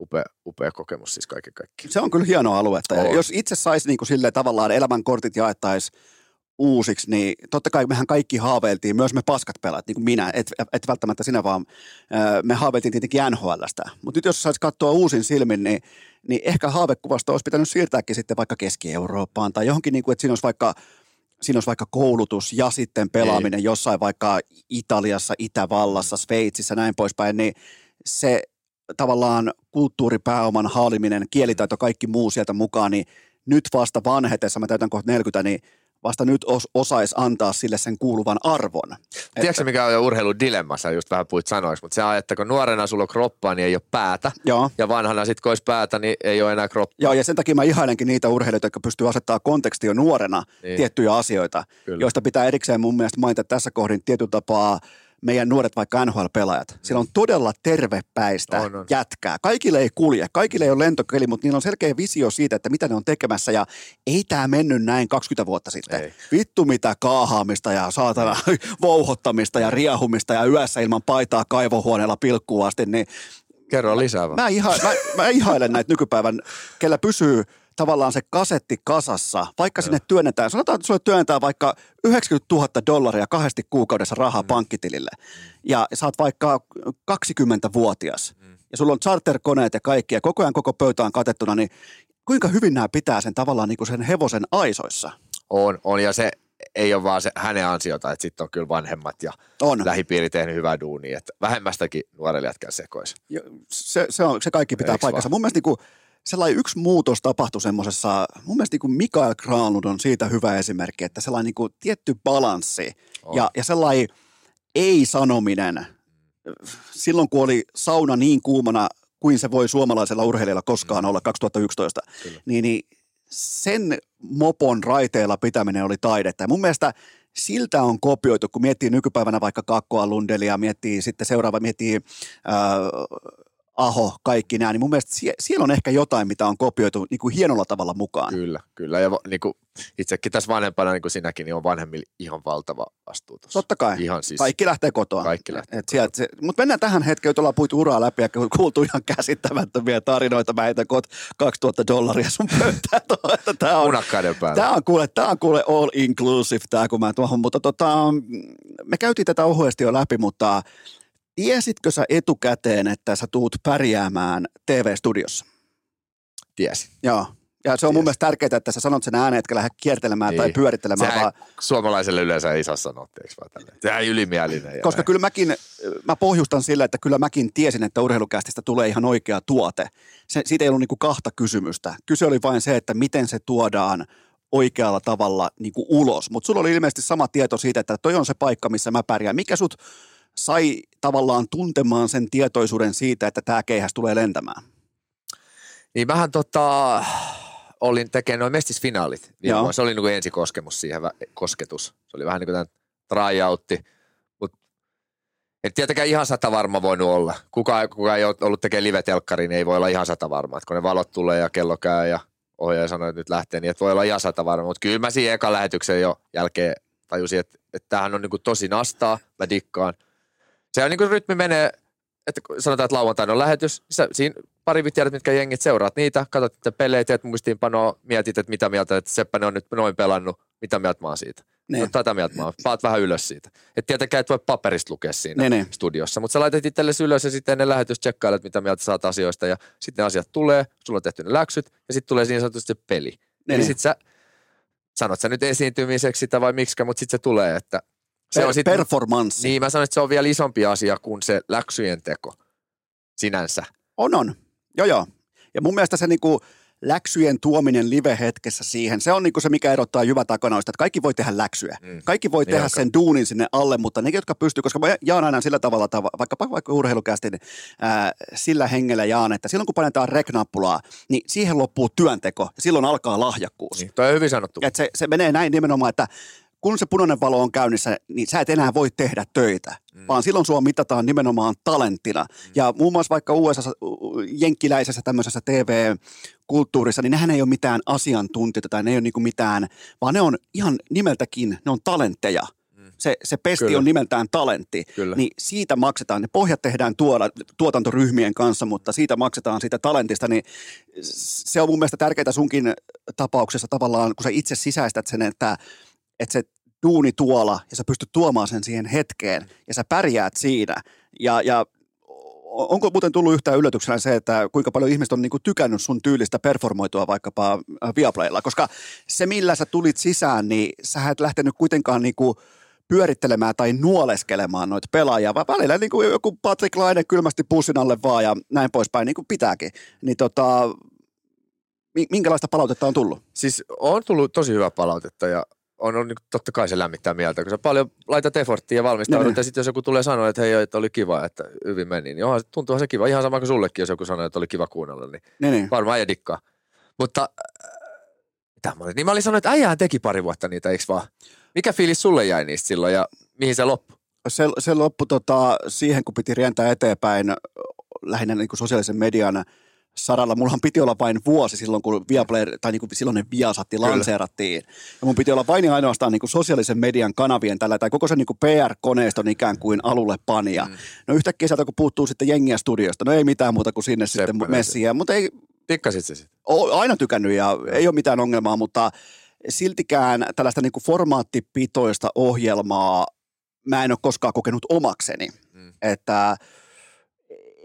Speaker 3: Upea, upea kokemus siis kaiken kaikkiaan.
Speaker 1: se on kyllä hieno alue. Että
Speaker 3: On.
Speaker 1: jos itse saisi niinku silleen tavallaan elämänkortit jaettaisiin uusiksi, niin totta kai mehän kaikki haaveiltiin, myös me paskat pelaat, niin kuin minä, et, et välttämättä sinä vaan, me haaveiltiin tietenkin NHLstä. Mutta nyt jos saisi katsoa uusin silmin, niin niin ehkä haavekuvasta olisi pitänyt siirtääkin sitten vaikka Keski-Eurooppaan tai johonkin, niin kuin, että siinä olisi vaikka siinä olisi vaikka koulutus ja sitten pelaaminen Ei. jossain vaikka Italiassa, Itävallassa, Sveitsissä, näin poispäin, niin se tavallaan kulttuuripääoman haaliminen, kielitaito, kaikki muu sieltä mukaan, niin nyt vasta vanhetessa, mä täytän kohta 40, niin vasta nyt os, osaisi antaa sille sen kuuluvan arvon.
Speaker 3: Tiedätkö että... mikä on jo urheiludilemmassa, just vähän puhuit sanoiksi, mutta se on, että kun nuorena sulla on kroppaa, niin ei ole päätä. Joo. Ja vanhana sitten kun olisi päätä, niin ei ole enää kroppaa.
Speaker 1: Joo, ja sen takia mä ihailenkin niitä urheilijoita, jotka pystyy asettaa konteksti jo nuorena niin. tiettyjä asioita, Kyllä. joista pitää erikseen mun mielestä mainita tässä kohdin tietyllä tapaa – meidän nuoret vaikka NHL-pelaajat. Siellä on todella tervepäistä on, on. jätkää. Kaikille ei kulje, kaikille ei ole lentokeli, mutta niillä on selkeä visio siitä, että mitä ne on tekemässä. Ja ei tämä mennyt näin 20 vuotta sitten. Ei. Vittu mitä kaahaamista ja saatana vouhottamista ja riahumista ja yössä ilman paitaa kaivohuoneella pilkkuun asti. Niin
Speaker 3: Kerro lisää
Speaker 1: vaan. Mä, iha, mä, mä ihailen näitä nykypäivän, kellä pysyy tavallaan se kasetti kasassa, vaikka sinne työnnetään, sanotaan, että sulle työnnetään vaikka 90 000 dollaria kahdesti kuukaudessa rahaa mm. pankkitilille ja saat vaikka 20-vuotias mm. ja sulla on charterkoneet ja kaikki ja koko ajan koko pöytä on katettuna, niin kuinka hyvin nämä pitää sen tavallaan niin kuin sen hevosen aisoissa?
Speaker 3: On, on ja se ei ole vaan se hänen ansiota, että sitten on kyllä vanhemmat ja on. lähipiiri tehnyt hyvää duunia, että vähemmästäkin nuorelle jätkään sekoisi.
Speaker 1: Se, se, on, se kaikki pitää Eiks paikkansa. Vaan? Mun mielestä niin kuin, sellainen yksi muutos tapahtui semmoisessa, mun mielestä niin kuin Mikael Granlund on siitä hyvä esimerkki, että sellainen niin kuin tietty balanssi ja, ja sellainen ei-sanominen silloin, kun oli sauna niin kuumana kuin se voi suomalaisella urheilijalla koskaan mm. olla 2011, niin, niin sen mopon raiteella pitäminen oli taidetta. Ja mun mielestä siltä on kopioitu, kun miettii nykypäivänä vaikka Kakkoa Lundelia, miettii sitten seuraava, miettii äh, Aho, kaikki nämä, niin mun mielestä sie- siellä on ehkä jotain, mitä on kopioitu niin kuin hienolla tavalla mukaan.
Speaker 3: Kyllä, kyllä. Ja niin kuin itsekin tässä vanhempana, niin kuin sinäkin, niin on vanhemmilla ihan valtava vastuu tuossa.
Speaker 1: Totta kai.
Speaker 3: Ihan siis,
Speaker 1: kaikki lähtee kotoa.
Speaker 3: Kaikki lähtee
Speaker 1: Et sieltä, se, Mutta mennään tähän hetkeen, että ollaan puitu uraa läpi ja kuultu ihan käsittämättömiä tarinoita. Mä heitän kot 2000 dollaria sun pöytään.
Speaker 3: Tämä on, Tämä
Speaker 1: on kuule, tämä on kuule all inclusive tämä, kun mä tuohon. Mutta tota, me käytiin tätä ohuesti jo läpi, mutta Tiesitkö sä etukäteen, että sä tuut pärjäämään TV-studiossa?
Speaker 3: Tiesin.
Speaker 1: Joo. Ja se on Tiesin. mun mielestä tärkeää, että sä sanot sen ääneen, etkä lähde kiertelemään niin. tai pyörittelemään.
Speaker 3: Sehän vaan... suomalaiselle yleensä ei saa sanoa, vaan tälleen. Sehän ylimielinen.
Speaker 1: Koska näin. kyllä mäkin, mä pohjustan sillä, että kyllä mäkin tiesin, että urheilukästistä tulee ihan oikea tuote. Se, siitä ei ollut niinku kahta kysymystä. Kyse oli vain se, että miten se tuodaan oikealla tavalla niinku ulos. Mutta sulla oli ilmeisesti sama tieto siitä, että toi on se paikka, missä mä pärjään. Mikä sut sai tavallaan tuntemaan sen tietoisuuden siitä, että tämä keihäs tulee lentämään?
Speaker 3: Niin vähän tota, olin tekemään noin mestisfinaalit. Se oli niin kuin ensikoskemus siihen, kosketus. Se oli vähän niin kuin tämän tryoutti. Mutta en tietenkään ihan sata varma voinut olla. Kuka, kuka ei ollut tekemään live-telkkariin, niin ei voi olla ihan sata varma. Että kun ne valot tulee ja kello käy ja ohjaaja sanoi, että nyt lähtee, niin että voi olla ihan sata varma. Mutta kyllä mä siihen ekan lähetyksen jo jälkeen tajusin, että, että tämähän on niin kuin tosi nastaa. Mä dikkaan – se on niin kuin rytmi menee, että sanotaan, että lauantaina on lähetys, sä, siinä pari tiedät, mitkä jengit seuraat niitä, katsot että pelejä, teet muistiinpanoa, mietit, että mitä mieltä, että Seppänen on nyt noin pelannut, mitä mieltä mä oon siitä. Ne. No, tätä mieltä mä oon. Paat vähän ylös siitä. Että tietenkään et voi paperista lukea siinä ne, ne. studiossa, mutta sä laitat itsellesi ylös ja sitten ennen lähetys tsekkailet, mitä mieltä saat asioista ja sitten ne asiat tulee, sulla on tehty ne läksyt ja sitten tulee niin sanotusti se peli. Ne, Eli sitten sä, sanot sä nyt esiintymiseksi sitä vai miksi, mutta sitten se tulee, että
Speaker 1: se per, on sit, performanssi.
Speaker 3: Niin, mä sanon, että se on vielä isompi asia kuin se läksyjen teko sinänsä.
Speaker 1: On, on. Joo, joo. Ja mun mielestä se niinku läksyjen tuominen live-hetkessä siihen, se on niinku se, mikä erottaa jyvä takanoista, että kaikki voi tehdä läksyjä. Mm. Kaikki voi tehdä sen duunin sinne alle, mutta ne, jotka pystyy, koska mä jaan aina sillä tavalla, että vaikka, vaikka urheilukästi, niin, ää, sillä hengellä jaan, että silloin kun painetaan rek-nappulaa, niin siihen loppuu työnteko ja silloin alkaa lahjakkuus.
Speaker 3: Niin, toi on hyvin sanottu.
Speaker 1: Et se, se menee näin nimenomaan, että kun se punainen valo on käynnissä, niin sä et enää voi tehdä töitä, mm. vaan silloin sua mitataan nimenomaan talenttina. Mm. Ja muun muassa vaikka USA, jenkkiläisessä tämmöisessä TV-kulttuurissa, niin nehän ei ole mitään asiantuntijoita tai ne ei ole niin mitään, vaan ne on ihan nimeltäkin, ne on talentteja. Mm. Se, se pesti Kyllä. on nimeltään talentti, Kyllä. niin siitä maksetaan. Ne pohjat tehdään tuolla tuotantoryhmien kanssa, mutta siitä maksetaan siitä talentista, niin se on mun mielestä tärkeää sunkin tapauksessa tavallaan, kun sä itse sisäistät sen, että – että se duuni tuolla ja sä pystyt tuomaan sen siihen hetkeen ja sä pärjäät siinä. Ja, ja onko muuten tullut yhtään yllätyksenä se, että kuinka paljon ihmiset on niinku tykännyt sun tyylistä performoitua vaikkapa äh, Viaplaylla? Koska se, millä sä tulit sisään, niin sä et lähtenyt kuitenkaan niinku pyörittelemään tai nuoleskelemaan noita pelaajia, vaan välillä niin kuin joku Patrick Laine kylmästi pussin alle vaan ja näin poispäin, niin kuin pitääkin. Niin tota, minkälaista palautetta on tullut?
Speaker 3: Siis on tullut tosi hyvää palautetta ja on, on niin totta kai se lämmittää mieltä, kun sä paljon laitat efforttia ja valmistaudut, niin. ja sitten jos joku tulee sanoa, että hei, että oli kiva, että hyvin meni, niin onhan, tuntuuhan se kiva. Ihan sama kuin sullekin, jos joku sanoo, että oli kiva kuunnella, niin, niin, niin. varmaan ja dikkaa. Mutta mitä mä olin? Niin mä olin sanonut, että äijähän teki pari vuotta niitä, eikö vaan? Mikä fiilis sulle jäi niistä silloin ja mihin se loppui?
Speaker 1: Se, se loppui tota, siihen, kun piti rientää eteenpäin lähinnä niin kuin sosiaalisen median saralla. Mullahan piti olla vain vuosi silloin, kun Viaplay, tai niin kuin silloinen Viasatti lanseerattiin. Ja mun piti olla vain ja ainoastaan niin kuin sosiaalisen median kanavien tällä, tai koko se niin kuin PR-koneiston ikään kuin alulle pania. Mm. No yhtäkkiä sieltä, kun puuttuu sitten jengiä studiosta, no ei mitään muuta kuin sinne Seppä sitten messiä, mutta ei...
Speaker 3: Tikkasit se sitten?
Speaker 1: Aina tykännyt ja ei ole mitään ongelmaa, mutta siltikään tällaista niin kuin formaattipitoista ohjelmaa mä en ole koskaan kokenut omakseni. Mm. Että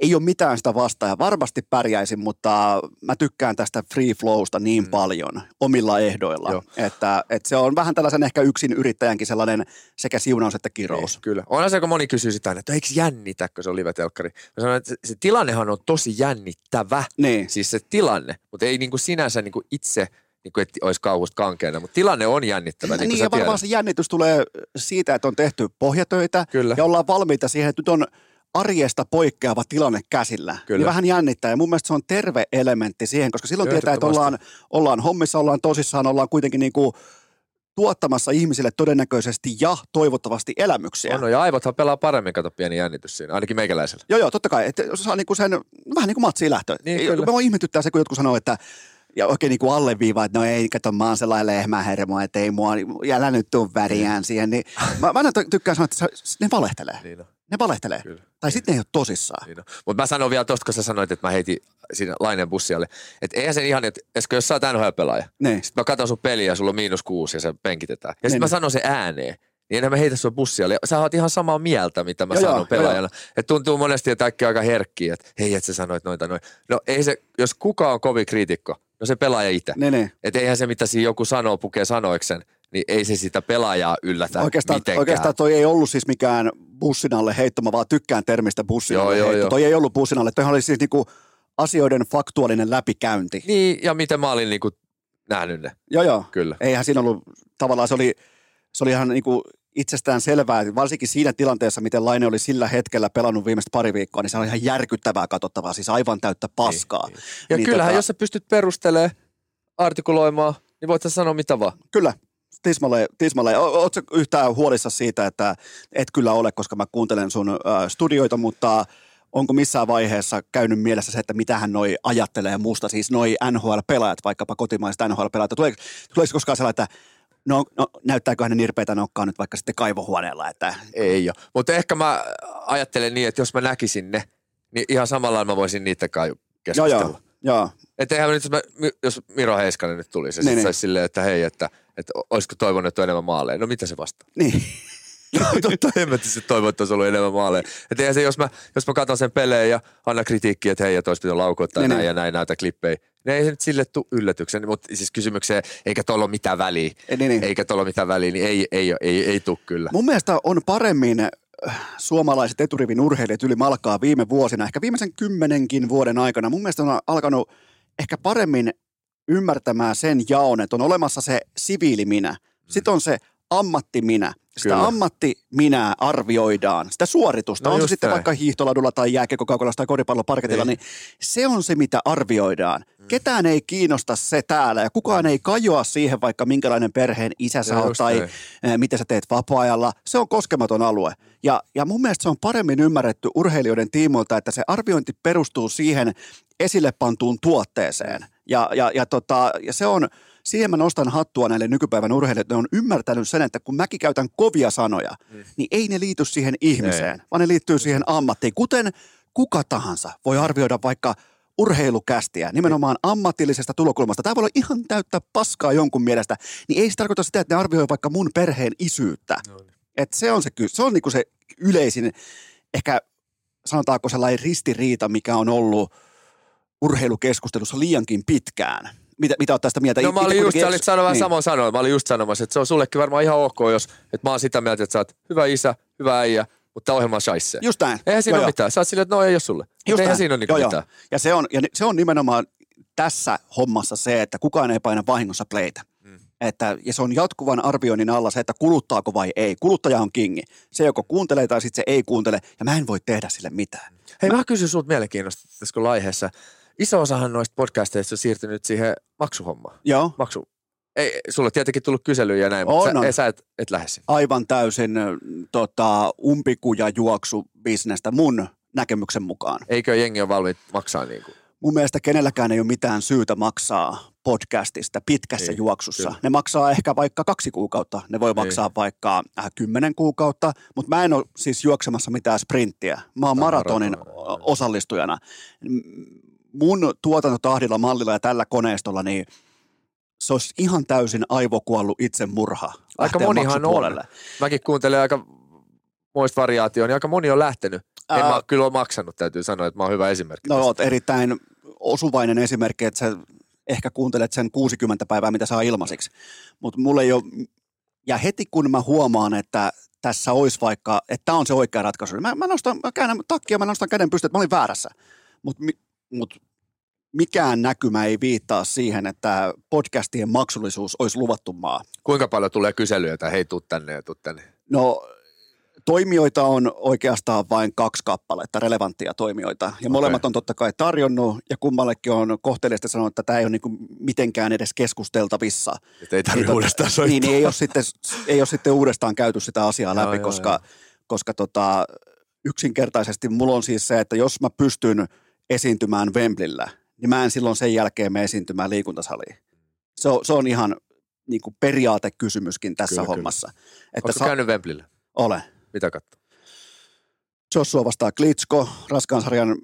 Speaker 1: ei ole mitään sitä vastaan ja varmasti pärjäisin, mutta mä tykkään tästä free flowsta niin mm. paljon omilla ehdoilla, että, että se on vähän tällaisen ehkä yksin yrittäjänkin sellainen sekä siunaus että kirous.
Speaker 3: Niin, kyllä. Onhan se, kun moni kysyy sitä, että eikö jännitä, kun se on live-telkkari. Mä sanon, että se tilannehan on tosi jännittävä, niin. siis se tilanne, mutta ei niin kuin sinänsä niin kuin itse – niin kuin, että olisi kauhusta kankeena, mutta tilanne on jännittävä.
Speaker 1: Niin, niin ja varmaan se jännitys tulee siitä, että on tehty pohjatöitä Kyllä. ja ollaan valmiita siihen, että nyt on arjesta poikkeava tilanne käsillä. Niin Kyllä. Niin vähän jännittää ja mun mielestä se on terve elementti siihen, koska silloin tietää, että ollaan, ollaan hommissa, ollaan tosissaan, ollaan kuitenkin niin kuin tuottamassa ihmisille todennäköisesti ja toivottavasti elämyksiä.
Speaker 3: On, no, ja aivothan pelaa paremmin, kato pieni jännitys siinä, ainakin meikäläisellä.
Speaker 1: Joo, joo, totta kai. Että saa niinku sen, vähän niin kuin matsiin lähtö. Niin, Mä ihmetyttää se, kun jotkut sanoo, että ja oikein niin kuin alleviivaa, että no ei, kato, mä oon sellainen lehmähermo, että ei mua, älä nyt tuu väriään siihen. Niin, mä, mä tykkään sanoa, että ne valehtelee. Niin ne valehtelee. Kyllä. Tai sitten ne ei ole tosissaan. Niin
Speaker 3: Mutta mä sanon vielä tosta, kun sä sanoit, että mä heitin siinä Laineen bussialle. Että eihän se ihan, että jos sä oot NHL-pelaaja, niin. sitten mä katson sun peliä ja sulla on miinus kuusi ja se penkitetään. Ja sitten niin. mä sanon se ääneen. Niin enää mä heitä sun bussialle. Sä oot ihan samaa mieltä, mitä mä joo, sanon joo, pelaajana. Että tuntuu monesti, että kaikki aika herkkiä, että hei, että sä sanoit noita noin. No ei se, jos kuka on kovin kriitikko, No se pelaaja itse. Ne. Että eihän se, mitä siinä joku sanoo, pukee sanoiksen, niin ei se sitä pelaajaa yllätä
Speaker 1: oikeastaan,
Speaker 3: mitenkään.
Speaker 1: Oikeastaan toi ei ollut siis mikään bussin alle heittoma, vaan tykkään termistä bussin joo, alle joo, heitto. Joo. Toi ei ollut bussin alle. Toihan oli siis niinku asioiden faktuaalinen läpikäynti.
Speaker 3: Niin, ja miten mä olin niinku nähnyt ne.
Speaker 1: Joo, joo.
Speaker 3: Kyllä.
Speaker 1: Eihän siinä ollut, tavallaan se oli, se oli ihan niinku itsestään selvää, varsinkin siinä tilanteessa, miten Laine oli sillä hetkellä pelannut viimeistä pari viikkoa, niin se on ihan järkyttävää katsottavaa, siis aivan täyttä paskaa. Niin, niin.
Speaker 3: Ja
Speaker 1: niin
Speaker 3: kyllähän, tota... jos sä pystyt perustelemaan artikuloimaan, niin voit sä sanoa mitä vaan.
Speaker 1: Kyllä, tismalle, tismalle. Oletko yhtään huolissa siitä, että et kyllä ole, koska mä kuuntelen sun äh, studioita, mutta onko missään vaiheessa käynyt mielessä se, että mitä hän noi ajattelee musta, siis noi NHL-pelaajat, vaikkapa kotimaiset NHL-pelaajat. Tuleeko, tuleeko koskaan sellainen, että no, no näyttääköhän ne nirpeitä nokkaa nyt vaikka sitten kaivohuoneella? Että...
Speaker 3: Ei ole, mutta ehkä mä ajattelen niin, että jos mä näkisin ne, niin ihan samalla mä voisin niitä kai keskustella. Joo, joo.
Speaker 1: Joo.
Speaker 3: Että eihän nyt, jos, Miro Heiskanen nyt tulisi, niin, niin. saisi silleen, että hei, että, että olisiko toivonut enemmän maaleja. No mitä se vastaa?
Speaker 1: Niin.
Speaker 3: No totta hemmetti toivon, että olisi ollut enemmän maaleja. Että eihän se, jos mä, jos mä katson sen pelejä ja annan kritiikkiä, että hei, että olisi pitänyt laukua tai niin, näin niin. ja näin näitä klippejä, niin ei se nyt sille tule yllätyksen. Mutta siis kysymykseen, eikä tuolla ole mitään väliä. Niin, niin. Eikä tuolla ole mitään väliä, niin ei, ei, ei, ei, ei tule kyllä.
Speaker 1: Mun mielestä on paremmin suomalaiset eturivin urheilijat yli malkaa viime vuosina, ehkä viimeisen kymmenenkin vuoden aikana. Mun mielestä on alkanut ehkä paremmin ymmärtämään sen jaon, että on olemassa se siviiliminä. Sitten on se ammattiminä. Sitä Kyllä. ammatti-minää arvioidaan, sitä suoritusta, no on se sitten näin. vaikka hiihtoladulla tai jääkiekkokaukolassa tai koripalloparketilla, niin. niin se on se, mitä arvioidaan. Mm. Ketään ei kiinnosta se täällä ja kukaan ei kajoa siihen, vaikka minkälainen perheen isä sä oot tai näin. Eh, mitä sä teet vapaa-ajalla. Se on koskematon alue. Ja, ja mun mielestä se on paremmin ymmärretty urheilijoiden tiimoilta, että se arviointi perustuu siihen esille pantuun tuotteeseen. Ja, ja, ja, tota, ja se on siihen mä nostan hattua näille nykypäivän urheilijoille, ne on ymmärtänyt sen, että kun mäkin käytän kovia sanoja, mm. niin ei ne liity siihen ihmiseen, ei. vaan ne liittyy siihen ammattiin. Kuten kuka tahansa voi arvioida vaikka urheilukästiä, nimenomaan ammatillisesta tulokulmasta. Tämä voi olla ihan täyttä paskaa jonkun mielestä, niin ei se tarkoita sitä, että ne arvioi vaikka mun perheen isyyttä. No niin. Et se on se, se on niinku se yleisin ehkä sanotaanko sellainen ristiriita, mikä on ollut urheilukeskustelussa liiankin pitkään. Mitä, mitä oot tästä mieltä?
Speaker 3: No mä olin just, sä olit sanoa
Speaker 1: niin.
Speaker 3: samoin sanoin. Mä olin just sanomassa, että se on sullekin varmaan ihan ok, jos, että mä oon sitä mieltä, että sä oot hyvä isä, hyvä äijä, mutta tämä ohjelma on shaisse.
Speaker 1: Just näin.
Speaker 3: Eihän siinä
Speaker 1: Joo,
Speaker 3: ole
Speaker 1: joo.
Speaker 3: mitään. Sä oot silleen, että no ei ole sulle. Just eihän
Speaker 1: näin.
Speaker 3: siinä ole niinku
Speaker 1: Joo, joo.
Speaker 3: mitään.
Speaker 1: Ja, se on, ja se on nimenomaan tässä hommassa se, että kukaan ei paina vahingossa playtä. Että, ja se on jatkuvan arvioinnin alla se, että kuluttaako vai ei. Kuluttaja on kingi. Se joko kuuntelee tai sitten se ei kuuntele, ja mä en voi tehdä sille mitään.
Speaker 3: Hei, mä kysyn sulta mielenkiinnosta tässä kun aiheessa. Iso osahan noista podcasteista on siirtynyt siihen maksuhommaan.
Speaker 1: Joo,
Speaker 3: Maksu. Ei, sulla on tietenkin tullut kyselyjä ja näin,
Speaker 1: On,
Speaker 3: mutta sä,
Speaker 1: on.
Speaker 3: ei, sä et, et lähde sinne.
Speaker 1: aivan täysin tota, umpikuja juoksu bisnestä mun näkemyksen mukaan.
Speaker 3: Eikö jengi ole valmiit maksaa niin kuin?
Speaker 1: Mun mielestä kenelläkään ei ole mitään syytä maksaa podcastista pitkässä
Speaker 3: Niin,
Speaker 1: juoksussa.
Speaker 3: kyllä.
Speaker 1: Ne maksaa ehkä vaikka kaksi kuukautta, ne voi maksaa vaikka äh, kymmenen kuukautta, mutta mä en ole siis juoksemassa mitään sprinttiä. Mä oon maratonin
Speaker 3: maratonia, joo.
Speaker 1: osallistujana. Mun tuotantotahdilla, mallilla ja tällä koneistolla, niin se olisi ihan täysin aivokuollut itsemurha.
Speaker 3: Aika monihan on. Mäkin kuuntelen aika moista variaatioon, niin aika moni on lähtenyt. En
Speaker 1: Ää,
Speaker 3: mä kyllä ole maksanut, täytyy sanoa, että mä oon hyvä esimerkki.
Speaker 1: No
Speaker 3: tästä.
Speaker 1: oot erittäin osuvainen esimerkki, että sä ehkä kuuntelet sen 60 päivää, mitä saa ilmaisiksi. Mutta mulla ei ole, ja heti kun mä huomaan, että tässä olisi vaikka, että tämä on se oikea ratkaisu, niin mä, mä nostan, mä käännän takkia, mä nostan käden pystyyn, että mä olin väärässä. Mutta mut mikään näkymä ei viittaa siihen, että podcastien maksullisuus olisi luvattu maa.
Speaker 3: Kuinka paljon tulee kyselyjä, että hei, tuu tänne ja tuu tänne.
Speaker 1: No toimijoita on oikeastaan vain kaksi kappaletta, relevanttia toimijoita. Ja molemmat on totta kai tarjonnut ja kummallekin on kohteliasta sanonut, että tämä ei ole niin mitenkään edes keskusteltavissa.
Speaker 3: Että ei tarvitse
Speaker 1: Niin,
Speaker 3: uudestaan soittaa.
Speaker 1: Niin, niin ei, ole sitten, ei ole sitten uudestaan käyty sitä asiaa
Speaker 3: Joo,
Speaker 1: läpi,
Speaker 3: joo,
Speaker 1: koska,
Speaker 3: joo.
Speaker 1: koska tota, yksinkertaisesti mulla on siis se, että jos mä pystyn esiintymään Wemblillä, niin mä en silloin sen jälkeen mene esiintymään liikuntasaliin. Se on, se on ihan niin kuin periaatekysymyskin tässä
Speaker 3: Kyllä, kyllä.
Speaker 1: hommassa. Että
Speaker 3: Oletko käynyt Wembleyllä?
Speaker 1: Ole.
Speaker 3: Mitä katsoo?
Speaker 1: Joshua vastaa Klitschko, raskaan sarjan.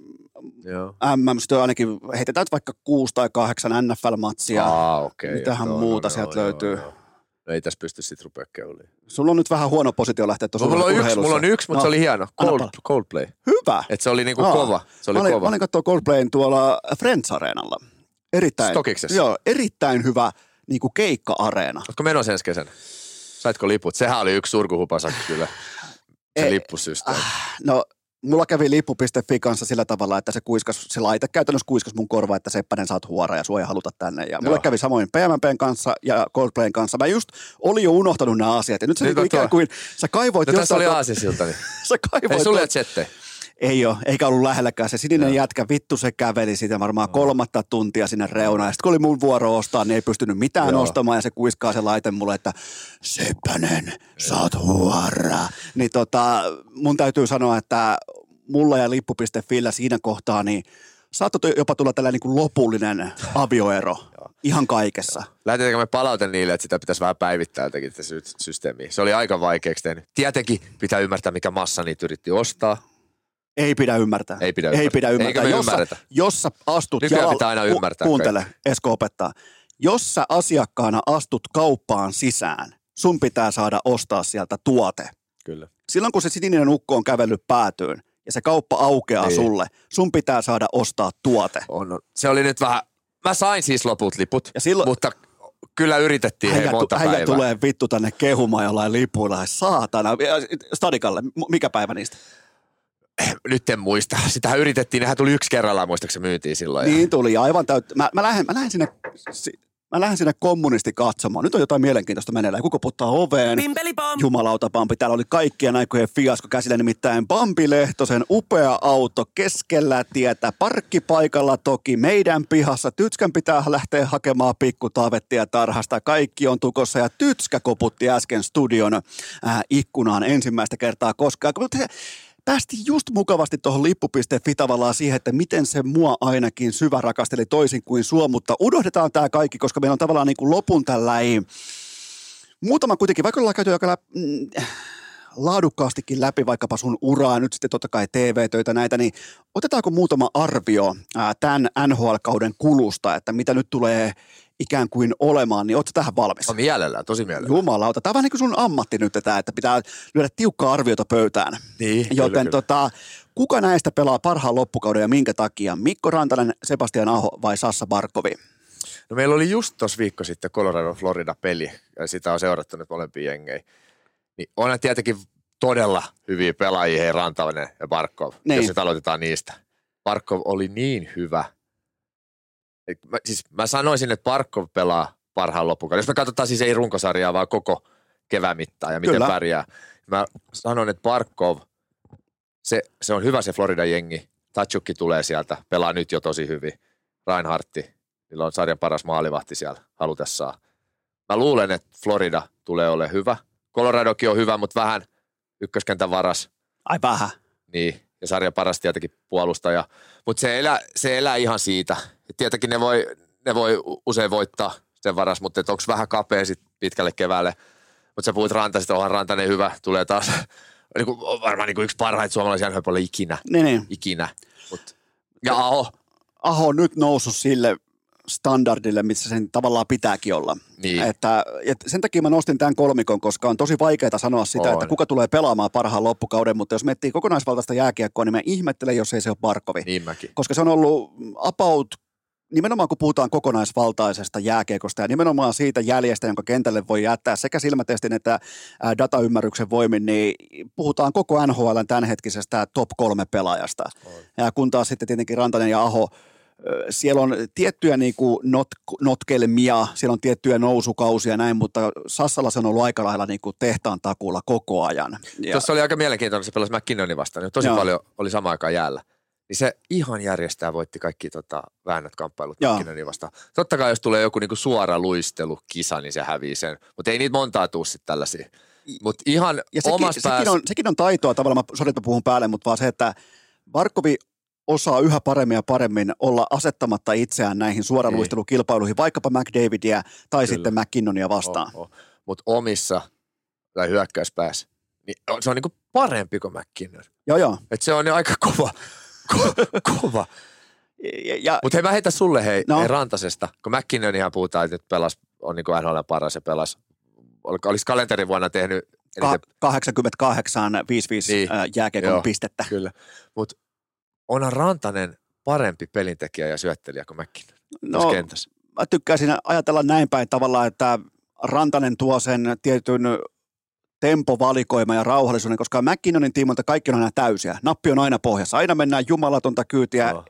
Speaker 1: MM, sitten ainakin heitetään vaikka kuusi tai kahdeksan NFL-matsia.
Speaker 3: Aa, okei.
Speaker 1: Mitähän
Speaker 3: Joo,
Speaker 1: muuta
Speaker 3: no,
Speaker 1: sieltä
Speaker 3: joo,
Speaker 1: löytyy?
Speaker 3: Joo, joo. No ei tässä pysty sit rupea keuliin.
Speaker 1: Sulla on nyt vähän huono positio lähteä tuossa
Speaker 3: Mulla on yksi, mulla on yksi, mutta
Speaker 1: No,
Speaker 3: se oli hieno. Cold. Coldplay.
Speaker 1: Hyvä.
Speaker 3: Et se oli niinku
Speaker 1: Aa.
Speaker 3: kova. Se oli
Speaker 1: mä olin,
Speaker 3: kova.
Speaker 1: Mä olin katsoa Coldplayn tuolla Friends Areenalla. Erittäin,
Speaker 3: Stokiksessa?
Speaker 1: Joo, erittäin hyvä niin kuin keikka-areena.
Speaker 3: Oletko menossa ensi kesänä? Saitko liput? Sehän oli yksi surkuhupasa kyllä. Se lippusysteemi.
Speaker 1: No, mulla kävi lippu.fi kanssa sillä tavalla, että se kuiskas, se laite käytännössä kuiskas mun korva, että Seppänen saat huora ja ei haluta tänne. Ja mulle
Speaker 3: Joo.
Speaker 1: kävi samoin PMPn kanssa ja Coldplayn kanssa. Mä just olin jo unohtanut nämä asiat. Ja nyt se niinku
Speaker 3: on
Speaker 1: ikään kuin, sä kaivoit
Speaker 3: No tässä oli Aasisilta. Niin.
Speaker 1: Sä kaivoit
Speaker 3: Ei sulle
Speaker 1: tuon-
Speaker 3: ei
Speaker 1: ole, eikä ollut lähelläkään. Se sininen
Speaker 3: Joo.
Speaker 1: jätkä, vittu se käveli siitä varmaan kolmatta tuntia sinne reunaan. Sitten kun oli mun vuoro ostaa, niin ei pystynyt mitään
Speaker 3: Joo.
Speaker 1: ostamaan. Ja se kuiskaa se laite mulle, että Seppänen, saat huora. Niin tota, mun täytyy sanoa, että mulla ja lippu.fillä siinä kohtaa, niin saattoi jopa tulla tällainen niin lopullinen avioero ihan kaikessa.
Speaker 3: Lähetetäänkö me palaute niille, että sitä pitäisi vähän päivittää jotenkin tätä sy- systeemiä. Se oli aika vaikeaksi tehnyt. Tietenkin pitää ymmärtää, mikä massa niitä yritti ostaa.
Speaker 1: Ei pidä ymmärtää.
Speaker 3: Ei pidä
Speaker 1: Ei
Speaker 3: ymmärtää.
Speaker 1: pidä ymmärtää.
Speaker 3: Eikä me ymmärretä.
Speaker 1: jos sä astut
Speaker 3: Nykyään
Speaker 1: jalalla-
Speaker 3: pitää aina
Speaker 1: ku-
Speaker 3: ymmärtää
Speaker 1: Kuuntele, Esko opettaa. Jos sä asiakkaana astut kauppaan sisään, sun pitää saada ostaa sieltä tuote.
Speaker 3: Kyllä.
Speaker 1: Silloin kun se sininen ukko on kävellyt päätyyn ja se kauppa aukeaa
Speaker 3: Niin.
Speaker 1: sulle, sun pitää saada ostaa tuote.
Speaker 3: On. Se oli nyt vähän, mä sain siis loput liput,
Speaker 1: Ja silloin-
Speaker 3: mutta kyllä yritettiin hei,
Speaker 1: Äijä,
Speaker 3: monta
Speaker 1: äijä
Speaker 3: päivää.
Speaker 1: tulee vittu tänne kehumaan jollain lipuilla. Saatana. Stadikalle, mikä päivä niistä?
Speaker 3: Nyt en muista. Sitähän yritettiin, nehän tuli yksi kerrallaan, muistaakseni myytiin silloin. Ja...
Speaker 1: Niin tuli, aivan täyttä. Mä, mä, lähden, mä, lähden sinne, si- mä lähden sinne kommunisti katsomaan. Nyt on jotain mielenkiintoista meneillään. Kuka puttaa oveen?
Speaker 4: Pimpelipom!
Speaker 1: Jumalauta Bambi. Täällä oli kaikkien aikojen fiasko käsillä, nimittäin Bambi Lehtosen upea auto keskellä tietä, parkkipaikalla toki, meidän pihassa. Tytskän pitää lähteä hakemaan pikku taavettia tarhasta. Kaikki on tukossa ja Tytskä koputti äsken studion äh, ikkunaan ensimmäistä kertaa koskaan. Mutta se- Päästiin just mukavasti tuohon lippu.fi tavallaan siihen, että miten se mua ainakin syvä rakasteli toisin kuin sua, mutta unohdetaan tämä kaikki, koska meillä on tavallaan niin kuin lopun tällainen muutama kuitenkin, vaikka ollaan käyty aika lä- mm, laadukkaastikin läpi vaikkapa sun uraa, nyt sitten totta kai TV-töitä näitä, niin otetaanko muutama arvio ää, tämän NHL-kauden kulusta, että mitä nyt tulee ikään kuin olemaan, niin ootko tähän valmis?
Speaker 3: On mielellään, tosi mielellään.
Speaker 1: Jumalauta, tämä on vähän niin kuin sun ammatti nyt tämä, että pitää lyödä tiukkaa arviota pöytään.
Speaker 3: Niin,
Speaker 1: Joten
Speaker 3: kyllä, kyllä.
Speaker 1: tota, Kuka näistä pelaa parhaan loppukauden ja minkä takia? Mikko Rantanen, Sebastian Aho vai Sassa Barkovi?
Speaker 3: No meillä oli just tuossa viikko sitten Colorado-Florida-peli, ja sitä on seurattu nyt molempia jengejä. Niin onhan tietenkin todella hyviä pelaajia, hei Rantanen ja Barkov,
Speaker 1: Niin.
Speaker 3: jos nyt aloitetaan niistä. Barkov oli niin hyvä. Mä, siis mä sanoisin, että Barkov pelaa parhaan loppukauden. Jos me katsotaan siis ei runkosarjaa, vaan koko kevään mittaan ja miten
Speaker 1: Kyllä.
Speaker 3: pärjää. Mä sanon, että Barkov, se, se on hyvä se Florida-jengi. Tatsukki tulee sieltä, pelaa nyt jo tosi hyvin. Reinhardti, niillä on sarjan paras maalivahti siellä halutessaan. Mä luulen, että Florida tulee ole hyvä. Coloradokin on hyvä, mutta vähän ykköskentän varas.
Speaker 1: Ai vähän.
Speaker 3: Niin, ja sarjan paras tietenkin puolustaja. Mutta se elää, se elää ihan siitä. Et tietenkin ne voi, ne voi usein voittaa sen varas, mutta onko vähän kapea sit pitkälle keväälle. Mutta sä puhut Rantasesta, onhan Rantanen hyvä, tulee taas niin kuin, on varmaan niin kuin yksi parhaita suomalaisia nhl ikinä.
Speaker 1: Niin, niin.
Speaker 3: Ikinä. Mut, ja Aho,
Speaker 1: Aho on nyt noussut sille standardille, missä sen tavallaan pitääkin olla.
Speaker 3: Niin.
Speaker 1: Että, et sen takia mä nostin tämän kolmikon, koska on tosi vaikeaa sanoa sitä,
Speaker 3: On.
Speaker 1: että kuka tulee pelaamaan parhaan loppukauden, mutta jos miettii kokonaisvaltaista jääkiekkoa, niin mä ihmettelen, jos ei se ole Barkovi.
Speaker 3: niin mäkin.
Speaker 1: Koska se on ollut about, nimenomaan kun puhutaan kokonaisvaltaisesta jääkiekosta ja nimenomaan siitä jäljestä, jonka kentälle voi jättää sekä silmätestin että dataymmärryksen voimin, niin puhutaan koko NHLn tämänhetkisestä top kolme pelaajasta. Ja kun taas sitten tietenkin Rantanen ja Aho, siellä on tiettyjä niin kuin not, notkelmia, siellä on tiettyjä nousukausia ja näin, mutta Sassalla se on ollut aika lailla niin kuin tehtaan takuulla koko ajan. Ja,
Speaker 3: Tuossa oli aika mielenkiintoinen, se pelasi McKinnonin vastaan, niin tosi
Speaker 1: Joo.
Speaker 3: paljon oli samaan aikaan jäällä. Niin se ihan järjestää voitti kaikki tota, väännöt kamppailut. McKinnonin vastaan. Totta kai jos tulee joku niinku suora luistelukisa, niin se hävii sen. Mutta ei niitä montaa tuu sitten tällaisia. Mutta ihan
Speaker 1: ja sekin,
Speaker 3: omassa
Speaker 1: sekin,
Speaker 3: päässä...
Speaker 1: on, sekin on taitoa tavallaan, mä, sorry, että mä puhun päälle, mutta vaan se, että Barkovi osaa yhä paremmin ja paremmin olla asettamatta itseään näihin suoraluistelukilpailuihin, vaikkapa McDavidia tai
Speaker 3: Kyllä.
Speaker 1: sitten McKinnonia vastaan.
Speaker 3: Oh, oh. Mutta omissa tai hyökkäyspäässä, niin se on niinku parempi kuin McKinnon.
Speaker 1: Joo, joo.
Speaker 3: Et se on jo aika kova. Ko- kova.
Speaker 1: Ja, ja,
Speaker 3: Mutta hei, mä heitän sulle hei,
Speaker 1: No.
Speaker 3: hei Rantasesta, kun McKinnon ihan puhutaan, että pelas, on niin NHL paras ja pelas. Oliko- Olisi kalenterivuonna tehnyt eniten,
Speaker 1: ka- 88 5-5
Speaker 3: Niin.
Speaker 1: jääkiekon
Speaker 3: Joo.
Speaker 1: pistettä.
Speaker 3: kyllä. Mutta onhan Rantanen parempi pelintekijä ja syöttelijä kuin McKinnon no.
Speaker 1: No,
Speaker 3: kentässä.
Speaker 1: mä tykkäisin ajatella näin päin tavallaan, että Rantanen tuo sen tietyn tempovalikoima ja rauhallisuuden, koska McKinnonin tiimoilta kaikki on aina täysiä. Nappi on aina pohjassa. Aina mennään jumalatonta kyytiä.
Speaker 3: Joo.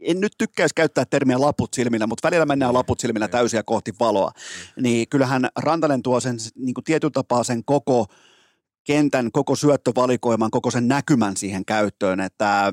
Speaker 1: En nyt tykkäisi käyttää termiä laput silmillä, mutta välillä mennään laput silmillä täysiä kohti valoa. Niin kyllähän Rantanen tuo sen niin kuin tietyllä tapaa sen koko kentän, koko syöttövalikoiman, koko sen näkymän siihen käyttöön, että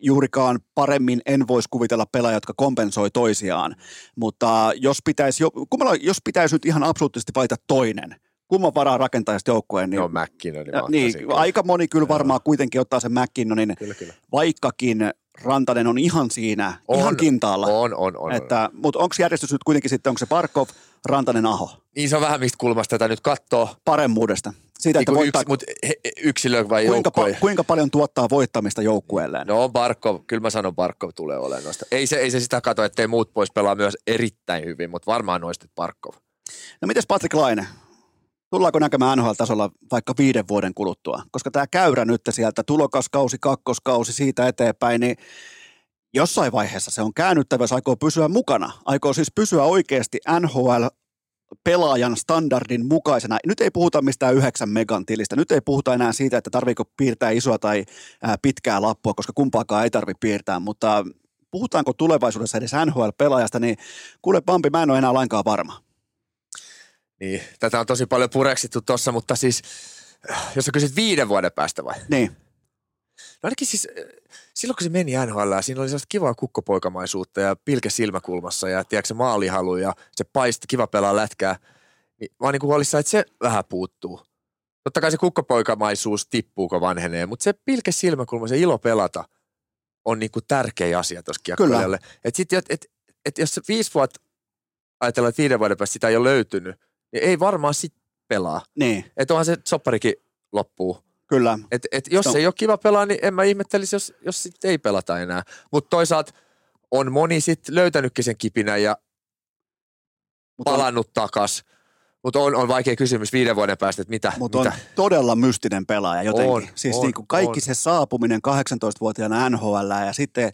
Speaker 1: juurikaan paremmin en voisi kuvitella pelaajia, jotka kompensoi toisiaan. Mutta jos pitäisi, jo, kummalla, jos pitäisi nyt ihan absoluuttisesti valita toinen, kumman varaa rakentaa sitten joukkueen, niin,
Speaker 3: Niin, no McKinnon.
Speaker 1: ja, niin aika moni kyllä varmaan kuitenkin ottaa sen McKinnonin,
Speaker 3: Kyllä, kyllä.
Speaker 1: vaikkakin Rantanen on ihan siinä, on, ihan kintaalla.
Speaker 3: On, on, on. on.
Speaker 1: Että, mutta onko järjestys nyt kuitenkin sitten, onko se Barkov, Rantanen, Aho?
Speaker 3: Niin se on vähän mistä kulmasta tätä nyt katsoo.
Speaker 1: Paremmuudesta. Siitä,
Speaker 3: Niin
Speaker 1: että voittaa,
Speaker 3: yksi, mutta yksilö vai
Speaker 1: kuinka, pa- kuinka paljon tuottaa voittamista joukkueelleen?
Speaker 3: No on Barkov, kyllä mä sanon Barkov tulee olemaan noista. Ei se, ei se sitä kato, ettei muut pois pelaa myös erittäin hyvin, mutta varmaan noista että Barkov.
Speaker 1: No mites Patrick Laine? Tullaanko näkemään NHL-tasolla vaikka viiden vuoden kuluttua? Koska tämä käyrä nyt sieltä tulokaskausi, kakkoskausi siitä eteenpäin, niin jossain vaiheessa se on käännyttävä, jos aikoo pysyä mukana. Aikoo siis pysyä oikeasti NHL pelaajan standardin mukaisena. Nyt ei puhuta mistään yhdeksän megan tilistä. Nyt ei puhuta enää siitä, että tarviiko piirtää isoa tai ää, pitkää lappua, koska kumpaakaan ei tarvitse piirtää, mutta puhutaanko tulevaisuudessa edes NHL-pelaajasta, niin kuule Pampi, mä en ole enää lainkaan varma.
Speaker 3: Niin, tätä on tosi paljon pureksittu tossa, mutta siis, jos sä kysyt viiden vuoden päästä vai?
Speaker 1: Niin.
Speaker 3: No ainakin siis, äh, silloin kun se meni NHL, siinä oli sellaista kivaa kukkopoikamaisuutta ja pilke silmäkulmassa ja tiedätkö, se maalihalu ja se paisti, kiva pelaa lätkää. Niin mä oon niin huolissaan, että se vähän puuttuu. Totta kai se kukkopoikamaisuus tippuu, kun vanhenee, mutta se pilke silmäkulma, se ilo pelata on niin kuin tärkeä asia tuossa kiekkoilijalle. Että sit, et, et, et jos viisi vuotta ajatellaan, että viiden vuoden päästä sitä ei ole löytynyt, niin ei varmaan sit pelaa.
Speaker 1: Niin,
Speaker 3: Että onhan se sopparikin loppuu.
Speaker 1: kyllä.
Speaker 3: Et, et jos
Speaker 1: No.
Speaker 3: ei ole kiva pelaa, niin en mä ihmettelisi, jos, jos sit ei pelata enää. Mutta toisaalta on moni sit löytänytkin sen kipinän ja
Speaker 1: on-
Speaker 3: palannut takas. Mutta on, on vaikea kysymys viiden vuoden päästä, että mitä,
Speaker 1: Mutta on todella mystinen pelaaja jotenkin.
Speaker 3: On,
Speaker 1: siis
Speaker 3: on,
Speaker 1: niin kuin kaikki
Speaker 3: on.
Speaker 1: se saapuminen 18-vuotiaana NHL ja sitten äh,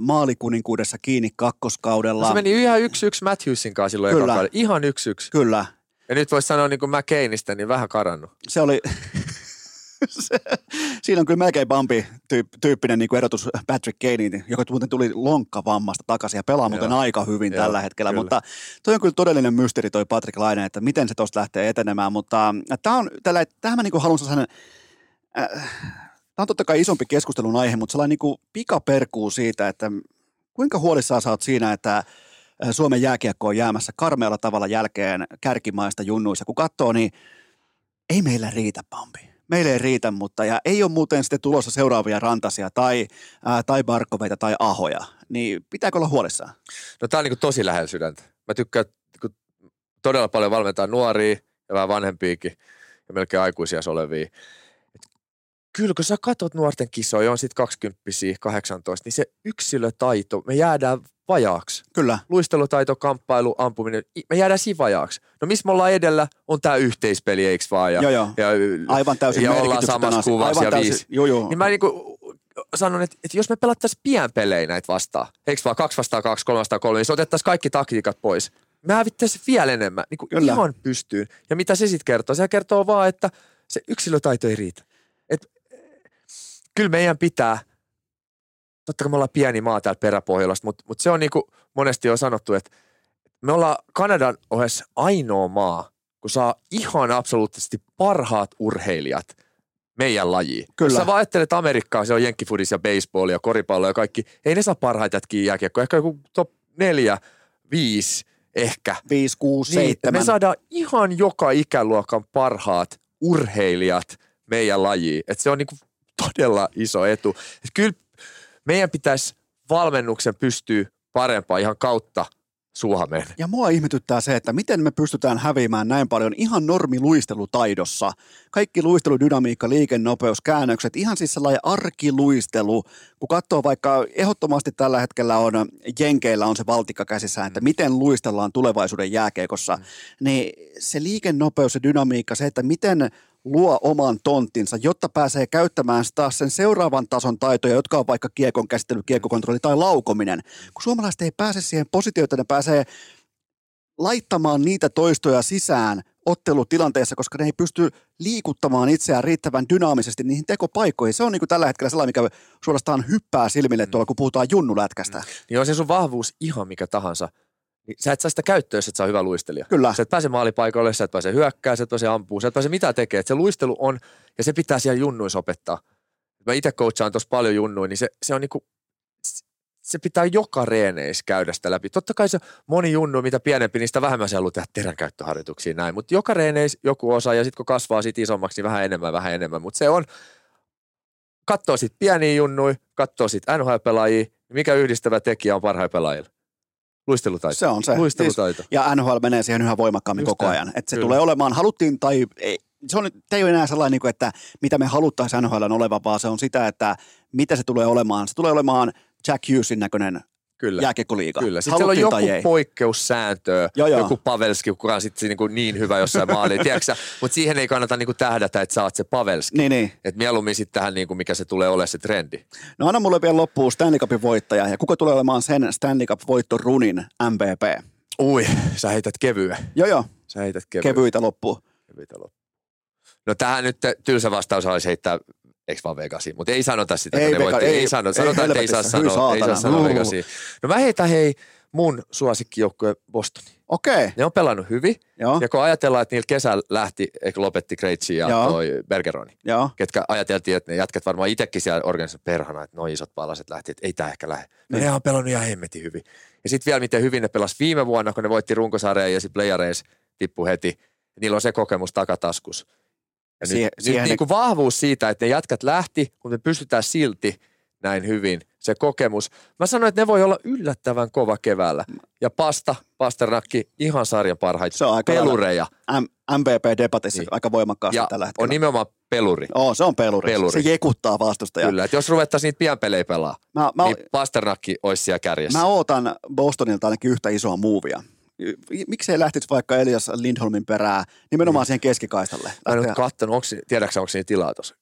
Speaker 1: maalikuninkuudessa kiinni kakkoskaudella.
Speaker 3: Se meni ihan yksi yksi Matthewsin kanssa silloin
Speaker 1: Kyllä.
Speaker 3: Ihan yksi yksi.
Speaker 1: Kyllä,
Speaker 3: Ja nyt voisi sanoa niin kuin McCainista, niin vähän karannut.
Speaker 1: se oli... siinä on kyllä melkein Bambi tyyppinen niin kuin erotus Patrick Kanein, joka muuten tuli lonkkavammasta takaisin ja pelaa muuten
Speaker 3: Joo.
Speaker 1: aika hyvin
Speaker 3: Joo,
Speaker 1: tällä hetkellä.
Speaker 3: kyllä.
Speaker 1: Mutta toi on kyllä todellinen mysteeri toi Patrick Laine, että miten se tuosta lähtee etenemään. Mutta tämä on, tällä, tähän mä niin kuin haluan sellainen, äh, tämä on totta kai isompi keskustelun aihe, mutta sellainen niin kuin pikaperkuu siitä, että kuinka huolissaan sä oot siinä, että äh, Suomen jääkiekko on jäämässä karmealla tavalla jälkeen kärkimaista junnuissa. Kun katsoo, niin ei meillä riitä Pampi. Meillä ei riitä, mutta ja ei ole muuten sitten tulossa seuraavia rantasia tai, ää, tai Barkoveita tai Ahoja. Niin pitääkö olla huolissaan?
Speaker 3: No tää on niin tosi lähellä sydäntä. Mä tykkään kun todella paljon valmentaa nuoria ja vähän vanhempiakin ja melkein aikuisia olevia. Et kyllä kun sä katot nuorten kisoja, on sitten 20 18, niin se yksilötaito, me jäädään vajaaksi.
Speaker 1: Kyllä.
Speaker 3: Luistelutaito, kamppailu, ampuminen, me jäädään siinä vajaaksi. No missä me ollaan edellä, on tämä yhteispeli, eiks vaan? Ja,
Speaker 1: Joo, joo.
Speaker 3: ja,
Speaker 1: Aivan täysin
Speaker 3: ja ollaan samassa kuvassa ja
Speaker 1: täysin,
Speaker 3: viisi.
Speaker 1: Joo, joo.
Speaker 3: Niin mä niinku sanon, että, että jos me pelattaisiin pienpelejä näitä vastaan, eikö vaan kaksi vastaan kaksi, kolme vastaan kolme, niin se otettaisiin kaikki taktiikat pois. Me hävittäisiin vielä enemmän, niin kuin
Speaker 1: Kyllä.
Speaker 3: ihan pystyyn. Ja mitä se sitten kertoo? Se kertoo vaan, että se yksilötaito ei riitä. Et, kyllä meidän pitää, totta kai me ollaan pieni maa täällä peräpohjolasta, mutta, mutta se on niin kuin monesti on sanottu, että me ollaan Kanadan ohessa ainoa maa, kun saa ihan absoluuttisesti parhaat urheilijat meidän lajiin.
Speaker 1: Kyllä.
Speaker 3: Jos sä vaan ajattelet Amerikkaa, se on jenkkifudis ja baseball ja koripallo ja kaikki. Ei ne saa parhaita jätkiä jääkiekkoa. Ehkä joku top neljä, viisi ehkä.
Speaker 1: 5, 6,
Speaker 3: Niin,
Speaker 1: 7.
Speaker 3: me saadaan ihan joka ikäluokan parhaat urheilijat meidän lajiin. Et se on niinku todella iso etu. Et kyllä meidän pitäisi valmennuksen pystyä parempaan ihan kautta Suomeen.
Speaker 1: Ja mua ihmetyttää se, että miten me pystytään häviämään näin paljon ihan normiluistelutaidossa. Kaikki luisteludynamiikka, liikennopeus, käännökset, ihan siis sellainen arkiluistelu. Kun katsoo vaikka, ehdottomasti tällä hetkellä on, Jenkeillä on se valtikka käsissään, että miten luistellaan tulevaisuuden jääkeikossa, niin se liikennopeus ja dynamiikka, se, että miten luo oman tonttinsa, jotta pääsee käyttämään taas sen seuraavan tason taitoja, jotka on vaikka kiekon käsittely, kiekkokontrolli tai laukominen. Kun suomalaiset ei pääse siihen positioon, että ne pääsee laittamaan niitä toistoja sisään ottelutilanteessa, koska ne ei pysty liikuttamaan itseään riittävän dynaamisesti niihin tekopaikkoihin. Se on niin kuin tällä hetkellä sellainen, mikä suorastaan hyppää silmille tuolla, kun puhutaan junnulätkästä.
Speaker 3: Niin on se sun vahvuus ihan mikä tahansa. Niin sä et saa sitä käyttöä, jos et saa hyvä luistelija.
Speaker 1: Kyllä.
Speaker 3: Sä et pääse maalipaikalle, sä et pääse hyökkää, sä et pääse ampuu, sä et pääse mitään tekemään. Et Se luistelu on, ja se pitää siellä junnuissa opettaa. Mä itse coachaan tuossa paljon junnuin, niin se, se on niinku, se pitää joka reeneissä käydä sitä läpi. Totta kai se moni junnu, mitä pienempi, niin sitä vähemmän se haluaa tehdä teränkäyttöharjoituksia näin. Mutta joka reeneissä joku osa, ja sitten kun kasvaa sit isommaksi, niin vähän enemmän, vähän enemmän. Mutta se on, katsoo sit pieniä junnui, katsoo sit NHL-pelaajia, mikä yhdistävä tekijä on parhailla pelaajilla? Luistelutaito.
Speaker 1: Se on se.
Speaker 3: Luistelutaito.
Speaker 1: Ja NHL menee siihen yhä voimakkaammin
Speaker 3: Just
Speaker 1: koko ajan. Että se
Speaker 3: Kyllä.
Speaker 1: tulee olemaan, haluttiin tai ei, se on, nyt- ei ole enää sellainen, niin kuin, että mitä me haluttaisiin NHL olevan, vaan se on sitä, että mitä se tulee olemaan. Se tulee olemaan Jack Hughesin näköinen
Speaker 3: Kyllä.
Speaker 1: jääkiekkoliiga.
Speaker 3: Kyllä. Sitten siellä on joku
Speaker 1: ei.
Speaker 3: poikkeussääntö,
Speaker 1: Joo, joo.
Speaker 3: joku Pavelski, kuka on sitten niinku niin hyvä jossain maaliin, tiedätkö Mutta siihen ei kannata niinku tähdätä, että oot se Pavelski.
Speaker 1: Niin, niin.
Speaker 3: Et mieluummin sitten tähän, niinku, mikä se tulee olemaan se trendi.
Speaker 1: No anna mulle vielä loppuun Stanley Cupin voittaja. Ja kuka tulee olemaan sen Stanley Cup-voittorunin MVP?
Speaker 3: Ui, sä heität kevyen.
Speaker 1: Joo, joo.
Speaker 3: Sä heität kevyen.
Speaker 1: Kevyitä loppuun.
Speaker 3: Kevyitä loppu. No tähän nyt tylsä vastaus olisi heittää, eikö vaan Vegasi, mutta ei sanota sitä,
Speaker 1: Ei Vega-
Speaker 3: voitti.
Speaker 1: ei-
Speaker 3: ei, sano,
Speaker 1: ei
Speaker 3: sanotaan, että ei saa sanoa, ei saa sanoa. Vegasi. No mä heitän hei mun suosikkijoukkue Bostoni.
Speaker 1: Okei,
Speaker 3: Ne on pelannut hyvin.
Speaker 1: joo,
Speaker 3: Ja kun ajatellaan, että niillä kesällä lähti, eikö lopetti Kreitsi ja
Speaker 1: Joo.
Speaker 3: toi Bergeroni,
Speaker 1: joo.
Speaker 3: ketkä ajateltiin, että ne jätkät varmaan itsekin siellä organisoivat perhana, että noin isot palaset lähti, että ei tämä ehkä lähde. No
Speaker 1: Niin.
Speaker 3: ne on pelannut ihan hemmetin hyvin. Ja sitten vielä miten hyvin ne pelasi viime vuonna, kun ne voitti runkosarjan ja sitten playareissa tippu heti. Niillä on se kokemus takataskus. Ja
Speaker 1: Siihen-
Speaker 3: nyt,
Speaker 1: siihen
Speaker 3: nyt
Speaker 1: ne-
Speaker 3: niin kuin vahvuus siitä, että ne jätkät lähti, mutta me pystytään silti näin hyvin, se kokemus. Mä sanoin, että ne voi olla yllättävän kova keväällä. Ja Pasta, Pasternakki, ihan sarjan parhaita
Speaker 1: Se on aika
Speaker 3: pelureja.
Speaker 1: M- MVP-debatissa
Speaker 3: Niin.
Speaker 1: aika voimakkaasti
Speaker 3: Ja
Speaker 1: tällä
Speaker 3: on
Speaker 1: hetkellä.
Speaker 3: nimenomaan peluri.
Speaker 1: Oo, se on peluri.
Speaker 3: Peluri.
Speaker 1: Se jekuttaa vastustajaa.
Speaker 3: Kyllä, että jos ruvettaisiin niitä pienpelejä pelaa,
Speaker 1: Mä, mä,
Speaker 3: niin Pasternakki olisi siellä kärjessä.
Speaker 1: mä ootan Bostonilta ainakin yhtä isoa muuvia. Miksei lähtisi vaikka Elias Lindholmin perää nimenomaan siihen keskikaistalle?
Speaker 3: Mä en ole
Speaker 1: Lähteä-
Speaker 3: kattonut, onko, tiedätkö onko siinä tilaa tuossa?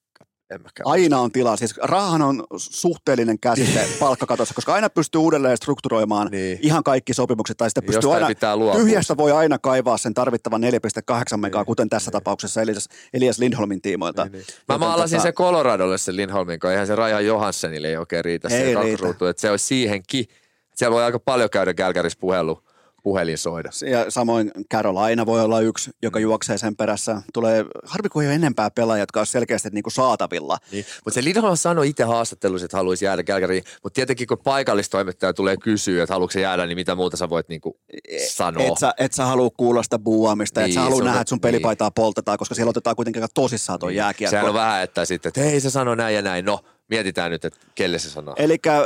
Speaker 3: En.
Speaker 1: Aina on tilaa. Siis rahahan on suhteellinen käsite palkkakatossa, koska aina pystyy uudelleen strukturoimaan
Speaker 3: Niin.
Speaker 1: ihan kaikki sopimukset. Tai sitten pystyy
Speaker 3: Jostain
Speaker 1: aina,
Speaker 3: pitää luopua.
Speaker 1: tyhjästä voi aina kaivaa sen tarvittavan 4,8 megaa,
Speaker 3: Niin,
Speaker 1: kuten tässä tapauksessa Elias, Elias Lindholmin tiimoilta.
Speaker 3: Niin, niin. Mä
Speaker 1: Joten
Speaker 3: maalasin
Speaker 1: tota-
Speaker 3: se Coloradolle se Lindholmin, kun eihän se Raja Johanssenille ei oikein riitä
Speaker 1: Ei
Speaker 3: se
Speaker 1: riitä.
Speaker 3: että se olisi siihenkin. Siellä voi aika paljon käydä Kälkärissä puhelu, puhelin soida.
Speaker 1: Ja samoin Carolina voi olla yksi, joka
Speaker 3: Mm.
Speaker 1: juoksee sen perässä. Tulee, harvi ei ole enempää pelaajia, jotka olisi selkeästi niin kuin saatavilla.
Speaker 3: Niin. Mutta se Lindholm sanoi itse haastattelussa, että haluaisi jäädä Kälkäriin, mutta tietenkin kun paikallistoimittaja tulee kysyä, että haluatko jäädä, niin mitä muuta sä voit niinku sanoa.
Speaker 1: Et sä, et sä halua kuulla sitä buuamista, et
Speaker 3: Niin,
Speaker 1: sä halua
Speaker 3: se on-
Speaker 1: nähdä, että sun pelipaitaa poltetaan, koska siellä otetaan kuitenkin aika tosissaan tuo jääkiekko.
Speaker 3: Sehän on vähän, että sitten, että hei se sanoi näin ja näin. No, mietitään nyt, että kelle se sanoo.
Speaker 1: Eli äh,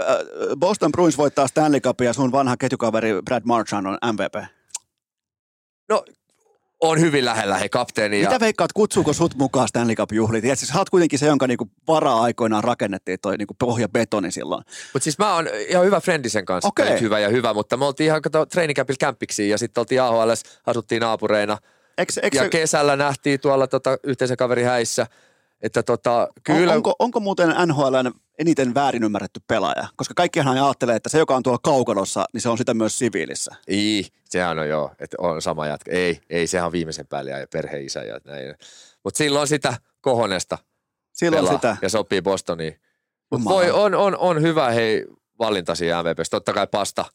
Speaker 1: Boston Bruins voittaa Stanley Cupia ja sun vanha ketjukaveri Brad Marchand on MVP.
Speaker 3: No, on hyvin lähellä he kapteeni. Ja...
Speaker 1: Mitä veikkaat, kutsuuko sut mukaan Stanley Cup-juhliin? Tiedätkö, sä oot kuitenkin se, jonka niinku varaa aikoinaan rakennettiin toi niinku pohjabetoni silloin.
Speaker 3: Mutta siis mä oon ihan hyvä frendi sen kanssa. Nyt hyvä ja hyvä, mutta me oltiin ihan kato treenikämpillä kämppiksi ja sitten oltiin AHL, asuttiin naapureina.
Speaker 1: Eikö, eikö
Speaker 3: ja kesällä nähtiin tuolla tota, yhteisen kaverin häissä, että tota, kyllä...
Speaker 1: on, onko, onko muuten NHLn eniten väärin ymmärretty pelaaja? Koska kaikkihan ajattelee, että se, joka on tuolla kaukalossa, niin se on sitä myös siviilissä.
Speaker 3: Ei, sehän on joo, että on sama jatka. Ei, ei, sehän on viimeisen päälle ja perheisä ja näin. Mutta silloin sitä kohonesta
Speaker 1: Silloin
Speaker 3: pelaa
Speaker 1: sitä.
Speaker 3: ja sopii Bostoniin. Mut voi, on, on, on hyvä hei valinta siinä MVPstä. Totta kai Pasta,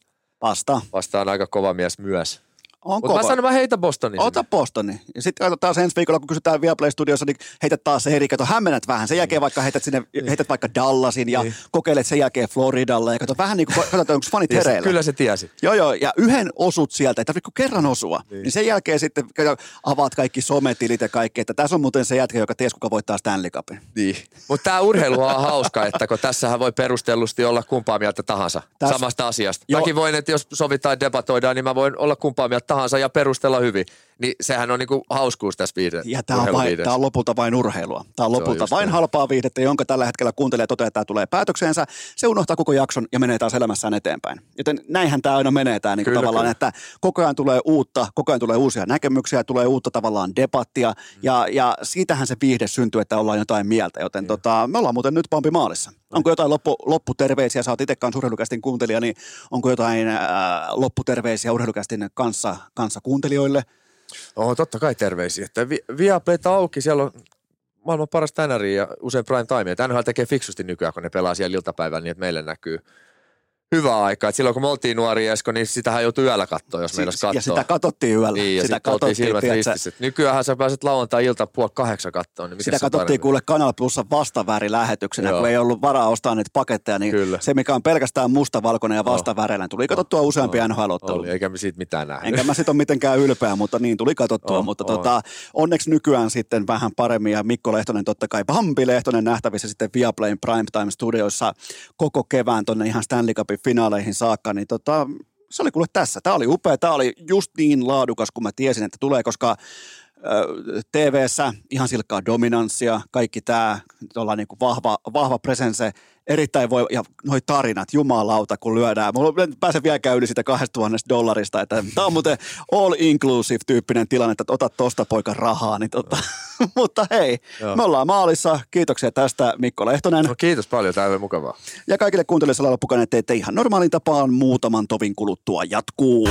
Speaker 1: Vasta.
Speaker 3: Pasta on aika kova mies myös.
Speaker 1: On
Speaker 3: Mutta mä sanon, mä heitä Bostonin.
Speaker 1: Ota Bostoni. Ja sitten katsotaan ensi viikolla, kun kysytään Viaplay Studiossa, niin heität taas eri. Kato, hämmennät vähän. Sen jälkeen vaikka heität sinne, heität vaikka Dallasin ja
Speaker 3: Niin.
Speaker 1: kokeilet sen jälkeen Floridalle. Ja kato, vähän niin kuin, katsotaan, onko fanit
Speaker 3: se-
Speaker 1: hereillä.
Speaker 3: Kyllä se tiesi.
Speaker 1: Joo, joo, ja yhden osut sieltä, ei tarvitse kerran osua. Niin. niin sen jälkeen sitten kato, avaat kaikki sometilit ja kaikki, että tässä on muuten se jätkä, joka ties kuka voittaa Stanley Cupin.
Speaker 3: Niin. Mutta tämä urheilu on hauska, että kun tässähän voi perustellusti olla kumpaa mieltä tahansa
Speaker 1: Täs-
Speaker 3: samasta asiasta.
Speaker 1: Joo.
Speaker 3: Mäkin voin, että jos sovitaan ja debatoidaan, niin mä voin olla kumpaa mieltä tahansa ja perustella hyvin. Niin sehän on niinku hauskuus tässä viihde,
Speaker 1: Ja tämä on, vain, tää on lopulta vain urheilua. Tämä on
Speaker 3: on
Speaker 1: lopulta
Speaker 3: just
Speaker 1: vain
Speaker 3: näin.
Speaker 1: halpaa viihdettä, jonka tällä hetkellä kuuntelee ja toteaa, että tämä tulee päätökseensä. Se unohtaa koko jakson ja menee taas elämässään eteenpäin. Joten näinhän tämä aina menee tämä niin
Speaker 3: Kyllä,
Speaker 1: tavallaan,
Speaker 3: kyllä.
Speaker 1: että koko ajan tulee uutta, koko ajan tulee uusia näkemyksiä, tulee uutta tavallaan debattia
Speaker 3: Mm.
Speaker 1: ja, ja siitähän se viihde syntyy, että ollaan jotain mieltä. Joten tota, me ollaan muuten nyt Pampi maalissa. Onko jotain loppu, lopputerveisiä, sä oot itse kanssa urheilukästin kuuntelija, niin onko jotain ää, lopputerveisiä urheilukästin kanssa, kanssa kuuntelijoille?
Speaker 3: Oho, totta kai terveisiä. Että vi- auki, siellä on maailman paras tänäri ja usein prime time. Ja tekee fiksusti nykyään, kun ne pelaa siellä iltapäivällä niin, että meille näkyy hyvää aikaa. Et silloin kun me oltiin nuoria Esko, niin sitähän joutui yöllä katsoa, jos meinas katsoa.
Speaker 1: ja sitä katsottiin yöllä.
Speaker 3: Niin, ja
Speaker 1: sitä
Speaker 3: sitten oltiin silmät ristissä. Nykyään sä pääset lauantai-ilta puoli kahdeksan kattoon. Niin
Speaker 1: Sitä katsottiin kuule Kanal Plussa vastaväärilähetyksenä,
Speaker 3: Joo.
Speaker 1: kun ei ollut varaa ostaa niitä paketteja, niin
Speaker 3: Kyllä.
Speaker 1: se mikä on pelkästään mustavalkoinen ja vastaväreillä, niin tuli katsottua useampia nhl
Speaker 3: Oli, eikä me siitä mitään nähnyt.
Speaker 1: Enkä mä sit ole mitenkään ylpeä, mutta niin tuli katsottua.
Speaker 3: On,
Speaker 1: mutta
Speaker 3: on.
Speaker 1: tota, onneksi nykyään sitten vähän paremmin ja Mikko Lehtonen totta kai, Bambi Lehtonen nähtävissä sitten Viaplayn Primetime Studioissa koko kevään tonne ihan Stanley Cupin finaaleihin saakka, niin tota, se oli kuule tässä. Tämä oli upea, tämä oli just niin laadukas kuin mä tiesin, että tulee, koska TV-ssä ihan silkkaa dominanssia, kaikki tämä, niin vahva, vahva presense, erittäin voi, ja noi tarinat, jumalauta, kun lyödään. Mulla en pääse vieläkään yli sitä 2000 dollarista, että tämä on muuten all inclusive tyyppinen tilanne, että ota tosta poika rahaa, niin tota, mutta hei,
Speaker 3: Joo.
Speaker 1: me ollaan maalissa. Kiitoksia tästä Mikko Lehtonen.
Speaker 3: No, kiitos paljon, tämä oli mukavaa.
Speaker 1: Ja kaikille kuuntelijoille loppukaan, että ihan normaalin tapaan muutaman tovin kuluttua jatkuu.